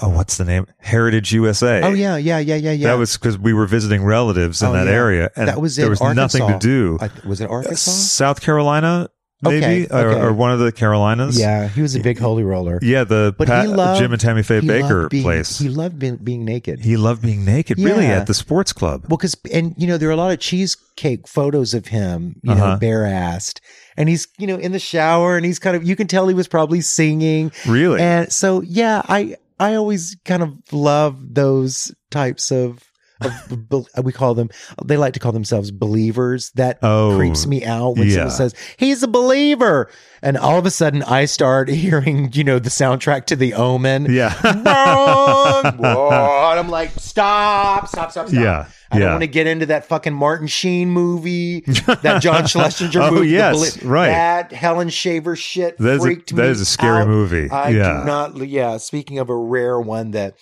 Speaker 2: Oh, what's the name? Heritage USA.
Speaker 3: Oh yeah, yeah, yeah, yeah, yeah.
Speaker 2: That was because we were visiting relatives in
Speaker 3: Oh,
Speaker 2: that
Speaker 3: yeah.
Speaker 2: area, and
Speaker 3: That was
Speaker 2: there was nothing to do.
Speaker 3: I, was it Arkansas?
Speaker 2: South Carolina, maybe,
Speaker 3: Okay, okay.
Speaker 2: Or, or one of the Carolinas.
Speaker 3: yeah, he was a big holy roller.
Speaker 2: yeah. The
Speaker 3: But
Speaker 2: Pat,
Speaker 3: he loved
Speaker 2: Jim and Tammy Faye
Speaker 3: Bakker being,
Speaker 2: place.
Speaker 3: He loved being, being naked.
Speaker 2: He loved being naked, really, at the sports club.
Speaker 3: Well, because and you know there are a lot of cheesecake photos of him, you know,
Speaker 2: Uh-huh.
Speaker 3: bare assed, and he's you know in the shower, and he's kind of you can tell he was probably singing,
Speaker 2: Really?
Speaker 3: and so yeah, I I always kind of love those types of. Of, bel- we call them. They like to call themselves believers. That
Speaker 2: Oh,
Speaker 3: creeps me out when
Speaker 2: yeah.
Speaker 3: someone says he's a believer, and all of a sudden I start hearing, you know, the soundtrack to The Omen.
Speaker 2: yeah.
Speaker 3: I'm like, stop, stop, stop, stop.
Speaker 2: Yeah,
Speaker 3: I don't
Speaker 2: yeah.
Speaker 3: want to get into that fucking Martin Sheen movie, that John Schlesinger
Speaker 2: Oh,
Speaker 3: movie.
Speaker 2: yes,
Speaker 3: Beli-
Speaker 2: right.
Speaker 3: That Helen Shaver shit
Speaker 2: That is a-
Speaker 3: freaked me
Speaker 2: that is a scary
Speaker 3: out.
Speaker 2: movie.
Speaker 3: I
Speaker 2: Yeah.
Speaker 3: do not, yeah, speaking of a rare one that,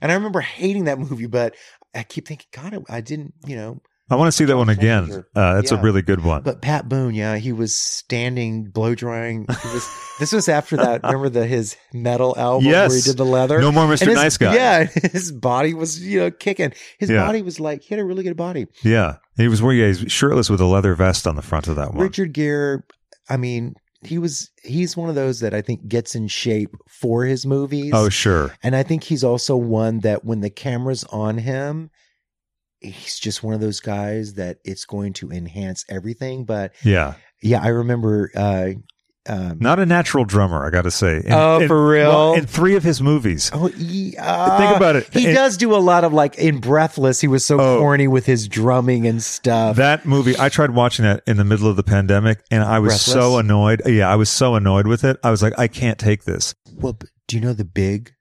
Speaker 3: and I remember hating that movie, but I keep thinking, God, I didn't, you know,
Speaker 2: I want to see that one again. Uh, that's a really good one.
Speaker 3: but Pat Boone, yeah, he was standing blow drying. He was, this was after that. Remember the his metal album where he did the leather?
Speaker 2: no more Mr. Nice Guy.
Speaker 3: Yeah, his body was you know kicking. His
Speaker 2: Yeah.
Speaker 3: body was like he had a really good body.
Speaker 2: Yeah. He was wearing, yeah, he's shirtless with a leather vest on the front of that one.
Speaker 3: Richard Gere, I mean, he was he's one of those that I think gets in shape for his movies.
Speaker 2: oh, sure.
Speaker 3: and I think he's also one that when the camera's on him, he's just one of those guys that it's going to enhance everything. But
Speaker 2: Yeah.
Speaker 3: yeah, I remember. uh um,
Speaker 2: Not a natural drummer, I got to say. In-
Speaker 3: Oh,
Speaker 2: in-
Speaker 3: for real?
Speaker 2: well, in three of his movies.
Speaker 3: Oh, yeah.
Speaker 2: Think about it.
Speaker 3: He
Speaker 2: It-
Speaker 3: does do a lot of like in Breathless. He was so
Speaker 2: Oh.
Speaker 3: corny with his drumming and stuff.
Speaker 2: That movie, I tried watching that in the middle of the pandemic and I was
Speaker 3: Breathless?
Speaker 2: so annoyed. Yeah, I was so annoyed with it. I was like, I can't take this.
Speaker 3: Well, do you know the big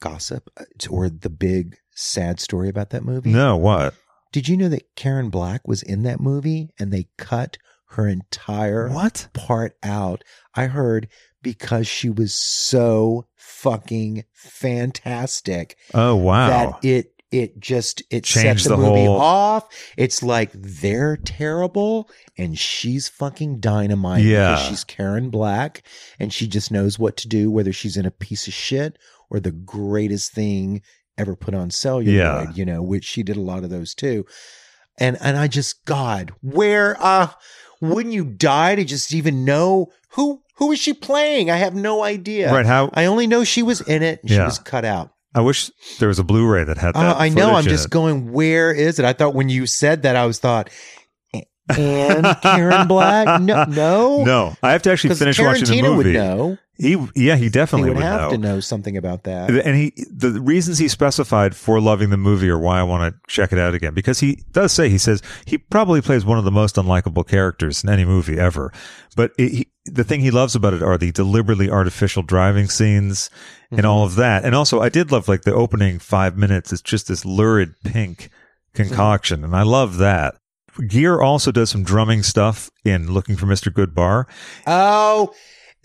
Speaker 3: gossip uh, or the big sad story about that movie?
Speaker 2: No, what?
Speaker 3: Did you know that Karen Black was in that movie and they cut her entire
Speaker 2: What?
Speaker 3: part out? I heard because she was so fucking fantastic
Speaker 2: Oh, wow.
Speaker 3: that it it just it
Speaker 2: Changed
Speaker 3: set the,
Speaker 2: the
Speaker 3: movie
Speaker 2: whole-
Speaker 3: off. It's like they're terrible and she's fucking dynamite
Speaker 2: Yeah.
Speaker 3: because she's Karen Black and she just knows what to do whether she's in a piece of shit or the greatest thing ever put on celluloid,
Speaker 2: Yeah.
Speaker 3: you know, which she did a lot of those too. And and I just God, where uh wouldn't you die to just even know who who is she playing? I have no idea.
Speaker 2: Right. How
Speaker 3: I only know she was in it and she
Speaker 2: Yeah.
Speaker 3: was cut out.
Speaker 2: I wish there was a Blu ray that had that.
Speaker 3: Uh, I know.
Speaker 2: footage
Speaker 3: I'm
Speaker 2: in
Speaker 3: just
Speaker 2: it.
Speaker 3: going. Where is it? I thought when you said that, I was thought. And Karen Black? No, no,
Speaker 2: No, I have to actually finish watching the movie.
Speaker 3: would know.
Speaker 2: He, yeah, he
Speaker 3: He
Speaker 2: definitely
Speaker 3: would,
Speaker 2: would,
Speaker 3: have
Speaker 2: know.
Speaker 3: to know something about that.
Speaker 2: And he, the reasons he specified for loving the movie or why I want to check it out again. Because he does say, he says he probably plays one of the most unlikable characters in any movie ever. But it, he, the thing he loves about it are the deliberately artificial driving scenes and mm-hmm. all of that. And also, I did love like the opening five minutes. It's just this lurid pink concoction. And I love that. Gere also does some drumming stuff in Looking for Mr. Goodbar.
Speaker 3: Oh,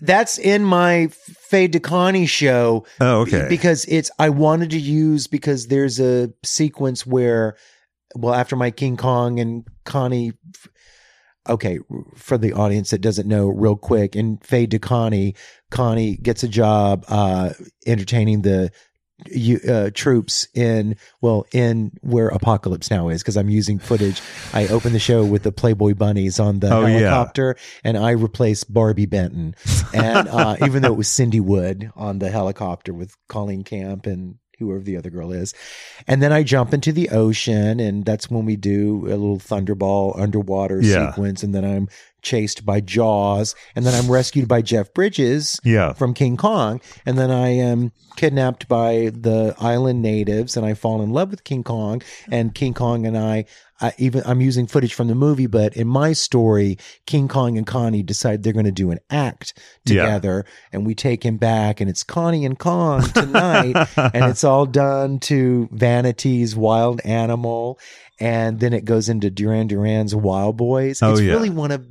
Speaker 3: that's in my Faye DeConnie show.
Speaker 2: Oh, okay.
Speaker 3: Because it's I wanted to use because there's a sequence where, well, after my King Kong and Connie. Okay, for the audience that doesn't know, real quick, in Faye DeConnie, Connie gets a job uh, entertaining the you, uh, troops in well in where Apocalypse Now is because I'm using footage. I open the show with the Playboy bunnies on the
Speaker 2: Oh, yeah.
Speaker 3: helicopter, and I replace Barbi Benton, and uh, even though it was Cindy Wood on the helicopter with Colleen Camp and whoever the other girl is. And then I jump into the ocean, and that's when we do a little Thunderball underwater
Speaker 2: Yeah.
Speaker 3: sequence. And then I'm chased by Jaws, and then I'm rescued by Jeff Bridges
Speaker 2: Yeah.
Speaker 3: from King Kong, and then I am kidnapped by the island natives, and I fall in love with King Kong, and King Kong and I. I even I'm using footage from the movie, but in my story, King Kong and Connie decide they're going to do an act
Speaker 2: Yeah.
Speaker 3: together, and we take him back, and it's Connie and Kong tonight, and it's all done to Vanity's Wild Animal, and then it goes into Duran Duran's Wild Boys.
Speaker 2: Oh,
Speaker 3: it's
Speaker 2: yeah.
Speaker 3: really one of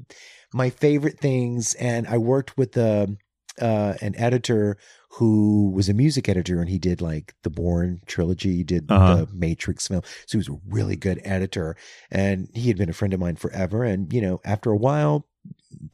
Speaker 3: my favorite things, and I worked with a uh, an editor who was a music editor and he did like the Bourne trilogy, he did
Speaker 2: Uh-huh.
Speaker 3: the Matrix film. So he was a really good editor and he had been a friend of mine forever. And, you know, after a while,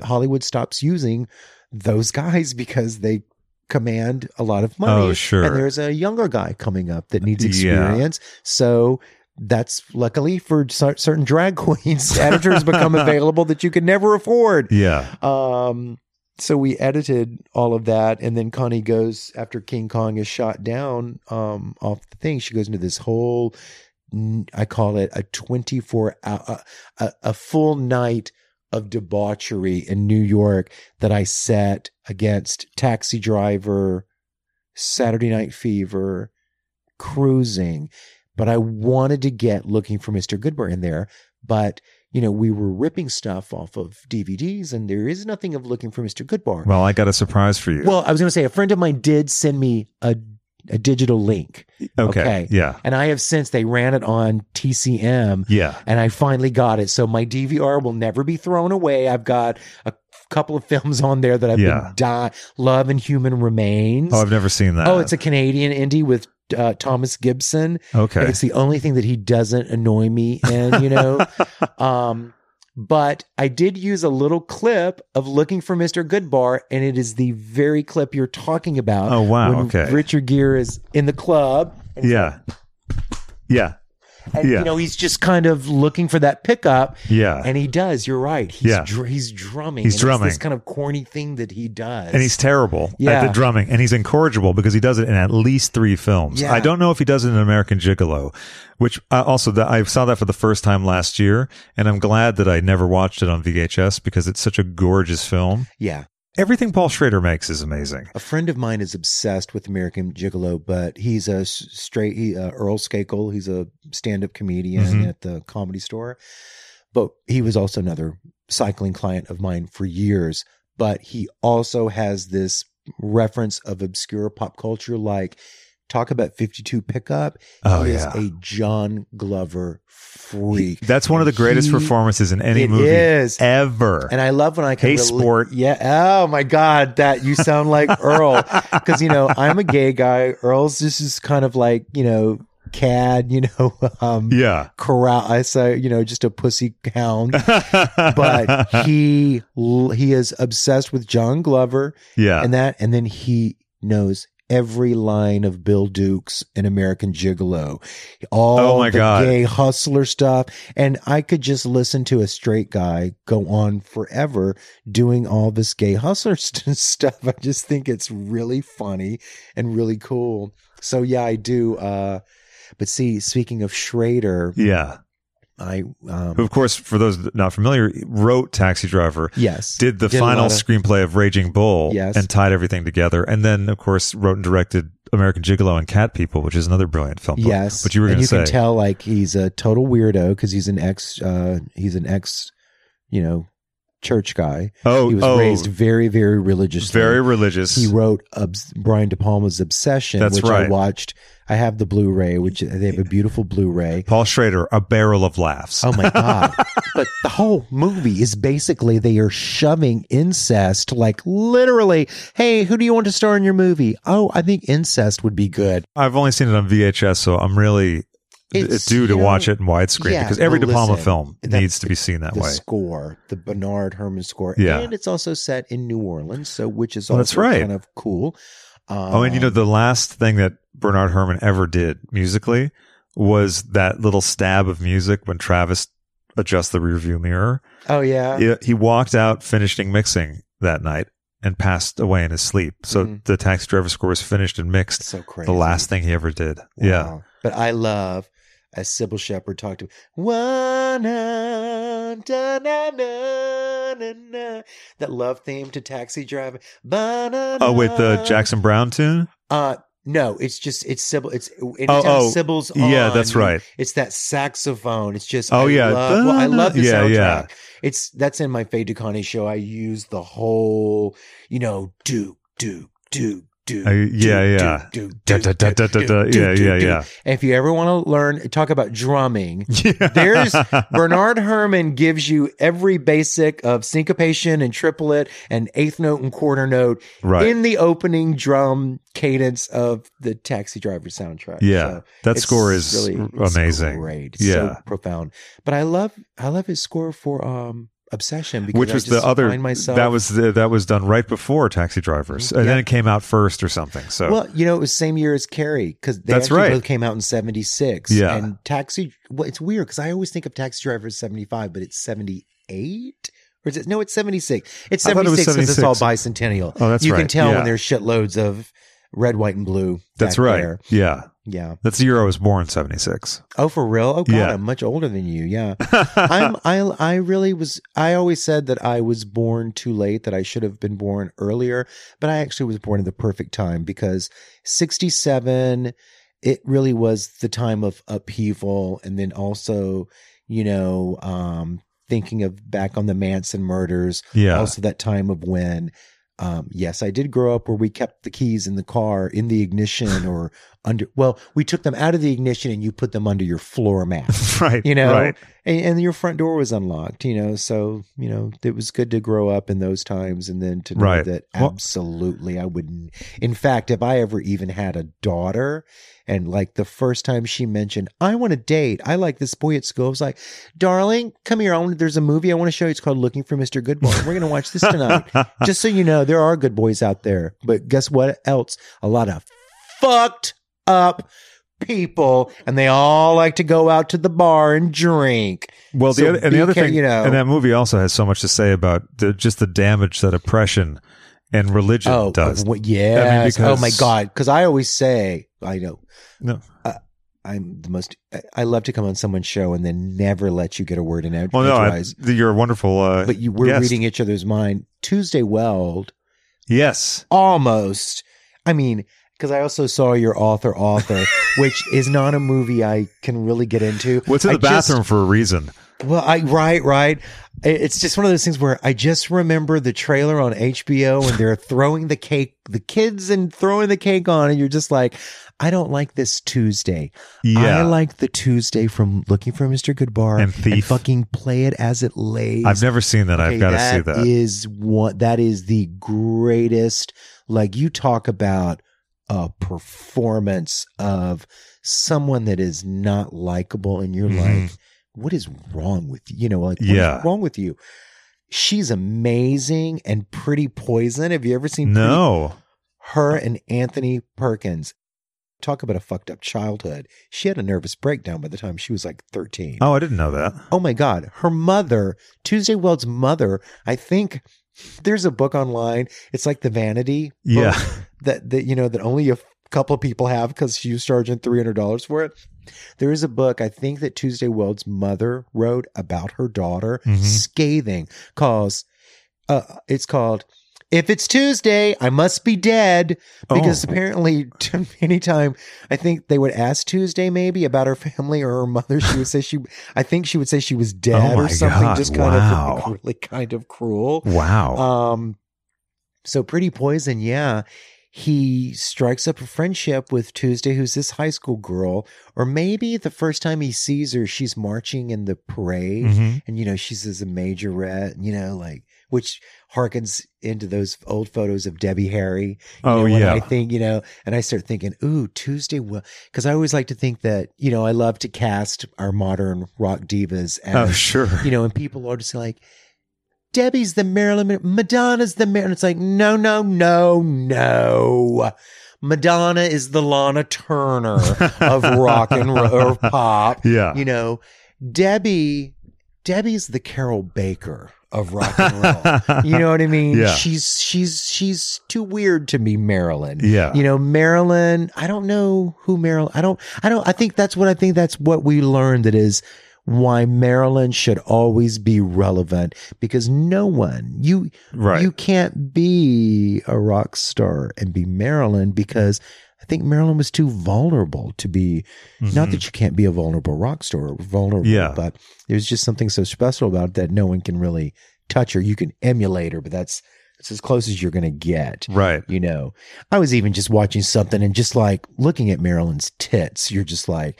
Speaker 3: Hollywood stops using those guys because they command a lot of money.
Speaker 2: Oh, sure.
Speaker 3: And there's a younger guy coming up that needs
Speaker 2: Yeah.
Speaker 3: experience. So that's luckily for certain drag queens, editors become available that you could never afford.
Speaker 2: Yeah.
Speaker 3: Um, so we edited all of that, and then Connie goes after King Kong is shot down um, off the thing. She goes into this whole, I call it a twenty four hour, a, a full night of debauchery in New York that I set against Taxi Driver, Saturday Night Fever, Cruising. But I wanted to get Looking for Mr. Goodbar in there, but you know, we were ripping stuff off of DVDs, and there is nothing of looking for Mr. Goodbar.
Speaker 2: Well, I got a surprise for you.
Speaker 3: Well, I was going to say a friend of mine did send me a a digital link,
Speaker 2: okay.
Speaker 3: okay.
Speaker 2: Yeah.
Speaker 3: and I have since they ran it on TCM,
Speaker 2: Yeah.
Speaker 3: and I finally got it. So my DVR will never be thrown away. I've got a couple of films on there that I've
Speaker 2: Yeah.
Speaker 3: been die Love and Human Remains.
Speaker 2: Oh, I've never seen that.
Speaker 3: Oh, it's a Canadian indie with uh, Thomas Gibson.
Speaker 2: okay.
Speaker 3: It's the only thing that he doesn't annoy me in, you know. um, but I did use a little clip of looking for Mr. Goodbar, and it is the very clip you're talking about.
Speaker 2: Oh, wow,
Speaker 3: When
Speaker 2: okay.
Speaker 3: Richard Gere is in the club,
Speaker 2: yeah. Yeah.
Speaker 3: And
Speaker 2: yeah.
Speaker 3: you know he's just kind of looking for that pickup,
Speaker 2: Yeah.
Speaker 3: and he does. You're right. He's
Speaker 2: Yeah.
Speaker 3: dr- he's drumming.
Speaker 2: He's drumming.
Speaker 3: this kind of corny thing that he does,
Speaker 2: and he's terrible at the drumming, and he's incorrigible because he does it in at least three films.
Speaker 3: Yeah.
Speaker 2: I don't know if he does it in American Gigolo, which uh, also the, I saw that for the first time last year, and I'm glad that I never watched it on VHS because it's such a gorgeous film.
Speaker 3: yeah.
Speaker 2: Everything Paul Schrader makes is amazing.
Speaker 3: A friend of mine is obsessed with American Gigolo, but he's a straight he, uh, Earl Skakel. He's a stand-up comedian
Speaker 2: Mhm.
Speaker 3: at the Comedy Store, but he was also another cycling client of mine for years. But he also has this reference of obscure pop culture, like talk about fifty-two pickup.
Speaker 2: Oh,
Speaker 3: he
Speaker 2: yeah.
Speaker 3: is a John Glover freak.
Speaker 2: That's one of the greatest
Speaker 3: He-
Speaker 2: performances in any movie
Speaker 3: is.
Speaker 2: ever.
Speaker 3: And I love when I can
Speaker 2: Hey,
Speaker 3: rela-
Speaker 2: sport.
Speaker 3: Yeah. Oh my God, that you sound like Earl. Because you know I'm a gay guy. Earl's just is kind of like you know cad. You know, um,
Speaker 2: yeah.
Speaker 3: corral. I say you know just a pussy hound. But he he is obsessed with John Glover
Speaker 2: yeah.
Speaker 3: and that, and then he knows every line of Bill Dukes in American Gigolo, all
Speaker 2: Oh, my
Speaker 3: the
Speaker 2: God.
Speaker 3: gay hustler stuff, and I could just listen to a straight guy go on forever doing all this gay hustler st- stuff. I just think it's really funny and really cool. So yeah, I do. Uh, but see, speaking of Schrader,
Speaker 2: yeah.
Speaker 3: I um,
Speaker 2: Who, of course, for those not familiar, wrote Taxi Driver.
Speaker 3: yes
Speaker 2: did the
Speaker 3: Did
Speaker 2: final
Speaker 3: of-
Speaker 2: screenplay of Raging Bull
Speaker 3: Yes.
Speaker 2: and tied everything together. And then, of course, wrote and directed American Gigolo and Cat People, which is another brilliant film.
Speaker 3: Yes,
Speaker 2: But you were going
Speaker 3: you
Speaker 2: to say.
Speaker 3: can tell like he's a total weirdo because he's an ex. Uh, he's an ex. You know, church guy.
Speaker 2: oh,
Speaker 3: he was
Speaker 2: oh,
Speaker 3: raised very, very religious.
Speaker 2: very religious.
Speaker 3: He wrote Obs- Brian De Palma's Obsession,
Speaker 2: That's
Speaker 3: which I
Speaker 2: right.
Speaker 3: watched. I have the Blu-ray, which they have a beautiful Blu-ray.
Speaker 2: Paul Schrader, a barrel of laughs.
Speaker 3: Oh my god! but the whole movie is basically they are shoving incest, like literally. Hey, who do you want to star in your movie? Oh, I think incest would be good.
Speaker 2: I've only seen it on VHS, so I'm really
Speaker 3: It's,
Speaker 2: due to
Speaker 3: you know,
Speaker 2: watch it in widescreen
Speaker 3: yeah,
Speaker 2: because every
Speaker 3: well,
Speaker 2: De Palma
Speaker 3: listen,
Speaker 2: film needs to be seen that
Speaker 3: the
Speaker 2: way.
Speaker 3: score, the Bernard Herrmann score,
Speaker 2: Yeah.
Speaker 3: and it's also set in New Orleans, so which is also
Speaker 2: that's right.
Speaker 3: kind of cool. Um,
Speaker 2: Oh, and you know, the last thing that Bernard Herrmann ever did musically was that little stab of music when Travis adjusts the rearview mirror.
Speaker 3: oh yeah,
Speaker 2: He- he walked out finishing mixing that night and passed away in his sleep. So
Speaker 3: Mhm.
Speaker 2: the taxi driver score was finished and mixed.
Speaker 3: So crazy.
Speaker 2: The last thing he ever did. Yeah.
Speaker 3: But I love, as Cybill Shepherd talked to na-na. that love theme to Taxi Driver. Ba-na-na.
Speaker 2: Oh, with the Jackson Browne tune?
Speaker 3: Uh, no, it's just it's Cybill. It's anytime
Speaker 2: Oh, oh,
Speaker 3: Cybill's
Speaker 2: yeah, that's right.
Speaker 3: It's that saxophone. It's just
Speaker 2: Oh,
Speaker 3: I
Speaker 2: yeah.
Speaker 3: love, well, I love the
Speaker 2: Yeah,
Speaker 3: soundtrack.
Speaker 2: yeah.
Speaker 3: It's that's in my Fade Ducani show. I use the whole, you know, do do do do.
Speaker 2: Uh, yeah, yeah.
Speaker 3: Do, do,
Speaker 2: Yeah, yeah, yeah.
Speaker 3: If you ever want to learn, talk about drumming.
Speaker 2: Yeah.
Speaker 3: There's Bernard Herrmann gives you every basic of syncopation and triplet and eighth note and quarter note
Speaker 2: Right.
Speaker 3: in the opening drum cadence of the Taxi Driver soundtrack.
Speaker 2: Yeah.
Speaker 3: So
Speaker 2: that score is
Speaker 3: really
Speaker 2: amazing.
Speaker 3: Great. It's
Speaker 2: Yeah.
Speaker 3: so profound. But I love I love his score for um Obsession because
Speaker 2: Which
Speaker 3: I
Speaker 2: was the other
Speaker 3: myself
Speaker 2: that was the, that was done right before Taxi Drivers, and
Speaker 3: Yeah.
Speaker 2: then it came out first or something. So
Speaker 3: Well, you know, it was same year as Carrie because
Speaker 2: That's right.
Speaker 3: both came out in '76.
Speaker 2: Yeah.
Speaker 3: and Taxi. Well, it's weird because I always think of Taxi Driver as '75, but it's '78. Or is it? No, it's '76. It's
Speaker 2: I thought it
Speaker 3: '76 because it's all bicentennial.
Speaker 2: Oh, that's
Speaker 3: you can tell
Speaker 2: Yeah.
Speaker 3: when there's shitloads of red, white, and blue.
Speaker 2: that's right.
Speaker 3: there.
Speaker 2: Yeah,
Speaker 3: Yeah.
Speaker 2: that's the year I was born, seventy six.
Speaker 3: Oh, for real? Oh, God,
Speaker 2: Yeah.
Speaker 3: I'm much older than you. Yeah. I'm. I. I really was. I always said that I was born too late. That I should have been born earlier. But I actually was born at the perfect time because 67. It really was the time of upheaval, and then also, you know, um, thinking of back on the Manson murders.
Speaker 2: Yeah,
Speaker 3: Also, that time of when. Um, yes, I did grow up where we kept the keys in the car in the ignition or under. Well, we took them out of the ignition and you put them under your floor mat
Speaker 2: right.
Speaker 3: you know
Speaker 2: right.
Speaker 3: and, and your front door was unlocked you know so you know it was good to grow up in those times and then to know
Speaker 2: Right.
Speaker 3: that
Speaker 2: Well-
Speaker 3: absolutely i wouldn't in fact if i ever even had a daughter and like the first time she mentioned i want to date i like this boy at school i was like darling come here I want, there's a movie i want to show you it's called looking for mr good boy we're going to watch this tonight just so you know there are good boys out there but guess what else a lot of fucked up people and they all like to go out to the bar and drink
Speaker 2: Well,
Speaker 3: So
Speaker 2: the other, and the other thing,
Speaker 3: you know-
Speaker 2: and that movie also has so much to say about the, just the damage that oppression and religion
Speaker 3: oh
Speaker 2: does.
Speaker 3: uh, what, yes. oh my god because i always say i know
Speaker 2: No.
Speaker 3: i'm the most I- i love to come on someone's show and then never let you get a word in ed-
Speaker 2: Well, no, I,
Speaker 3: edgewise.
Speaker 2: you're a wonderful. Uh,
Speaker 3: but you we're
Speaker 2: guest.
Speaker 3: reading each other's mind tuesday weld
Speaker 2: Yes,
Speaker 3: almost i mean because i also saw your author author which is not a movie i can really get into
Speaker 2: what's in
Speaker 3: I
Speaker 2: the
Speaker 3: just-
Speaker 2: bathroom for a reason?
Speaker 3: Well, I right, right. It's just one of those things where I just remember the trailer on HBO and they're throwing the cake, the kids and throwing the cake on, and you're just like, I don't like this Tuesday.
Speaker 2: Yeah,
Speaker 3: I like the Tuesday from Looking for Mr. Goodbar
Speaker 2: And Thief.
Speaker 3: fucking play it as it lays.
Speaker 2: I've never seen that.
Speaker 3: Okay,
Speaker 2: I've got to see that.
Speaker 3: Is one that is the greatest. Like you talk about a performance of someone that is not likable, and you're
Speaker 2: Mhm.
Speaker 3: like, what is wrong with you? You know, like
Speaker 2: Yeah.
Speaker 3: wrong with you? She's amazing and pretty poison. Have you ever seen Pretty-
Speaker 2: no,
Speaker 3: her and Anthony Perkins? Talk about a fucked up childhood. She had a nervous breakdown by the time she was like 13.
Speaker 2: oh, I didn't know that.
Speaker 3: Oh my God. Her mother, Tuesday Weld's mother, I think there's a book online. It's like the Vanity
Speaker 2: Yeah.
Speaker 3: that, that, you know, that only a couple of people have because she was charging $300 for it. There is a book, I think that Tuesday Weld's mother wrote about her daughter,
Speaker 2: Mhm.
Speaker 3: scathing, cause uh, it's called if it's Tuesday, I must be dead. Because
Speaker 2: Oh.
Speaker 3: apparently, anytime I think they would ask Tuesday maybe about her family or her mother, she would say she, I think she would say she was dead
Speaker 2: Oh
Speaker 3: or something,
Speaker 2: God,
Speaker 3: just kind
Speaker 2: wow.
Speaker 3: of really kind of cruel.
Speaker 2: Wow.
Speaker 3: Um, so Pretty Poison, yeah. He strikes up a friendship with Tuesday, who's this high school girl, or maybe the first time he sees her, she's marching in the parade,
Speaker 2: Mhm.
Speaker 3: and you know she's as a majorette, you know, like which harkens into those old photos of Debbie Harry.
Speaker 2: Oh,
Speaker 3: know,
Speaker 2: yeah.
Speaker 3: I think you know, and I start thinking, ooh, Tuesday will, because I always like to think that you know I love to cast our modern rock divas oh, as
Speaker 2: Oh, sure.
Speaker 3: you know, and people are just like, Debbie's the Marilyn, Madonna's the Marilyn. It's like, no, no, no, no. Madonna is the Lana Turner of rock and ro- or pop.
Speaker 2: Yeah.
Speaker 3: You know, Debbie, Debbie's the Carroll Baker of rock and roll. you know what I mean?
Speaker 2: Yeah.
Speaker 3: She's she's she's too weird to be Marilyn.
Speaker 2: Yeah.
Speaker 3: You know, Marilyn, I don't know who Marilyn I don't I don't I think that's what I think that's what we learned that is why Marilyn should always be relevant because no one you
Speaker 2: Right.
Speaker 3: you can't be a rock star and be Marilyn because I think Marilyn was too vulnerable to be not that mm-hmm. you can't be a vulnerable rock star or vulnerable,
Speaker 2: Yeah.
Speaker 3: but there's just something so special about it that no one can really touch her. You can emulate her, but that's it's as close as you're gonna get.
Speaker 2: Right.
Speaker 3: You know, I was even just watching something and just like looking at Marilyn's tits, you're just like,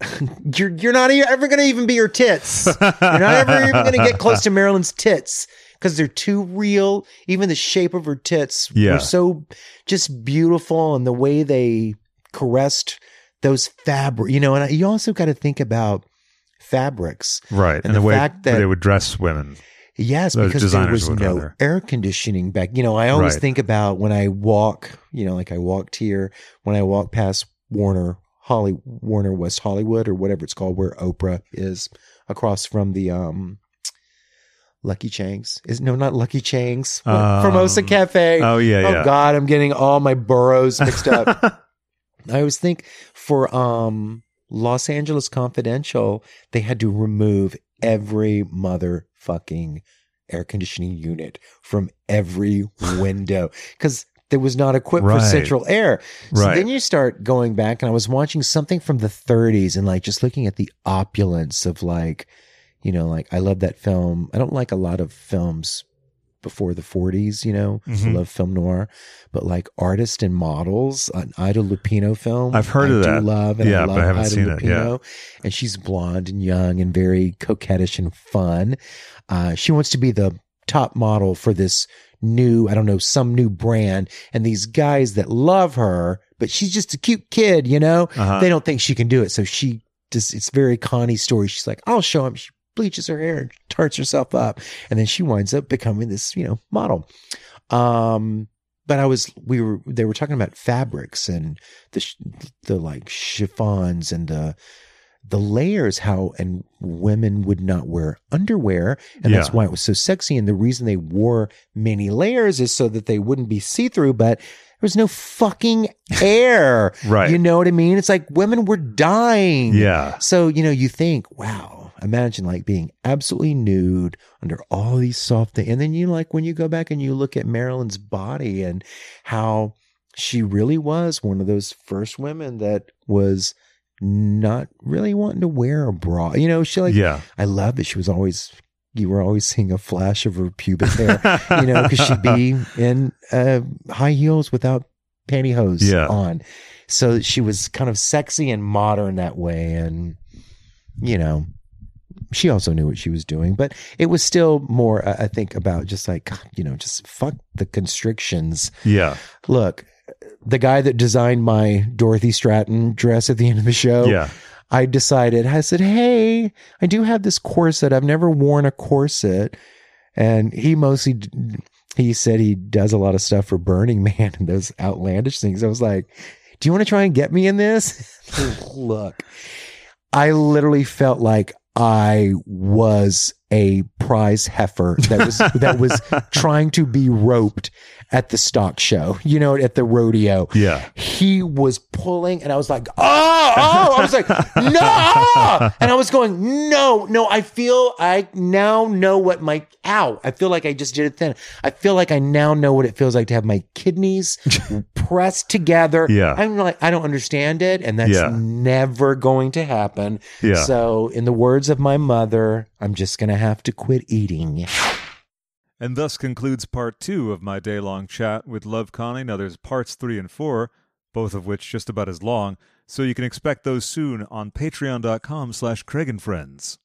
Speaker 3: you're you're not ever going to even be her tits. You're not ever even going to get close to Marilyn's tits because they're too real. Even the shape of her tits
Speaker 2: Yeah.
Speaker 3: were so just beautiful, and the way they caressed those fabric, you know. And you also got to think about fabrics.
Speaker 2: Right.
Speaker 3: And
Speaker 2: And, the,
Speaker 3: the
Speaker 2: way
Speaker 3: fact that-
Speaker 2: they would dress women.
Speaker 3: Yes,
Speaker 2: Those
Speaker 3: because there was no
Speaker 2: rather.
Speaker 3: air conditioning back. You know, I always
Speaker 2: Right.
Speaker 3: think about when I walk, you know, like I walked here, when I walk past Warner, Holly, Warner West Hollywood or whatever it's called, where Oprah is across from the, um, Lucky Chang's. Is no, not Lucky Chang's.
Speaker 2: Um,
Speaker 3: Formosa Cafe.
Speaker 2: Oh yeah,
Speaker 3: Oh
Speaker 2: yeah.
Speaker 3: God, I'm getting all my boroughs mixed up. I always think for um Los Angeles Confidential, they had to remove every motherfucking air conditioning unit from every window because there was not equipped for central air. So
Speaker 2: Right.
Speaker 3: then you start going back, and I was watching something from the 30s and like just looking at the opulence of like, you know, like I love that film. I don't like a lot of films before the 40s, you know, I
Speaker 2: Mhm.
Speaker 3: love film noir, but like Artist and Models, an Ida Lupino film.
Speaker 2: I've heard
Speaker 3: I
Speaker 2: of
Speaker 3: do
Speaker 2: that.
Speaker 3: love, and
Speaker 2: Yeah,
Speaker 3: I
Speaker 2: but
Speaker 3: love
Speaker 2: I haven't
Speaker 3: Ida
Speaker 2: seen it, yeah.
Speaker 3: Lupino, and she's blonde and young and very coquettish and fun. Uh, she wants to be the top model for this new, I don't know, some new brand, and these guys that love her, but she's just a cute kid, you know.
Speaker 2: Uh-huh.
Speaker 3: They don't think she can do it, so she just it's very Connie story. She's like, I'll show him. She bleaches her hair and tarts herself up, and then she winds up becoming this, you know, model. Um, but I was we were they were talking about fabrics and the the like chiffons and the the layers how and women would not wear underwear. And that's why it was so sexy. And the reason they wore many layers is so that they wouldn't be see-through but there was no fucking air.
Speaker 2: Right.
Speaker 3: you know what i mean? It's like women were dying.
Speaker 2: Yeah.
Speaker 3: so, you know, you think, wow, imagine like being absolutely nude under all these soft things. And then you like when you go back and you look at Marilyn's body and how she really was one of those first women that was not really wanting to wear a bra. You know, she like,
Speaker 2: yeah.
Speaker 3: I love that she was always, you were always seeing a flash of her pubic hair, you know, because she'd be in uh, high heels without pantyhose
Speaker 2: Yeah.
Speaker 3: on. So she was kind of sexy and modern that way. And, you know, she also knew what she was doing, but it was still more, I think, about just like, you know, just fuck the constrictions.
Speaker 2: Yeah.
Speaker 3: Look, the guy that designed my Dorothy Stratten dress at the end of the show,
Speaker 2: Yeah.
Speaker 3: I decided, I said, Hey, I do have this corset. I've never worn a corset. And he mostly, he said he does a lot of stuff for Burning Man and those outlandish things. I was like, Do you want to try and get me in this? Look, I literally felt like I was a prize heifer that was that was trying to be roped at the stock show, you know, at the rodeo
Speaker 2: Yeah.
Speaker 3: he was pulling and I was like, oh, oh, I was like, no. And I was going, no, no, I feel I now know what my, ow, I feel like I just did it then. I feel like I now know what it feels like to have my kidneys pressed together.
Speaker 2: Yeah.
Speaker 3: I'm like, I don't understand it. And that's
Speaker 2: Yeah.
Speaker 3: never going to happen.
Speaker 2: Yeah.
Speaker 3: So in the words of my mother, I'm just going to have to quit eating.
Speaker 2: And thus concludes part two of my day long chat with Love Connie. Now there's parts three and four, both of which just about as long, so you can expect those soon on patreon.com slash Craig and Friends.